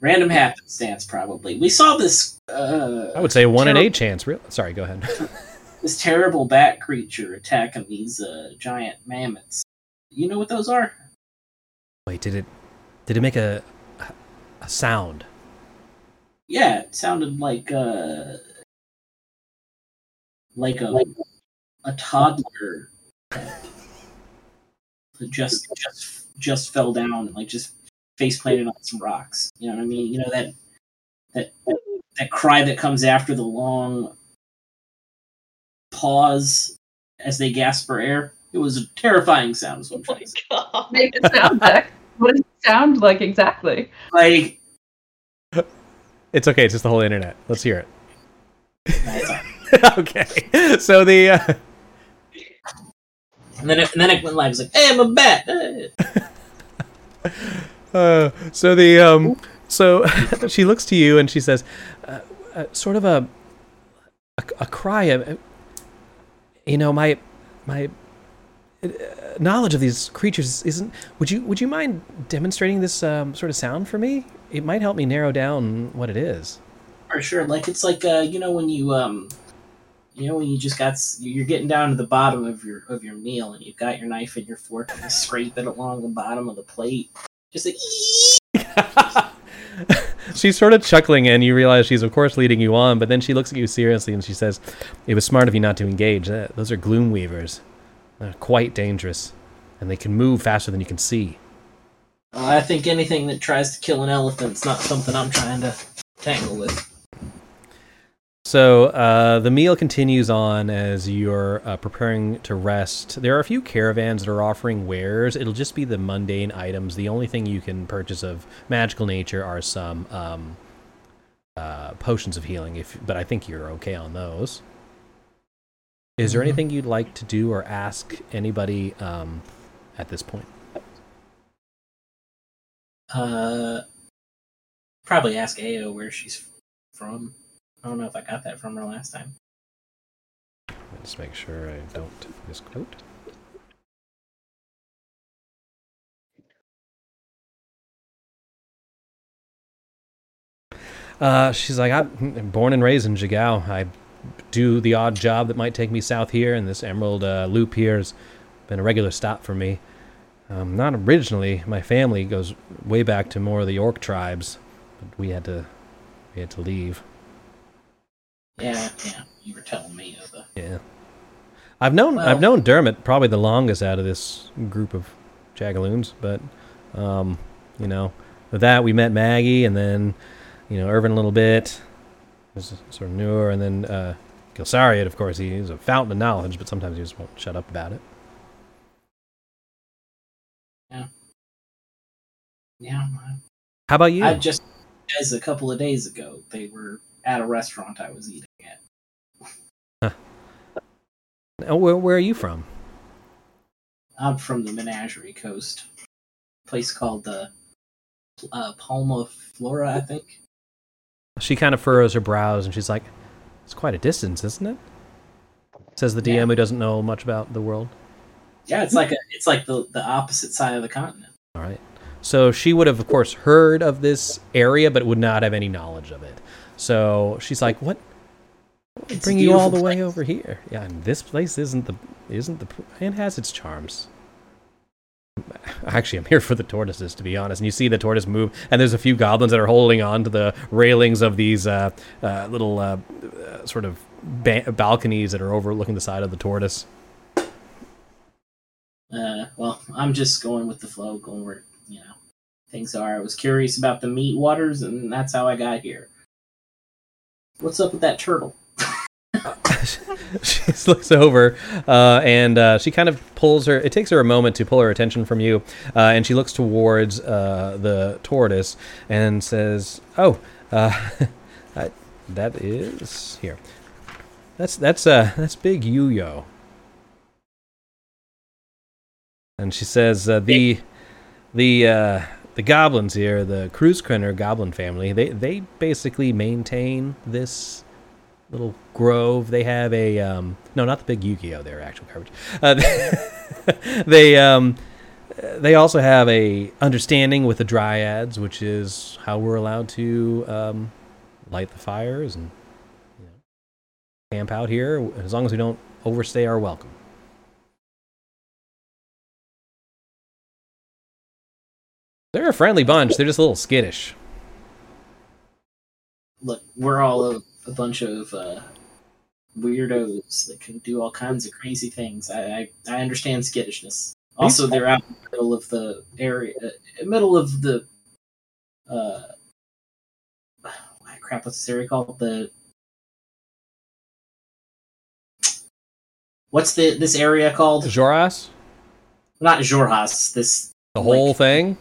E: random happenstance probably. We saw this. Uh,
A: I would say one in eight chance. Real. Sorry, go ahead. [LAUGHS] [LAUGHS]
E: this terrible bat creature attacking these uh, giant mammoths. You know what those are?
A: Wait, did it did it make a a sound?
E: Yeah, it sounded like uh, like a a toddler that just just just fell down and like just face planted on some rocks. You know what I mean? You know that that that cry that comes after the long pause as they gasp for air. It was a terrifying sound. Is what I'm trying to say. [LAUGHS]
C: Make it sound back. What does it sound like exactly?
E: Like
A: It's okay. It's just the whole internet. Let's hear it. [LAUGHS] okay. So the uh,
E: and then it, and then it went live. It's like, "Hey, I'm a bat." [LAUGHS]
A: Uh, so the um so [LAUGHS] she looks to you and she says, uh, uh, sort of a a, a cry. Uh, you know, my my uh, knowledge of these creatures isn't. Would you would you mind demonstrating this um, sort of sound for me? It might help me narrow down what it is.
E: For sure, like it's like uh, you know when you um, you know when you just got you're getting down to the bottom of your of your meal and you've got your knife and your fork and you scrape it along the bottom of the plate, just like [LAUGHS]
A: she's sort of chuckling, and you realize she's, of course, leading you on. But then she looks at you seriously and she says, "It was smart of you not to engage. Those are gloom weavers. They're quite dangerous, and they can move faster than you can see."
E: Uh, I think anything that tries to kill an elephant's not something I'm trying to tangle with.
A: So uh, the meal continues on as you're uh, preparing to rest. There are a few caravans that are offering wares. It'll just be the mundane items. The only thing you can purchase of magical nature are some um, uh, potions of healing. If, but I think you're okay on those. Is there
E: Mhm.
A: anything you'd like to do or ask anybody um, at this point?
E: Uh, probably ask Ayo where she's from. I don't know if I got that from her last time.
A: Let's make sure I don't misquote. Uh, she's like, I'm born and raised in Jigow. I do the odd job that might take me south here, and this Emerald uh, Loop here has been a regular stop for me. Um, not originally. My family goes way back to more of the York tribes, but we had to we had to leave.
E: Yeah, yeah, you were telling me of the.
A: Yeah. I've known I've known Dermot probably the longest out of this group of Jagaloons, but um, you know, with that we met Maggie and then you know Irvin a little bit. He's sort of newer, and then uh, Galsariad, of course, he's a fountain of knowledge, but sometimes he just won't shut up about it.
E: Yeah,
A: How about you?
E: I just as a couple of days ago they were at a restaurant I was eating at.
A: Oh, where, where are you from?
E: I'm from the Menagerie Coast, place called the uh, Palma Flora, I think.
A: She kind of furrows her brows and she's like, "It's quite a distance, isn't it?" Says the DM
E: Yeah.
A: who doesn't know much about the world.
E: Yeah, it's like a, it's like the the opposite side of the continent.
A: All right. So she would have, of course, heard of this area, but would not have any knowledge of it. So she's like, "What?
E: It's
A: bring you all the
E: beautiful
A: way over here? Yeah, and this place isn't the isn't the and has its charms." Actually, I'm here for the tortoises, to be honest. And you see the tortoise move, and there's a few goblins that are holding on to the railings of these uh, uh, little uh, uh, sort of ba- balconies that are overlooking the side of the tortoise.
E: Uh, well, I'm just going with the flow, going where things are. I was curious about the meat waters, and that's how I got here. What's up with that turtle? [LAUGHS] [LAUGHS]
A: she looks over uh, and uh, she kind of pulls her. It takes her a moment to pull her attention from you, uh, and she looks towards uh, the tortoise and says, "Oh, uh, [LAUGHS] I, that is here. That's that's uh that's Big Yuyo." And she says, uh, "the the uh, the goblins here, the Cruise goblin family, they they basically maintain this." little grove. They have a um, no, not the big Yu-Gi-Oh. They're actual garbage. Uh, [LAUGHS] they um, they also have a understanding with the dryads, which is how we're allowed to um, light the fires and you know, camp out here as long as we don't overstay our welcome. They're a friendly bunch. They're just a little skittish.
E: Look, we're all a, a bunch of uh, weirdos that can do all kinds of crazy things. I I, I understand skittishness. Also, they're out in the middle of the area, uh, middle of the. Uh, crap, what's this area called? The what's the this area called?
A: Joras,
E: Not Jorhas. This
A: the
E: Like-
A: whole thing.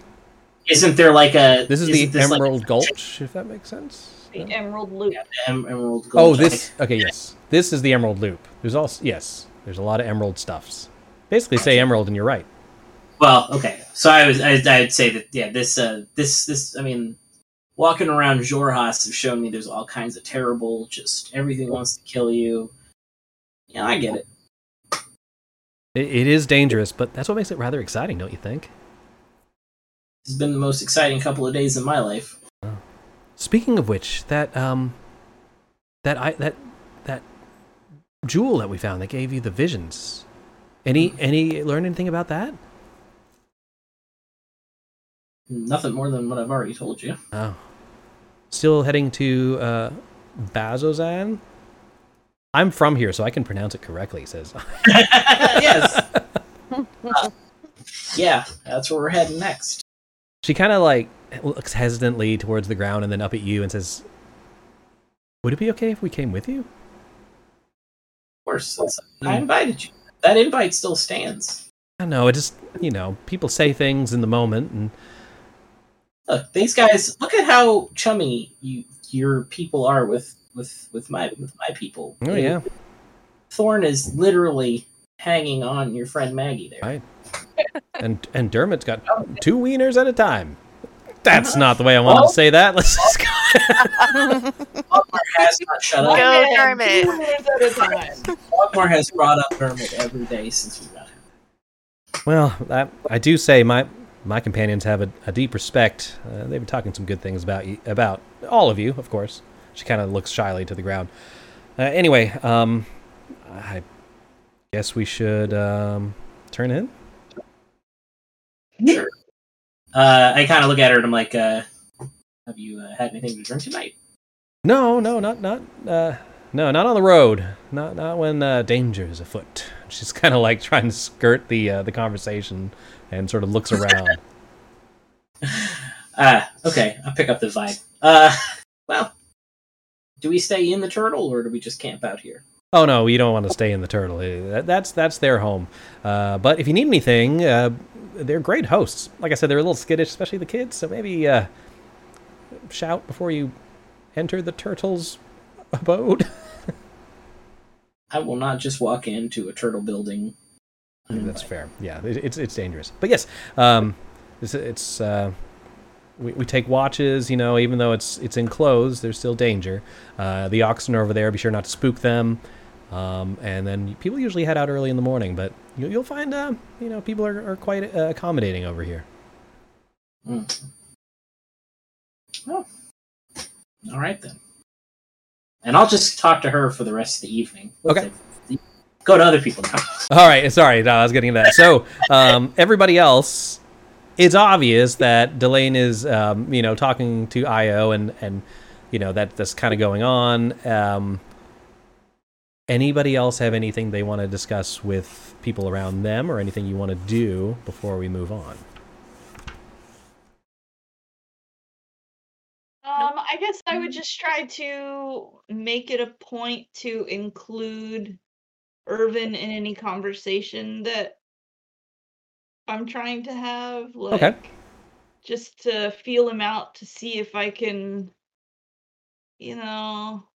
E: Isn't there like a.
A: This is the
E: isn't this like-
A: Emerald Gulch, if that makes sense.
B: The
A: No?
B: Emerald Loop.
E: Yeah, the em- Emerald
A: Oh, this. Okay, yes. This is the Emerald Loop. There's also yes. There's a lot of emerald stuffs. Basically, say emerald, and you're right.
E: Well, okay. So I was, I, I'd say that, yeah, this, uh, this, this. I mean, walking around Xhorhas has shown me there's all kinds of terrible. Just everything wants to kill you. Yeah, I get it.
A: It, it is dangerous, but that's what makes it rather exciting, don't you think?
E: It's been the most exciting couple of days in my life.
A: Speaking of which, that um, that I that that jewel that we found that gave you the visions. Any any learn anything about that?
E: Nothing more than what I've already told you.
A: Oh, still heading to uh, Bazzoxan. I'm from here, so I can pronounce it correctly. Says. [LAUGHS]
E: yes. Uh, [LAUGHS] yeah, that's where we're heading next.
A: She kind of like looks hesitantly towards the ground and then up at you and says, "Would it be okay if we came with you?"
E: Of course, I invited you. That invite still stands.
A: I know. It just you know people say things in the moment, and
E: Look, these guys. Look at how chummy you your people are with with with my with my people.
A: oh yeah,
E: Thorn is literally hanging on your friend Maggie there.
A: right. And and Dermot's got two wieners at a time. That's not the way I wanted to say that. [LAUGHS] Let's just go. [LAUGHS]
E: Bogmar has not shut up.
B: Man,
F: Dermot.
B: two winners at a time.
E: Bogmar has brought up Dermot every day since we got him.
A: Well, I, I do say my my companions have a, a deep respect. Uh, they've been talking some good things about you, about all of you, of course. She kind of looks shyly to the ground. Uh, anyway, um, I guess we should um, turn in.
E: Sure. Uh, I kind of look at her and I'm like, uh, "Have you uh, had anything to drink tonight?"
A: No, no, not not uh, no, not on the road. Not not when uh, danger is afoot. [LAUGHS] She's kind of like trying to skirt the uh, the conversation and sort of looks around.
E: Ah, [LAUGHS] [LAUGHS] okay. I'll pick up the vibe. Uh, Well, do we stay in the turtle or do we just camp out here?
A: Oh no, you don't want to stay in the turtle. Uh, That's that's their home. Uh, but if you need anything, uh, they're great hosts. Like I said, they're a little skittish, especially the kids. So maybe uh, shout before you enter the turtle's abode. [LAUGHS]
E: I will not just walk into a turtle building.
A: That's fair. Yeah, it, it's it's dangerous. But yes, um, it's it's uh, we, we take watches. You know, even though it's it's enclosed, there's still danger. Uh, the oxen are over there. Be sure not to spook them. Um, and then people usually head out early in the morning, but you, you'll find uh, you know people are, are quite uh, accommodating over here.
E: Mm. Well, all right then. And I'll just talk to her for the rest of the evening.
A: Okay.
E: Go to other people now. [LAUGHS]
A: All right, sorry, no, I was getting that. So, um, everybody else, it's obvious that Delane is, um, you know, talking to Ayo, and and you know that that's kind of going on. Um, anybody else have anything they want to discuss with people around them, or anything you want to do before we move on?
B: Um, I guess I would just try to make it a point to include Irvin in any conversation that I'm trying to have. Like,
A: Okay.
B: Just to feel him out to see if I can, you know,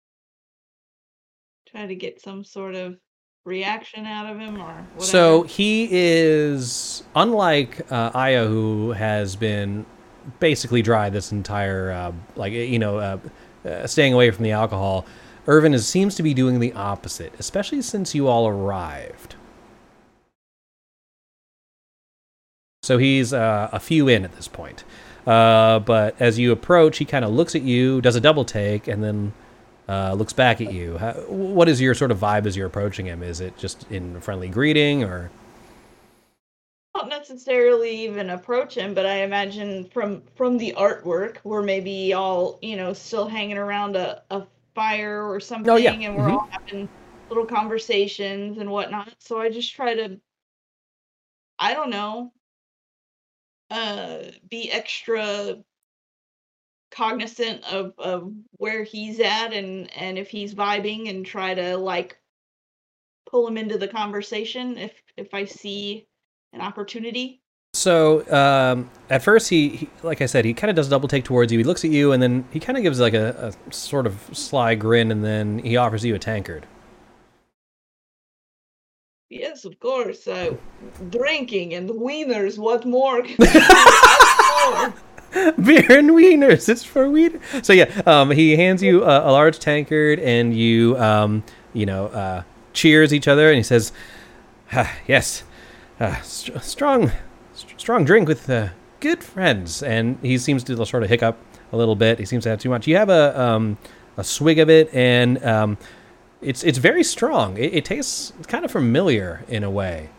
B: try to get some sort of reaction out of him or whatever.
A: So he is unlike uh, Ayo, who has been basically dry this entire, uh, like you know, uh, uh, staying away from the alcohol. Irvin is, seems to be doing the opposite, especially since you all arrived. So he's uh, a few in at this point. Uh, but as you approach, he kind of looks at you, does a double take, and then uh, looks back at you. How, what is your sort of vibe as you're approaching him? Is it just in a friendly greeting, or
B: not necessarily even approach him, but I imagine from from the artwork, we're maybe all you know still hanging around a, a fire or something, and we're
A: mhm.
B: all having little conversations and whatnot. So I just try to, I don't know, uh, be extra cognizant of of where he's at and and if he's vibing and try to like pull him into the conversation if if I see an opportunity.
A: So um, at first, he, he like I said, he kind of does a double take towards you. He looks at you, and then he kind of gives like a, a sort of sly grin, and then he offers you a tankard.
B: Yes, of course. Uh, drinking and wieners. What more? [LAUGHS] [LAUGHS]
A: Beer and wieners. It's for wiener. So yeah, um, he hands you a, a large tankard, and you, um, you know, uh, cheers each other, and he says, ah, "Yes, uh, st- strong, st- strong drink with uh, good friends." And he seems to sort of hiccup a little bit. He seems to have too much. You have a um, a swig of it, and um, it's it's very strong. It, it tastes kind of familiar in a way.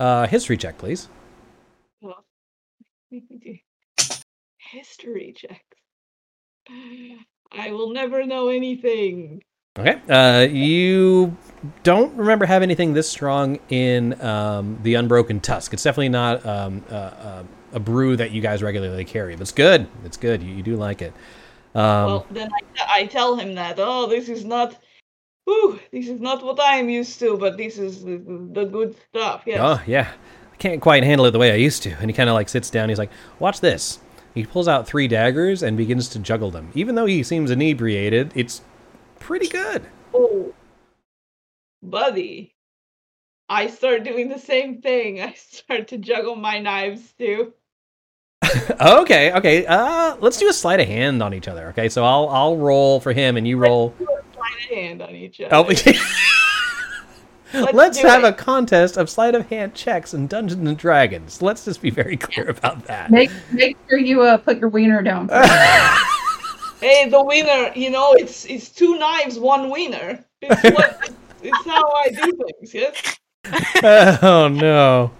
A: Uh, history check, please.
B: Well, [LAUGHS] History checks. [SIGHS] I will never know anything.
A: Okay. Uh, you don't remember having anything this strong in um, the Unbroken Tusk. It's definitely not um, uh, uh, a brew that you guys regularly carry, but it's good. It's good. You, you do like it. Um,
B: well, then I, I tell him that. Oh, this is not. Ooh, this is not what I am used to, but this is the, the good stuff. Yes.
A: Oh yeah, I can't quite handle it the way I used to. And he kind of like sits down. He's like, "Watch this." He pulls out three daggers and begins to juggle them. Even though he seems inebriated, it's pretty good.
B: Oh, buddy. I start doing the same thing. I start to juggle my knives too. [LAUGHS]
A: okay, okay. Uh, let's do a sleight of hand on each other. Okay, so I'll I'll roll for him and you roll.
B: Sleight of hand on each other.
A: Oh, [LAUGHS]
B: Let's
A: let's have
B: it.
A: a contest of sleight of hand checks in Dungeons and Dragons. Let's just be very [LAUGHS] clear about that.
C: Make make sure you uh, put your wiener down. [LAUGHS]
B: Hey, the winner. You know, it's it's two knives, one winner. It's [LAUGHS] what. it's how I do things. Yes.
A: oh no!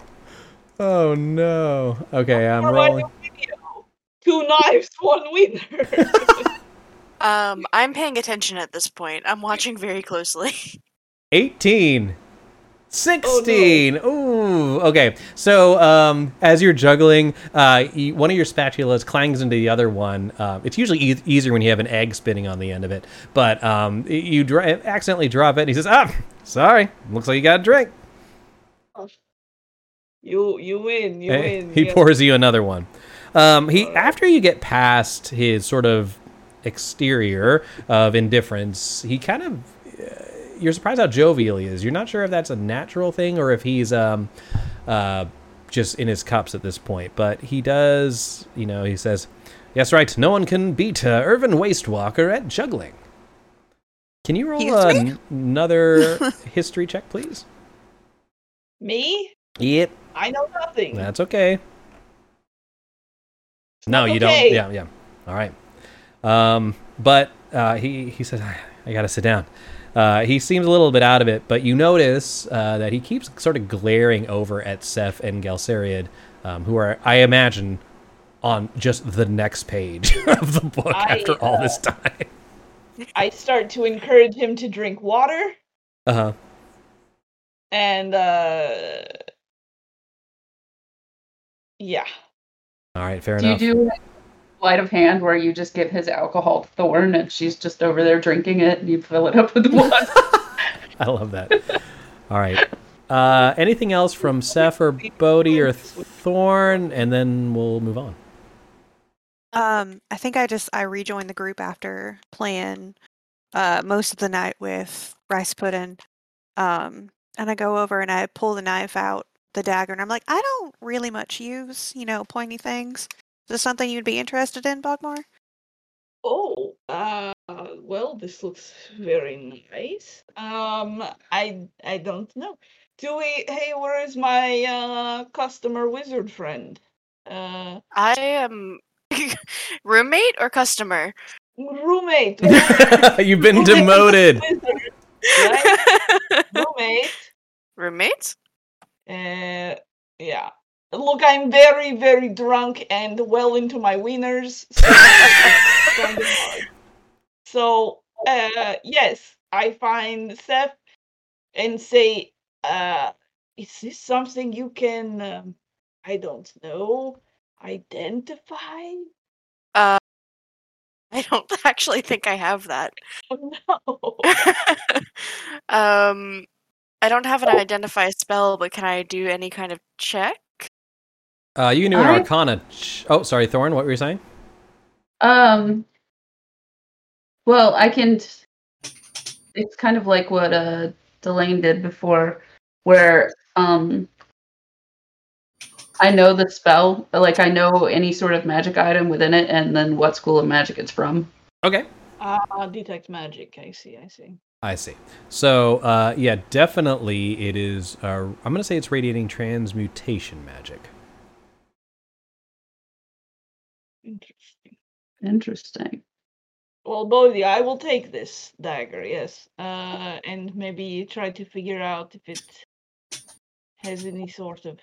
A: Oh no! Okay, I'm
B: Or
A: rolling.
B: Two knives, one winner.
F: Um, I'm paying attention at this point. I'm watching very closely.
A: 18. 16. Ooh. Okay. So, um, as you're juggling, uh, one of your spatulas clangs into the other one. Uh, it's usually e- easier when you have an egg spinning on the end of it, but um, you dr- accidentally drop it. And he says, "Ah, sorry. Looks like you got a drink."
B: You you win. You
A: Eh,
B: win.
A: he pours you another one. Um, he after you get past his sort of exterior of indifference, he kind of uh, you're surprised how jovial he is. You're not sure if that's a natural thing or if he's um, uh, just in his cups at this point. But he does, you know, he says, "Yes, right. No one can beat uh, Irvin Wastewalker at juggling." Can you roll an- another [LAUGHS] history check, please?
B: Me?
A: Yep,
B: I know nothing.
A: that's okay. No, you
B: okay.
A: don't. Yeah, yeah. All right. Um, but uh, he he says, "I, I gotta sit down." Uh, he seems a little bit out of it, but you notice uh, that he keeps sort of glaring over at Seth and Galsariad, um, who are, I imagine, on just the next page [LAUGHS] of the book
B: I,
A: after all
B: uh,
A: this time.
B: I start to encourage him to drink water
A: Uh huh.
B: and uh yeah.
A: All right, fair
C: Do
A: enough.
C: do like, sleight of hand where you just give his alcohol to Thorn and she's just over there drinking it and you fill it up with water? [LAUGHS]
A: I love that. All right. Uh, anything else from Seth or Bodhi or Thorn, and then we'll move on.
D: Um, I think I just I rejoined the group after playing uh most of the night with rice pudding. Um, and I go over and I pull the knife out, the dagger, and I'm like, I don't really much use, you know, pointy things. Is this something you'd be interested in, Bogmar?
B: Oh, uh well this looks very nice. Um I I don't know. Do we hey where is my uh customer wizard friend? Uh
F: I am [LAUGHS] roommate or customer.
B: roommate. [LAUGHS]
A: You've been demoted. [LAUGHS]
B: Wizard, right? Roommate.
F: roommate?
B: Uh, yeah. Look, I'm very, very drunk and well into my wieners. So, kind of so uh, yes, I find Seth and say, uh, is this something you can, um, I don't know, identify?
F: Uh, I don't [LAUGHS] actually think I have that.
B: Oh, [LAUGHS] no. [LAUGHS]
F: um, I don't have an identify spell, but can I do any kind of check?
A: Uh, you can do an
C: I-
A: Arcana. Ch- oh, sorry, Thorn. What were you saying?
C: Um. Well, I can. It's kind of like what uh Delane did before, where um. I know the spell, like I know any sort of magic item within it, and then what school of magic it's from.
A: Okay.
B: Ah, detect magic. I see, I see.
A: I see. So, uh, yeah, definitely it is. Uh, I'm going to say it's radiating transmutation magic.
B: Interesting.
C: Interesting.
B: Well, Bodhi, I will take this dagger, yes. Uh, and maybe try to figure out if it has any sort of.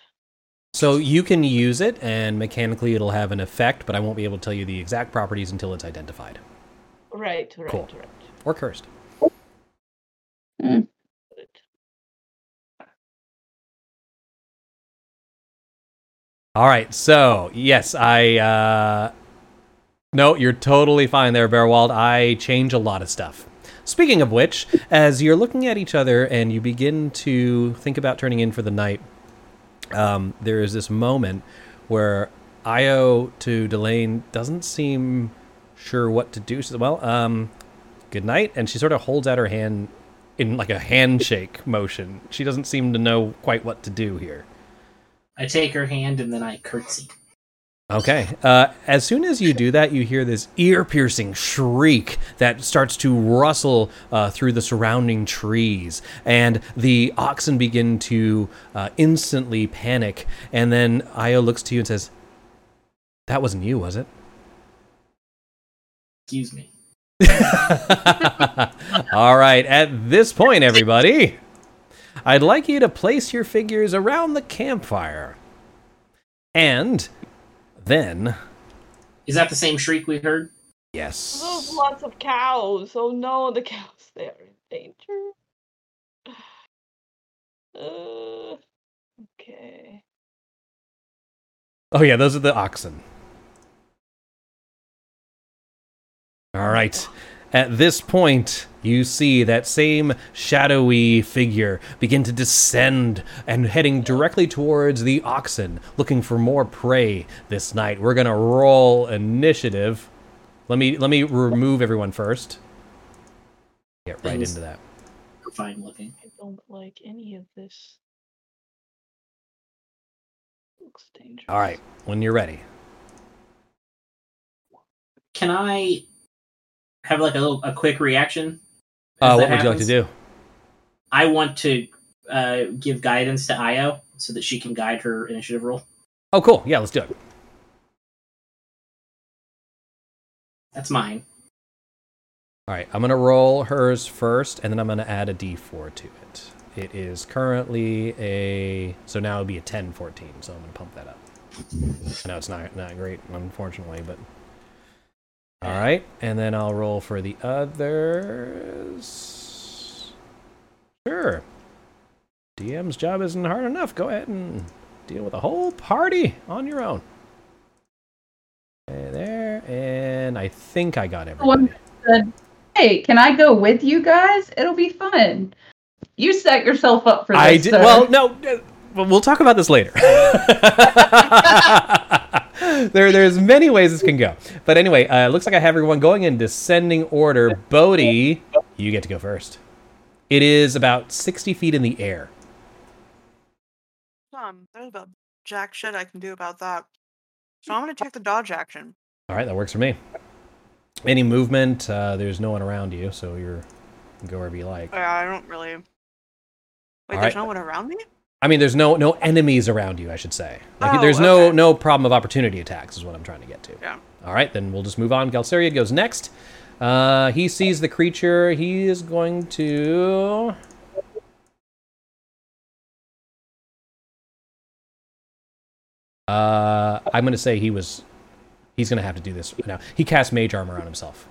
A: So you can use it, and mechanically it'll have an effect, but I won't be able to tell you the exact properties until it's identified
B: Right, right,
A: Cool.
B: right.
A: or cursed.
B: Good.
A: All right. So yes, I. Uh, no, you're totally fine there, Bearwald. I change a lot of stuff. Speaking of which, as you're looking at each other and you begin to think about turning in for the night, um, there is this moment where Ayo to Delane doesn't seem sure what to do. She says, "Well, um, good night," and she sort of holds out her hand in like a handshake motion. She doesn't seem to know quite what to do here.
E: I take her hand and then I curtsy.
A: Okay. Uh, as soon as you do that, you hear this ear piercing shriek that starts to rustle uh, through the surrounding trees. And the oxen begin to uh, instantly panic. And then Ayo looks to you and says, That wasn't you, was it?
E: Excuse me. [LAUGHS]
A: All right. At this point, everybody, I'd like you to place your figures around the campfire. And then,
E: Is that the same shriek we heard?
A: yes.
B: Those lots of cows. Oh no, the cows, they are in danger. [SIGHS] Uh, okay.
A: Oh yeah, those are the oxen. All right. At this point, you see that same shadowy figure begin to descend and heading directly towards the oxen, looking for more prey this night. We're gonna roll initiative. Let me let me remove everyone first. Get right
E: Thanks.
A: into that.
E: Fine looking.
B: I don't like any of this. Looks dangerous.
A: All right, when you're ready.
E: Can I have like a little a quick reaction?
A: Uh, what would you like to do?
E: I want to uh, give guidance to Ayo so that she can guide her initiative roll.
A: Oh, cool. Yeah, let's do it.
E: That's mine.
A: All right, I'm gonna roll hers first, and then I'm gonna add a d4 to it. It is currently a so now it'll be a 10, 14. So I'm gonna pump that up. I know it's not not great, unfortunately, but all right, and then I'll roll for the others. Sure. DM's job isn't hard enough. Go ahead and deal with a whole party on your own. Okay, there, and I think I got everybody.
C: "Hey, can I go with you guys? It'll be fun." You set yourself up for this.
A: I did.
C: sir.
A: Well, no, uh, we'll talk about this later. [LAUGHS] [LAUGHS] there, there's many ways this can go. But anyway, uh, it looks like I have everyone going in descending order. Bodhi, you get to go first. It is about 60 feet in the air.
D: Um, there's about jack shit I can do about that. So I'm gonna take the dodge action.
A: All right, that works for me. Any movement? Uh, there's no one around you, so you're you can go wherever you like.
D: Yeah, I don't really. Wait,
A: All
D: there's
A: right.
D: no one around me?
A: I mean, there's no no enemies around you. I should say. Like,
D: Oh,
A: there's no
D: okay.
A: no problem of opportunity attacks. Is what I'm trying to get to.
D: Yeah.
A: All right, then we'll just move on. Galsariad goes next. Uh, he sees the creature. He is going to. Uh, I'm going to say he was. He's going to have to do this now. He cast mage armor on himself.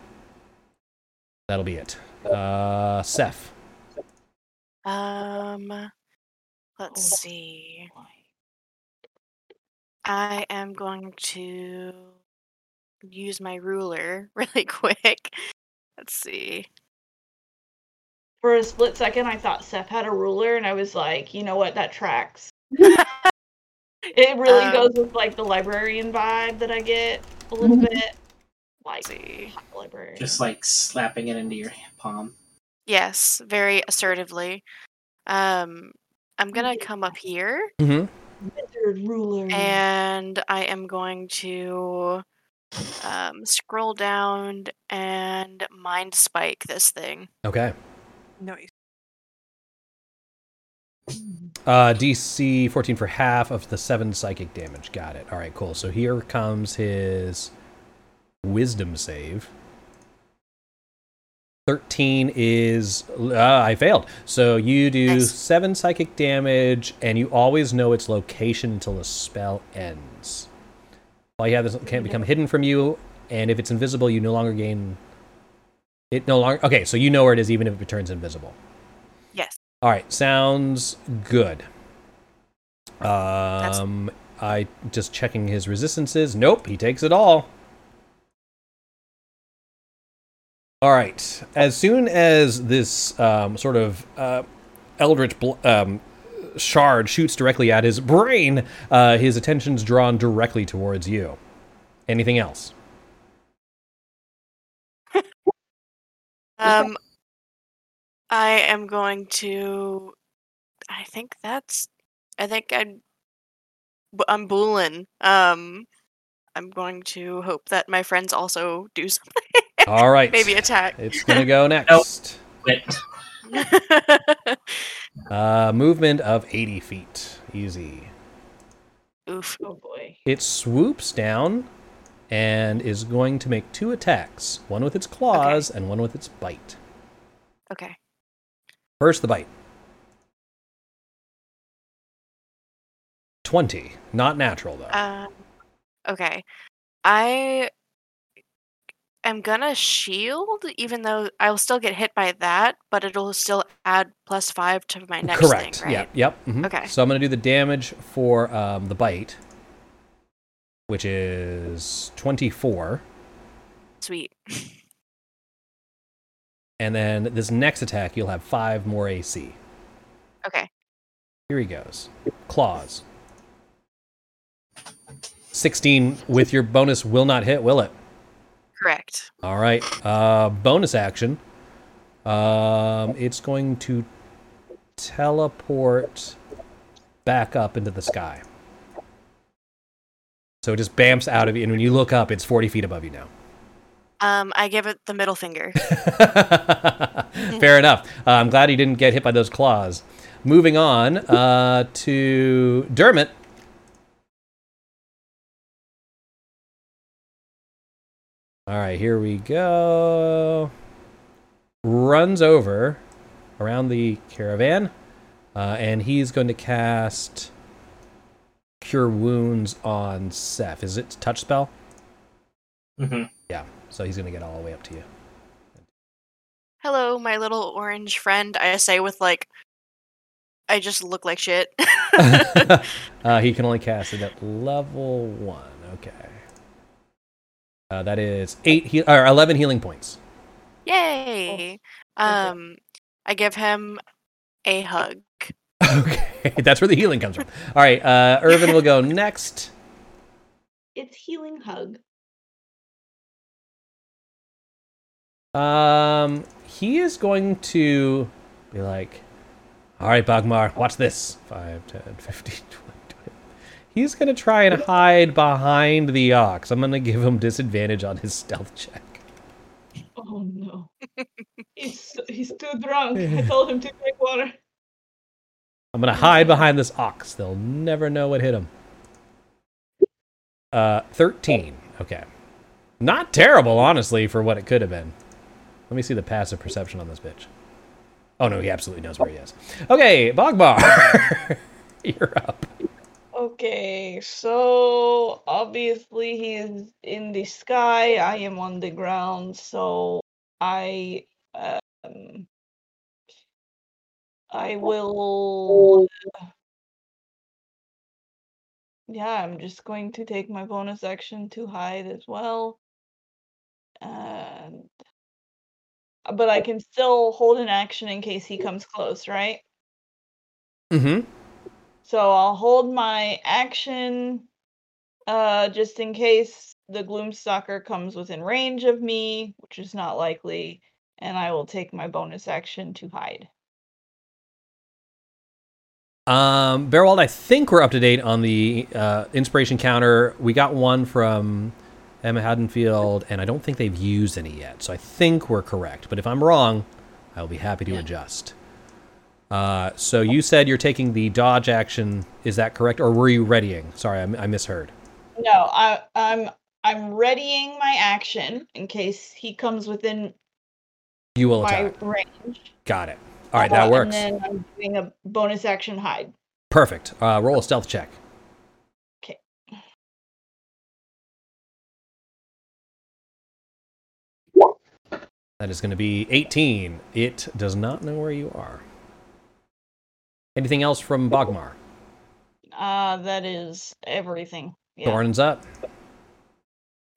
A: That'll be it. Uh, Seth.
F: Um, let's
B: Oh.
F: see. I am going to use my ruler [LAUGHS] really quick. Let's see.
B: For a split second, I thought Seth had a ruler, and I was like, you know what? That tracks. [LAUGHS] It really
F: Um,
B: goes with like the librarian vibe that I get a little
C: Mhm.
B: bit. Like
F: Let's see.
B: librarian.
E: Just like slapping it into your palm.
F: Yes, very assertively. Um, I'm gonna come up here
A: Mm-hmm.
B: Wizard ruler.
F: and I am going to um, scroll down and mind spike this thing.
A: Okay.
D: Nice.
A: Uh, DC 14 for half of the 7 psychic damage. Got it. All right, cool. So here comes his wisdom save. 13 is. Uh, I failed. So you do
F: Nice.
A: 7 psychic damage, and you always know its location until the spell ends. All you have is can't become hidden from you, and if it's invisible, you no longer gain. It no longer. Okay, so you know where it is even if it turns invisible.
F: Yes.
A: All right, sounds good. Um, I just checking his resistances. Nope, he takes it all. All right. As soon as this um, sort of uh, eldritch bl- um, shard shoots directly at his brain, uh, his attention's drawn directly towards you. Anything else?
F: Um, I am going to. I think that's. I think I'm. I'm Boolin. Um, I'm going to hope that my friends also do something.
A: All right. [LAUGHS]
F: Maybe attack.
A: It's gonna go [LAUGHS] next.
E: Quit. [LAUGHS]
A: Uh, movement of 80 feet. Easy.
F: Oof.
B: oh boy.
A: It swoops down and is going to make two attacks one with its claws and one with its bite.
F: Okay.
A: First, the bite 20. Not natural, though.
F: Um. Okay. I am gonna shield, even though I'll still get hit by that, but it'll still add plus five to my next
A: Correct.
F: thing, right?
A: Yeah. Yep. mhm.
F: Okay.
A: So I'm going to do the damage for um, the bite, which is 24.
F: Sweet.
A: And then this next attack, you'll have five more AC.
F: Okay.
A: Here he goes. Claws. 16 with your bonus will not hit, will it?
F: Correct.
A: All right. Uh, bonus action. Um, it's going to teleport back up into the sky. So it just bamps out of you, and when you look up, it's 40 feet above you now.
F: Um, I give it the middle finger. [LAUGHS]
A: Fair enough. Uh, I'm glad he didn't get hit by those claws. Moving on uh, to Dermot. All right, here we go. Runs over around the caravan, uh, and he's going to cast Cure Wounds on Seth. Is it touch spell?
E: hmm
A: Yeah. So he's going to get all the way up to you.
F: Hello, my little orange friend. I say with like, I just look like shit. [LAUGHS] [LAUGHS]
A: uh, he can only cast it at level one. Okay. Uh, that is eight he- or eleven healing points.
F: Yay! Um, I give him a hug.
A: Okay, [LAUGHS] that's where the healing comes from. All right, uh, Irvin will go [LAUGHS] next.
B: It's healing hug.
A: Um, he is going to be like, "All right, Bogmar, watch this. 5, 10, 15, 20, 20." He's going to try and hide behind the ox. I'm going to give him disadvantage on his stealth check.
B: Oh no. [LAUGHS] he's he's too drunk. I [LAUGHS] told him to drink water.
A: I'm gonna hide behind this ox. They'll never know what hit him. Uh, thirteen. Okay, not terrible, honestly, for what it could have been. Let me see the passive perception on this bitch. Oh no, he absolutely knows where he is. Okay, Bogmar, [LAUGHS] you're up.
B: Okay, so obviously he is in the sky. I am on the ground, so I um I will Yeah, I'm just going to take my bonus action to hide as well. And but I can still hold an action in case he comes close, right?
A: Mm-hmm.
B: So I'll hold my action uh just in case the Gloomstalker comes within range of me, which is not likely, and I will take my bonus action to hide.
A: Um, Bearwald, I think we're up to date on the uh, inspiration counter. We got one from Emma Haddonfield, and I don't think they've used any yet. So I think we're correct. But if I'm wrong, I'll be happy to
E: Yeah.
A: adjust. Uh, so you said you're taking the dodge action. Is that correct, or were you readying? Sorry, I, I misheard.
B: No, I I'm I'm readying my action in case he comes within
A: You will
B: my
A: attack.
B: range.
A: Got it. All right,
B: Uh,
A: that works.
B: And then I'm doing a bonus action hide.
A: Perfect. Uh, roll a stealth check.
B: Okay.
A: That is going to be 18. It does not know where you are. Anything else from Bogmar?
B: Uh that is everything. Yeah.
A: Thorn's up.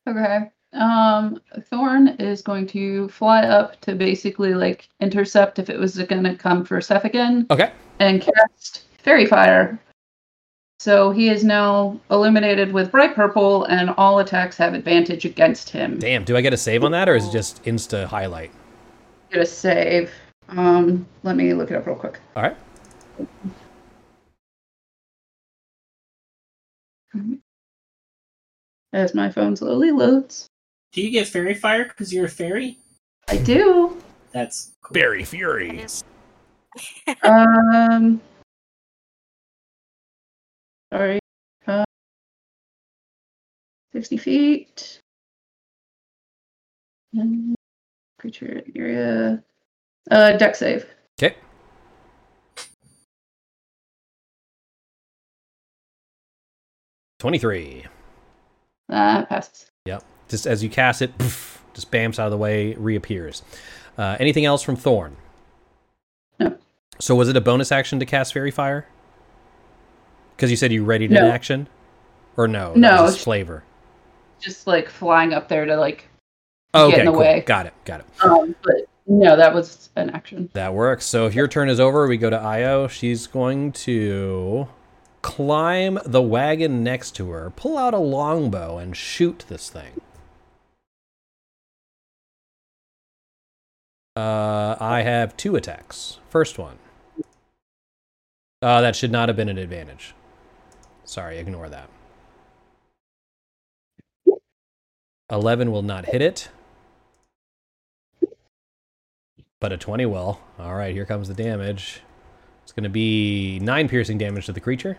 C: Okay. Um, Thorn is going to fly up to basically like intercept if it was going to come for Seth again
A: Okay.
C: and cast Faerie Fire. So he is now illuminated with bright purple, and all attacks have advantage against him.
A: Damn, do I get a save on that, or is it just insta highlight?
C: Get a save. Um, let me look it up real quick.
A: All right.
C: As my phone slowly loads.
E: Do you get faerie fire because you're a fairy?
C: I do.
E: That's cool.
A: Berry
F: That
A: Fury.
C: Um. Sorry. Uh, 60 feet. And creature area. Uh, dex save.
A: Okay. Twenty-three.
C: That passes.
A: Yep. Just as you cast it, poof, just bamps out of the way, reappears. Uh, anything else from Thorn?
C: No.
A: So was it a bonus action to cast Faerie Fire? Because you said you readied an
C: No.
A: action, or no?
C: No,
A: just flavor.
C: Just like flying up there to like,
A: Oh,
C: get in the
A: cool.
C: way.
A: Got it. Got it.
C: um, but no, that was an action.
A: That works. So if your turn is over, we go to Ayo. She's going to climb the wagon next to her, pull out a longbow, and shoot this thing. Uh, I have two attacks. First one. Uh, that should not have been an advantage. Sorry, ignore that. 11 will not hit it. But a 20 will. All right, here comes the damage. It's going to be 9 piercing damage to the creature.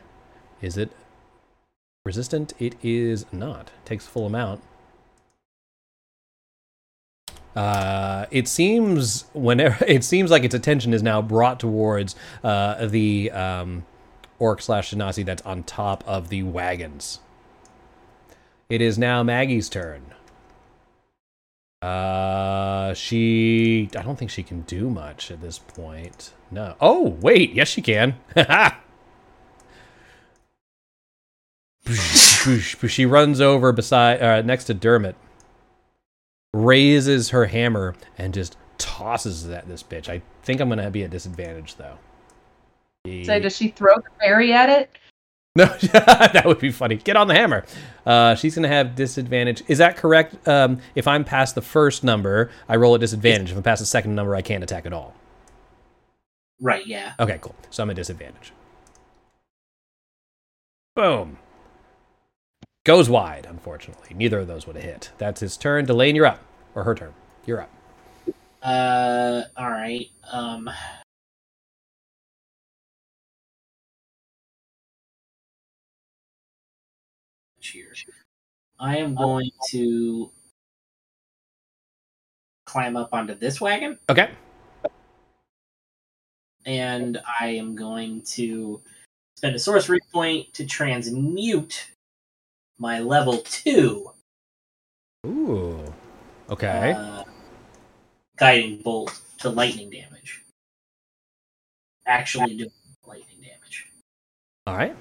A: Is it resistant? It is not. Takes full amount. Uh, it seems whenever [LAUGHS] it seems like its attention is now brought towards uh, the um, orc slash genasi that's on top of the wagons. It is now Maggie's turn. Uh, she. I don't think she can do much at this point. No. Oh, wait. Yes, she can. [LAUGHS] she runs over beside, uh, next to Dermot, raises her hammer, and just tosses it at this bitch. I think I'm gonna be at disadvantage though.
C: So does she throw the berry at it?
A: No, [LAUGHS] that would be funny. Get on the hammer. Uh, she's going to have disadvantage. Is that correct? Um, if I'm past the first number, I roll at disadvantage. If I'm past the second number, I can't attack at all.
E: Right, yeah.
A: Okay, cool. So I'm at disadvantage. Boom. Goes wide, unfortunately. Neither of those would have hit. That's his turn. Delane, you're up. Or her turn. You're up.
E: Uh, all right. Um, cheers. I am going to climb up onto this wagon,
A: Okay.
E: and I am going to spend a sorcery point to transmute my level two
A: Ooh. Okay.
E: uh, guiding bolt to lightning damage. Actually doing lightning damage.
A: All right.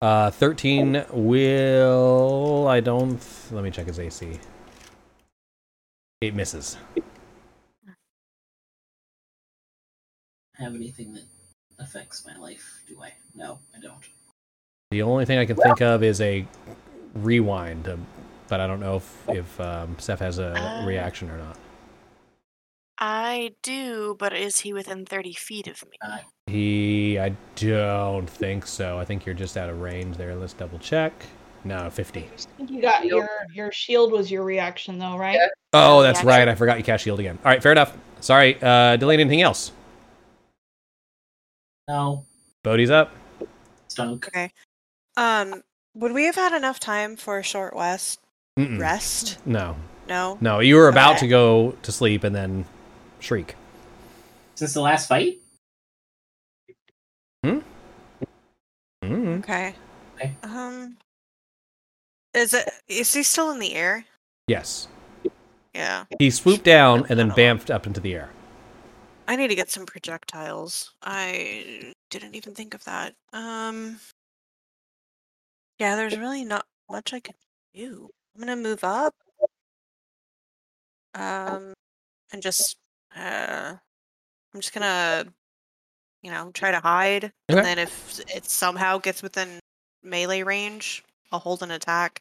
A: Uh, 13 will. I don't. Let me check his AC. It misses.
E: Have anything that affects my life? Do I? No, I don't.
A: The only thing I can think of is a rewind, um, but I don't know if, if um, Seth has a
F: Uh.
A: reaction or not.
F: I do, but is he within 30 feet of me?
A: He. I don't think so. I think you're just out of range there. Let's double check. No, 50.
B: I think you got your your shield was your reaction though, right?
C: Yeah.
A: Oh, that's
F: reaction.
A: right. I forgot you cast shield again. All right, fair enough. Sorry. Uh, Delane anything else?
E: no,
A: Bodhi's up.
E: stunk.
D: Okay. Um, would we have had enough time for a short west
A: Mm-mm.
D: rest?
A: No.
D: No.
A: No, you were about
D: Okay.
A: to go to sleep and then shriek.
E: Since the last fight?
A: Mm.
D: Okay.
E: Okay.
D: Um, is it? Is he still in the air?
A: Yes.
D: Yeah.
A: He swooped down and then bamfed up into the air.
D: I need to get some projectiles. I didn't even think of that. Um. Yeah, there's really not much I can do. I'm gonna move up. Um, and just uh, I'm just gonna, you know, try to hide,
A: Okay.
D: and then if it somehow gets within melee range, I'll hold an attack.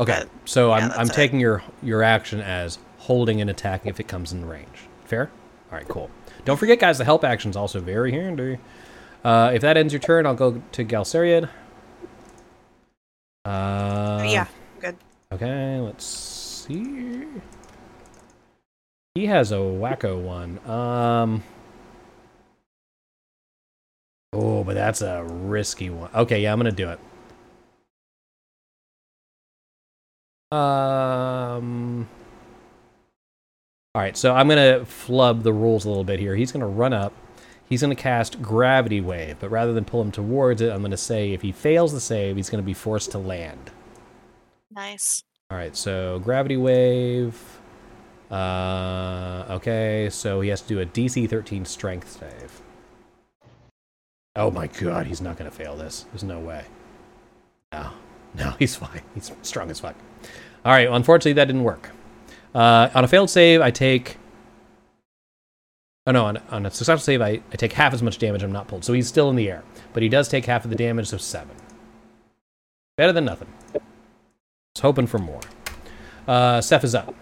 A: Okay, so
D: yeah,
A: I'm, I'm
D: it.
A: taking your your action as holding and attacking if it comes in range. Fair? All right, cool. Don't forget, guys, the help action's also very handy. Uh, if that ends your turn, I'll go to Galsariad. Uh,
D: yeah, good.
A: Okay, let's see. He has a wacko one. Um. Oh, but that's a risky one. Okay, yeah, I'm gonna do it. Um. All right, so I'm gonna flub the rules a little bit here. He's gonna run up. He's gonna cast Gravity Wave, but rather than pull him towards it, I'm gonna say if he fails the save, he's gonna be forced to land.
F: Nice.
A: All right, so gravity wave. Uh, okay, so he has to do a DC 13 strength save. Oh my god, he's not going to fail this. There's no way. No, no, [LAUGHS] he's fine. He's strong as fuck. All right, well, unfortunately, that didn't work. Uh, on a failed save, I take. Oh no, on, on a successful save, I, I take half as much damage. I'm not pulled. So he's still in the air. But he does take half of the damage, so seven. Better than nothing. Was hoping for more. Uh, Seth is up.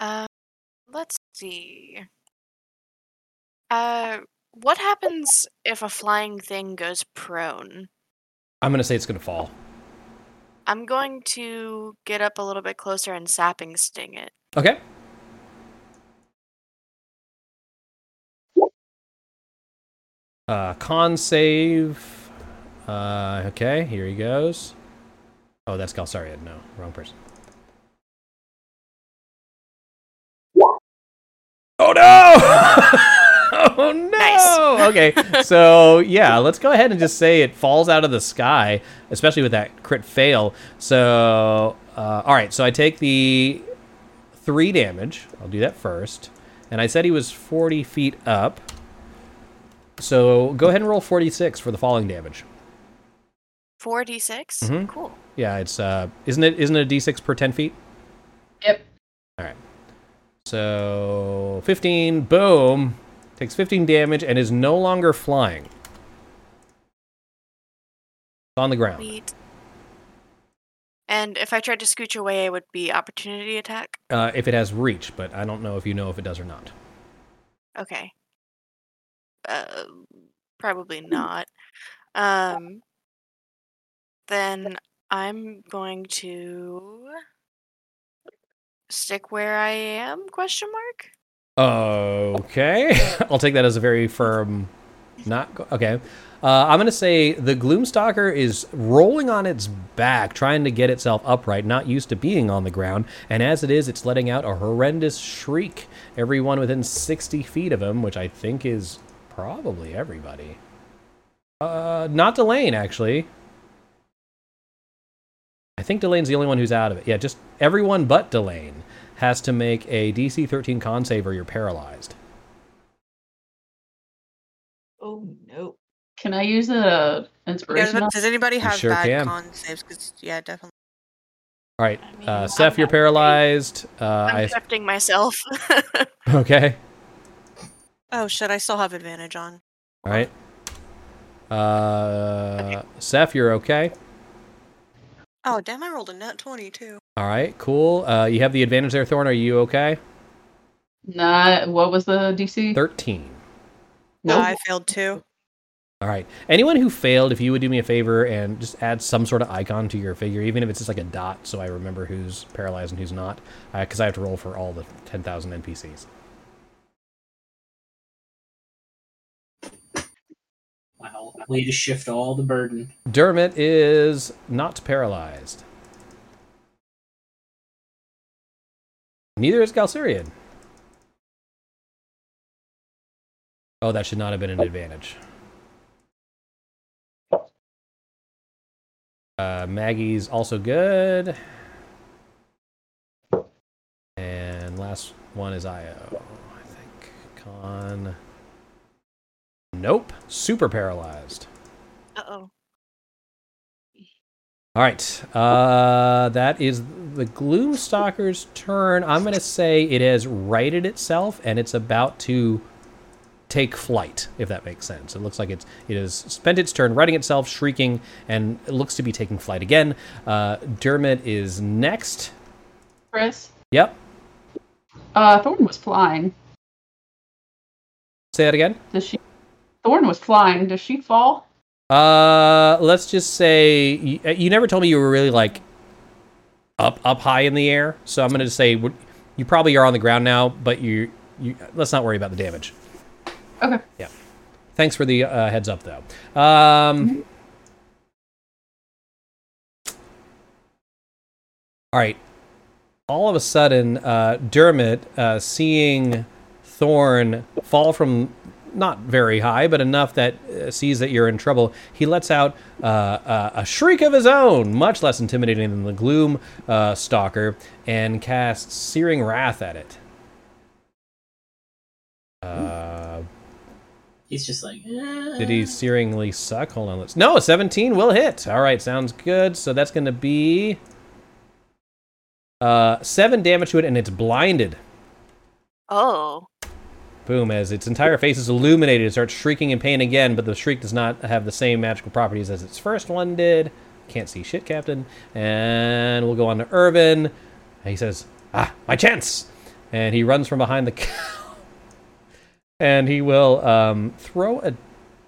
F: Uh, let's see. Uh, what happens if a flying thing goes prone?
A: I'm going to say it's going to fall.
F: I'm going to get up a little bit closer and sapping sting it.
A: Okay. Uh, con save. Uh, okay, here he goes. Oh, that's Galsariad. No, wrong person. Oh no! [LAUGHS] oh no!
F: Nice.
A: okay, so yeah, let's go ahead and just say it falls out of the sky, especially with that crit fail. So, uh, all right, so I take the three damage. I'll do that first. And I said he was 40 feet up. So go ahead and roll 4d6 for the falling damage.
F: 4d6?
A: Mhm.
F: Cool.
A: Yeah, it's uh, isn't it isn't it a d6 per 10 feet?
C: Yep.
A: All right. So 15, boom, takes 15 damage and is no longer flying. It's on the ground.
F: Sweet. And if I tried to scooch away, it would be opportunity attack?
A: Uh, if it has reach, but I don't know if you know if it does or not.
F: Okay. Uh, probably not. Um, then I'm going to stick where I am? Question mark.
A: Okay, [LAUGHS] I'll take that as a very firm. Not go- okay. Uh, I'm gonna say the Gloomstalker is rolling on its back, trying to get itself upright, not used to being on the ground, and as it is, it's letting out a horrendous shriek. Everyone within 60 feet of him, which I think is probably everybody. Uh, not Delane actually. I think Delane's the only one who's out of it. Yeah, just everyone but Delane has to make a DC 13 con save or you're paralyzed.
B: Oh no.
C: Can I use a inspiration?
D: but does anybody have
A: sure
D: bad
A: can.
D: con saves? Because yeah, definitely.
A: All right,
B: I mean,
A: uh,
B: I'm
A: Seth, you're paralyzed. Uh,
F: I'm
A: I
F: accepting myself. [LAUGHS] [LAUGHS]
A: okay.
D: Oh shit! I still have advantage on.
A: All right. Uh, Seth, you're okay.
D: Oh damn! I rolled a nat twenty too.
A: All right, cool. Uh, you have the advantage there, Thorn. Are you okay?
C: Nah, what was the DC?
A: Thirteen.
D: No,
C: Nope.
D: I failed too.
A: All right. Anyone who failed, if you would do me a favor and just add some sort of icon to your figure, even if it's just like a dot, so I remember who's paralyzed and who's not, because I have to roll for all the ten thousand NPCs.
E: Way to shift all the burden.
A: Dermot is not paralyzed. Neither is Galsariad. Oh, that should not have been an advantage. Uh, Maggie's also good. And last one is Ayo, I think. Con. Nope. Super paralyzed.
F: uh oh.
A: All right. Uh, that is the Gloomstalker's turn. I'm going to say it has righted itself and it's about to take flight, if that makes sense. It looks like it's it has spent its turn righting itself, shrieking, and it looks to be taking flight again. Uh, Dermot is next.
C: Chris?
A: Yep.
C: Uh, Thorn was flying.
A: Say that again.
C: Does she? Thorn was flying. Does she fall?
A: Uh, let's just say you, you never told me you were really like up up high in the air. So I'm going to say you probably are on the ground now, but you you let's not worry about the damage.
C: Okay. Yeah.
A: Thanks for the uh, heads up, though. Um, all right. All of a sudden, uh, Dermot, uh, seeing Thorn fall from not very high, but enough that uh, sees that you're in trouble. He lets out uh, uh, a shriek of his own, much less intimidating than the Gloom uh, Stalker, and casts Searing Wrath at it. Uh,
E: He's just like. "Eh."
A: did he searingly suck? Hold on, let's. No, a 17 will hit. All right, sounds good. So that's going to be uh, seven damage to it, and it's blinded.
F: Oh.
A: Boom, as its entire face is illuminated, it starts shrieking in pain again, but the shriek does not have the same magical properties as its first one did. Can't see shit, Captain. And we'll go on to Irvin. He says, Ah, my chance! And he runs from behind the cow. [LAUGHS] and he will um, throw a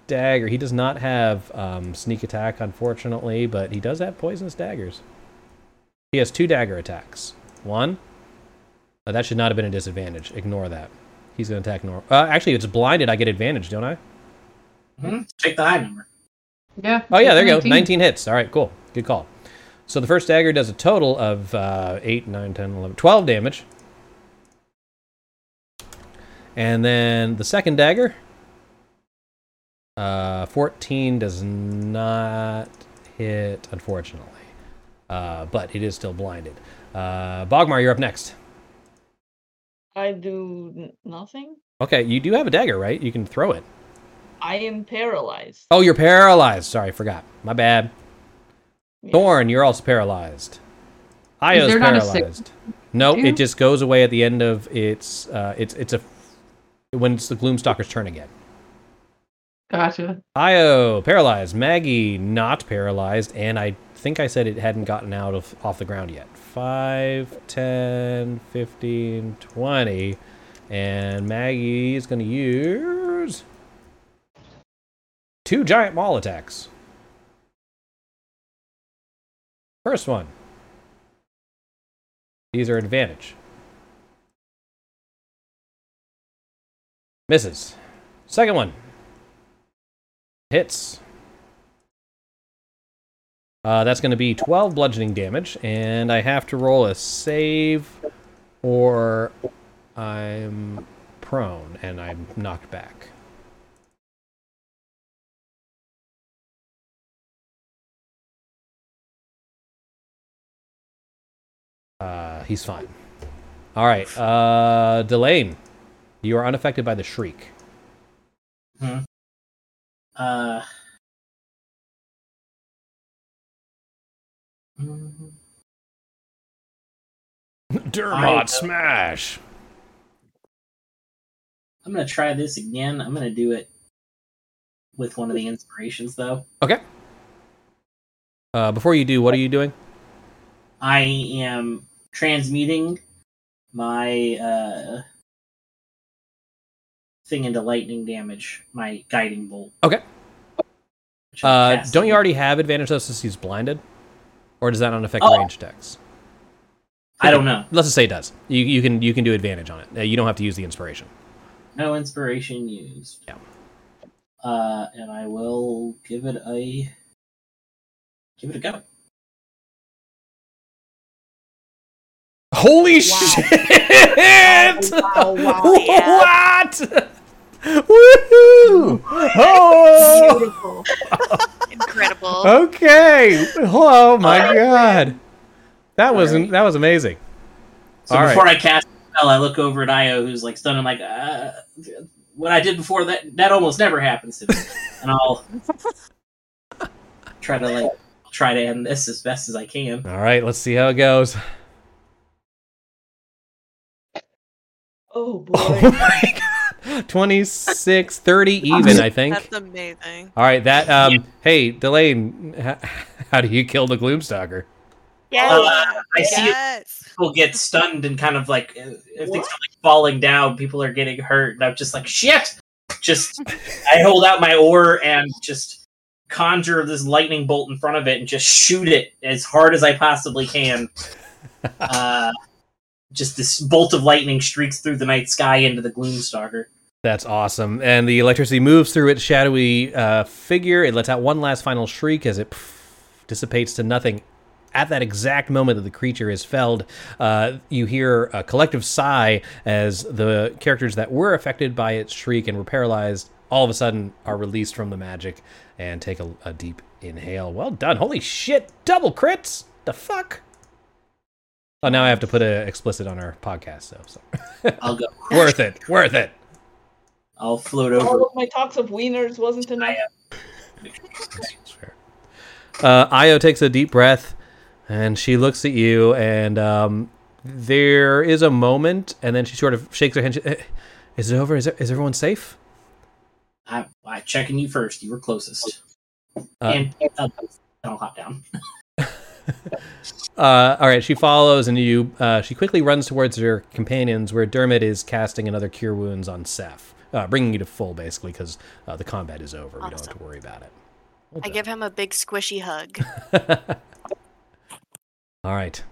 A: dagger. He does not have um, sneak attack, unfortunately, but he does have poisonous daggers. He has two dagger attacks. One. That should not have been a disadvantage. Ignore that. He's going to attack Nor. Uh, actually, if it's blinded, I get advantage, don't I?
E: Mhm. Check the high number.
C: Yeah.
A: Oh yeah, there you go.
C: 19.
A: 19 hits. All right, cool. Good call. So the first dagger does a total of uh, 8, 9, 10, 11, 12 damage. And then the second dagger, uh, 14 does not hit, unfortunately. Uh, but it is still blinded. Uh, Bogmar, you're up next.
B: I do n- nothing.
A: Okay, you do have a dagger, right? You can throw it.
B: I am paralyzed.
A: Oh, you're paralyzed. Sorry, I forgot. My bad.
B: Yeah.
A: Thorn, you're also paralyzed. Io's
C: there not a
A: paralyzed. No,
C: Two?
A: it just goes away at the end of its. Uh, it's it's a when it's the Gloomstalker's turn again.
C: Gotcha.
A: Io paralyzed. Maggie not paralyzed, and I think I said it hadn't gotten out of off the ground yet. 5, 10, 15, 20. And Maggie is going to use two giant maul attacks. First one. These are advantage. Misses. Second one. Hits. Uh, that's going to be 12 bludgeoning damage, and I have to roll a save or I'm prone and I'm knocked back. Uh, he's fine. All right, uh, Delane, you are unaffected by the shriek. Hmm.
E: Uh. Mm,
A: Dermot
E: I-
A: smash.
E: I'm gonna try this again. I'm gonna do it with one of the inspirations, though.
A: Okay. Uh, before you do, what are you doing?
E: I am transmuting my uh, thing into lightning damage. My guiding bolt.
A: Okay. Uh, don't you already have advantage though since he's blinded, or does that not affect
E: Oh.
A: range attacks?
E: I don't know.
A: Let's just say it does. You you can you can do advantage on it. Uh, you don't have to use the inspiration.
E: No inspiration used.
A: Yeah.
E: Uh, and I will give it a give it a go.
A: Holy
B: Wow.
A: shit!
B: Wow, wow, [LAUGHS]
F: yeah.
A: What? [LAUGHS] Woohoo! Oh!
B: Beautiful. [LAUGHS]
F: Incredible.
A: Okay. Oh my god. That was
E: Alright.
A: that was amazing.
E: So
A: All
E: before
A: right.
E: I cast the spell, I look over at Io, who's like stunned. I'm like, uh, what I did before that that almost never happens to me, and I'll [LAUGHS] try to like try to end this as best as I can.
A: All right, let's see how it goes.
B: Oh boy. [LAUGHS]
A: Oh my god. 26 30 even, I think.
F: That's amazing.
A: All right, that um hey, Delane, h- how do you kill the Gloomstalker?
F: Yeah.
E: Uh, I see
F: yes.
E: People get stunned and kind of like uh, if things are like falling down, people are getting hurt, and I'm just like shit. Just [LAUGHS] I hold out my oar and just conjure this lightning bolt in front of it and just shoot it as hard as I possibly can. [LAUGHS] Uh, just this bolt of lightning streaks through the night sky into the Gloomstalker.
A: That's awesome. And the electricity moves through its shadowy uh, figure. It lets out one last final shriek as it dissipates to nothing. At that exact moment that the creature is felled, uh, you hear a collective sigh as the characters that were affected by its shriek and were paralyzed all of a sudden are released from the magic and take a, a deep inhale. Well done. Holy shit. Double crits. The fuck? Oh, now I have to put a explicit on our podcast, so, so.
E: I'll go. [LAUGHS]
A: worth it. Worth it.
E: I'll float over.
B: All of my talks of wieners wasn't enough.
A: That's fair. Uh, Io takes a deep breath and she looks at you, and um, there is a moment, and then she sort of shakes her hand. She, "Eh, Is it over? Is, it, is everyone safe?
E: I, I checking you first. You were closest.
A: Uh,
E: and uh, I'll hop down. [LAUGHS]
A: Uh, all right, she follows, and you. Uh, she quickly runs towards her companions, where Dermot is casting another cure wounds on Seth, uh, bringing you to full, basically, because uh, the combat is over. We don't have to worry about it. Well
F: I give him a big squishy hug. [LAUGHS]
A: All right.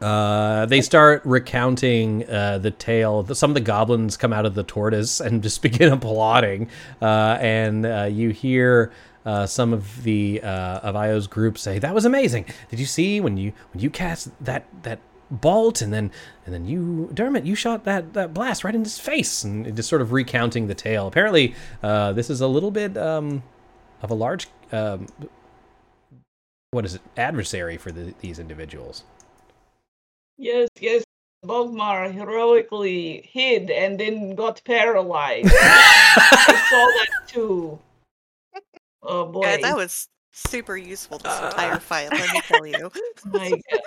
A: Uh, they start recounting uh, the tale. Some of the goblins come out of the tortoise and [LAUGHS] just begin applauding. Uh, and uh, you hear uh, some of the uh, of Io's group say, "That was amazing! Did you see when you when you cast that that bolt and then and then you Dermot you shot that that blast right in his face?" And just sort of recounting the tale. Apparently, uh, this is a little bit um, of a large. Um, what is it? Adversary for the, these individuals.
B: Yes, yes. Bogmar heroically hid and then got paralyzed. [LAUGHS] I saw that too. Oh boy.
D: Yeah, that was super useful this entire fight, let me tell you. [LAUGHS]
B: My God.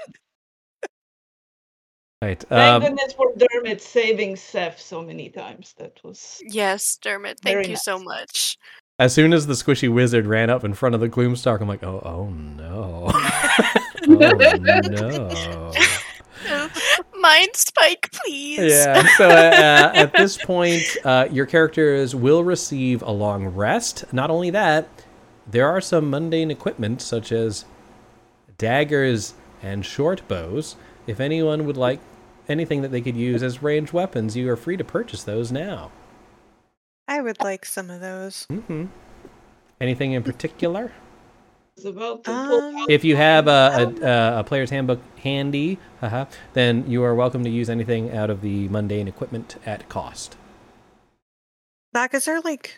A: Right.
B: Thank
A: Um,
B: goodness for Dermot saving Seth so many times. That was
F: yes, Dermot, thank
B: Very
F: you so much.
A: as soon as the squishy wizard ran up in front of the Gloomstalk, I'm like, oh, oh no, [LAUGHS] [LAUGHS] oh no.
F: Mind spike, please.
A: Yeah. So uh, uh, at this point, uh, your characters will receive a long rest. Not only that, there are some mundane equipment such as daggers and short bows. If anyone would like anything that they could use as ranged weapons, you are free to purchase those now.
D: I would like some of those.
A: hmm Anything in particular?
B: was about to pull
D: Um,
A: If you have a, a, a, a player's handbook handy, haha, then you are welcome to use anything out of the mundane equipment at cost.
D: Back, is there like.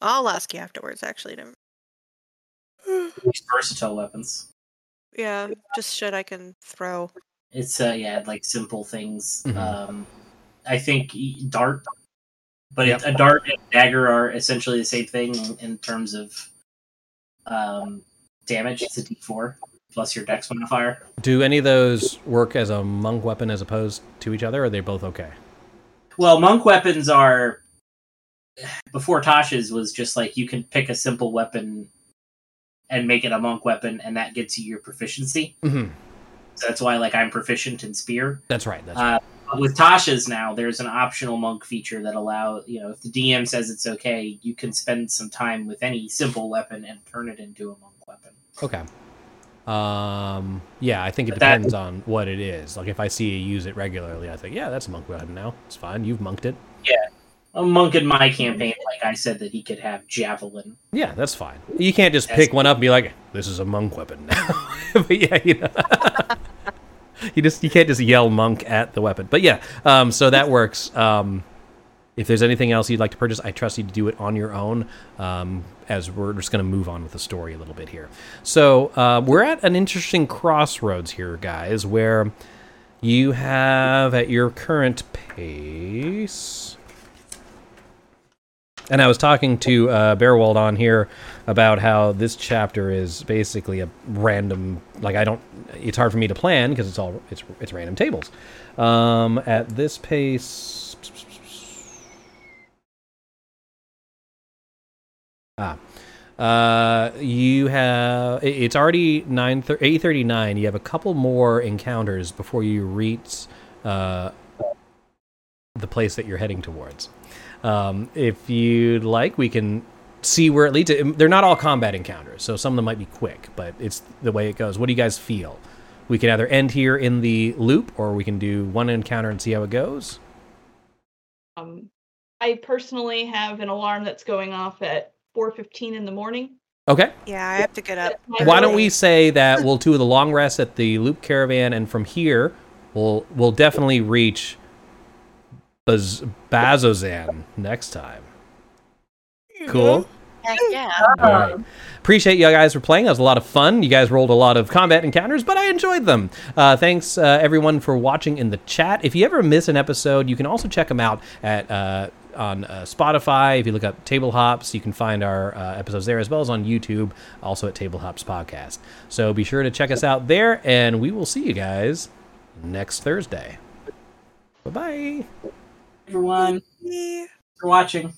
D: I'll ask you afterwards, actually. To...
E: These versatile weapons.
D: Yeah, just shit I can throw.
E: It's uh yeah, like simple things.
A: Mhm.
E: Um, I think dart, but
A: Yep.
E: a dart and dagger are essentially the same thing in, in terms of um damage. It's a D4 plus your Dex modifier.
A: Do any of those work as a monk weapon as opposed to each other, or are they both okay?
E: Well, monk weapons are before Tasha's was just like you can pick a simple weapon and make it a monk weapon, and that gets you your proficiency.
A: Mm-hmm.
E: So that's why like I'm proficient in spear.
A: That's right. That's right.
E: Uh, but with Tasha's now, there's an optional monk feature that allow you know if the DM says it's okay, you can spend some time with any simple weapon and turn it into a monk weapon.
A: Okay. Um. Yeah, I think it
E: But that-
A: depends on what it is. Like if I see you use it regularly, I think, yeah, that's a monk weapon now. It's fine. You've monked it. Yeah.
E: A monk in my campaign, like I said, that he could have javelin.
A: Yeah, that's fine. You can't just
E: That's-
A: pick one up and be like, "This is a monk weapon now." [LAUGHS] but yeah, you know, [LAUGHS] you just you can't just yell monk at the weapon. But yeah, um, so that works. Um, if there's anything else you'd like to purchase, I trust you to do it on your own. Um, as we're just going to move on with the story a little bit here. So uh, we're at an interesting crossroads here, guys, where you have at your current pace. And I was talking to uh, Bearwald on here about how this chapter is basically a random. Like I don't. It's hard for me to plan because it's all it's it's random tables. Um, at this pace. Ah. Uh, you have it's already nine eight thirty nine. You have a couple more encounters before you reach uh, the place that you're heading towards. Um, if you'd like, we can see where it leads. to. They're not all combat encounters, so some of them might be quick, but it's the way it goes. What do you guys feel? We can either end here in the loop, or we can do one encounter and see how it goes.
B: Um, I personally have an alarm that's going off at 4:15 in the morning.
A: Okay.
D: Yeah, I have to get up.
A: Why don't we say that we'll do the long rest at the loop caravan, and from here we'll we'll definitely reach Baz- Bazzoxan next time. Cool.
F: Heck yeah.
A: All right. Appreciate you guys for playing. That was a lot of fun. You guys rolled a lot of combat encounters, but I enjoyed them. Uh, thanks, uh, everyone, for watching in the chat. If you ever miss an episode, you can also check them out at uh, on uh, Spotify. If you look up Table Hops, you can find our uh, episodes there, as well as on YouTube, also at Table Hops Podcast. So be sure to check us out there, and we will see you guys next Thursday. Bye bye.
E: Everyone, for watching.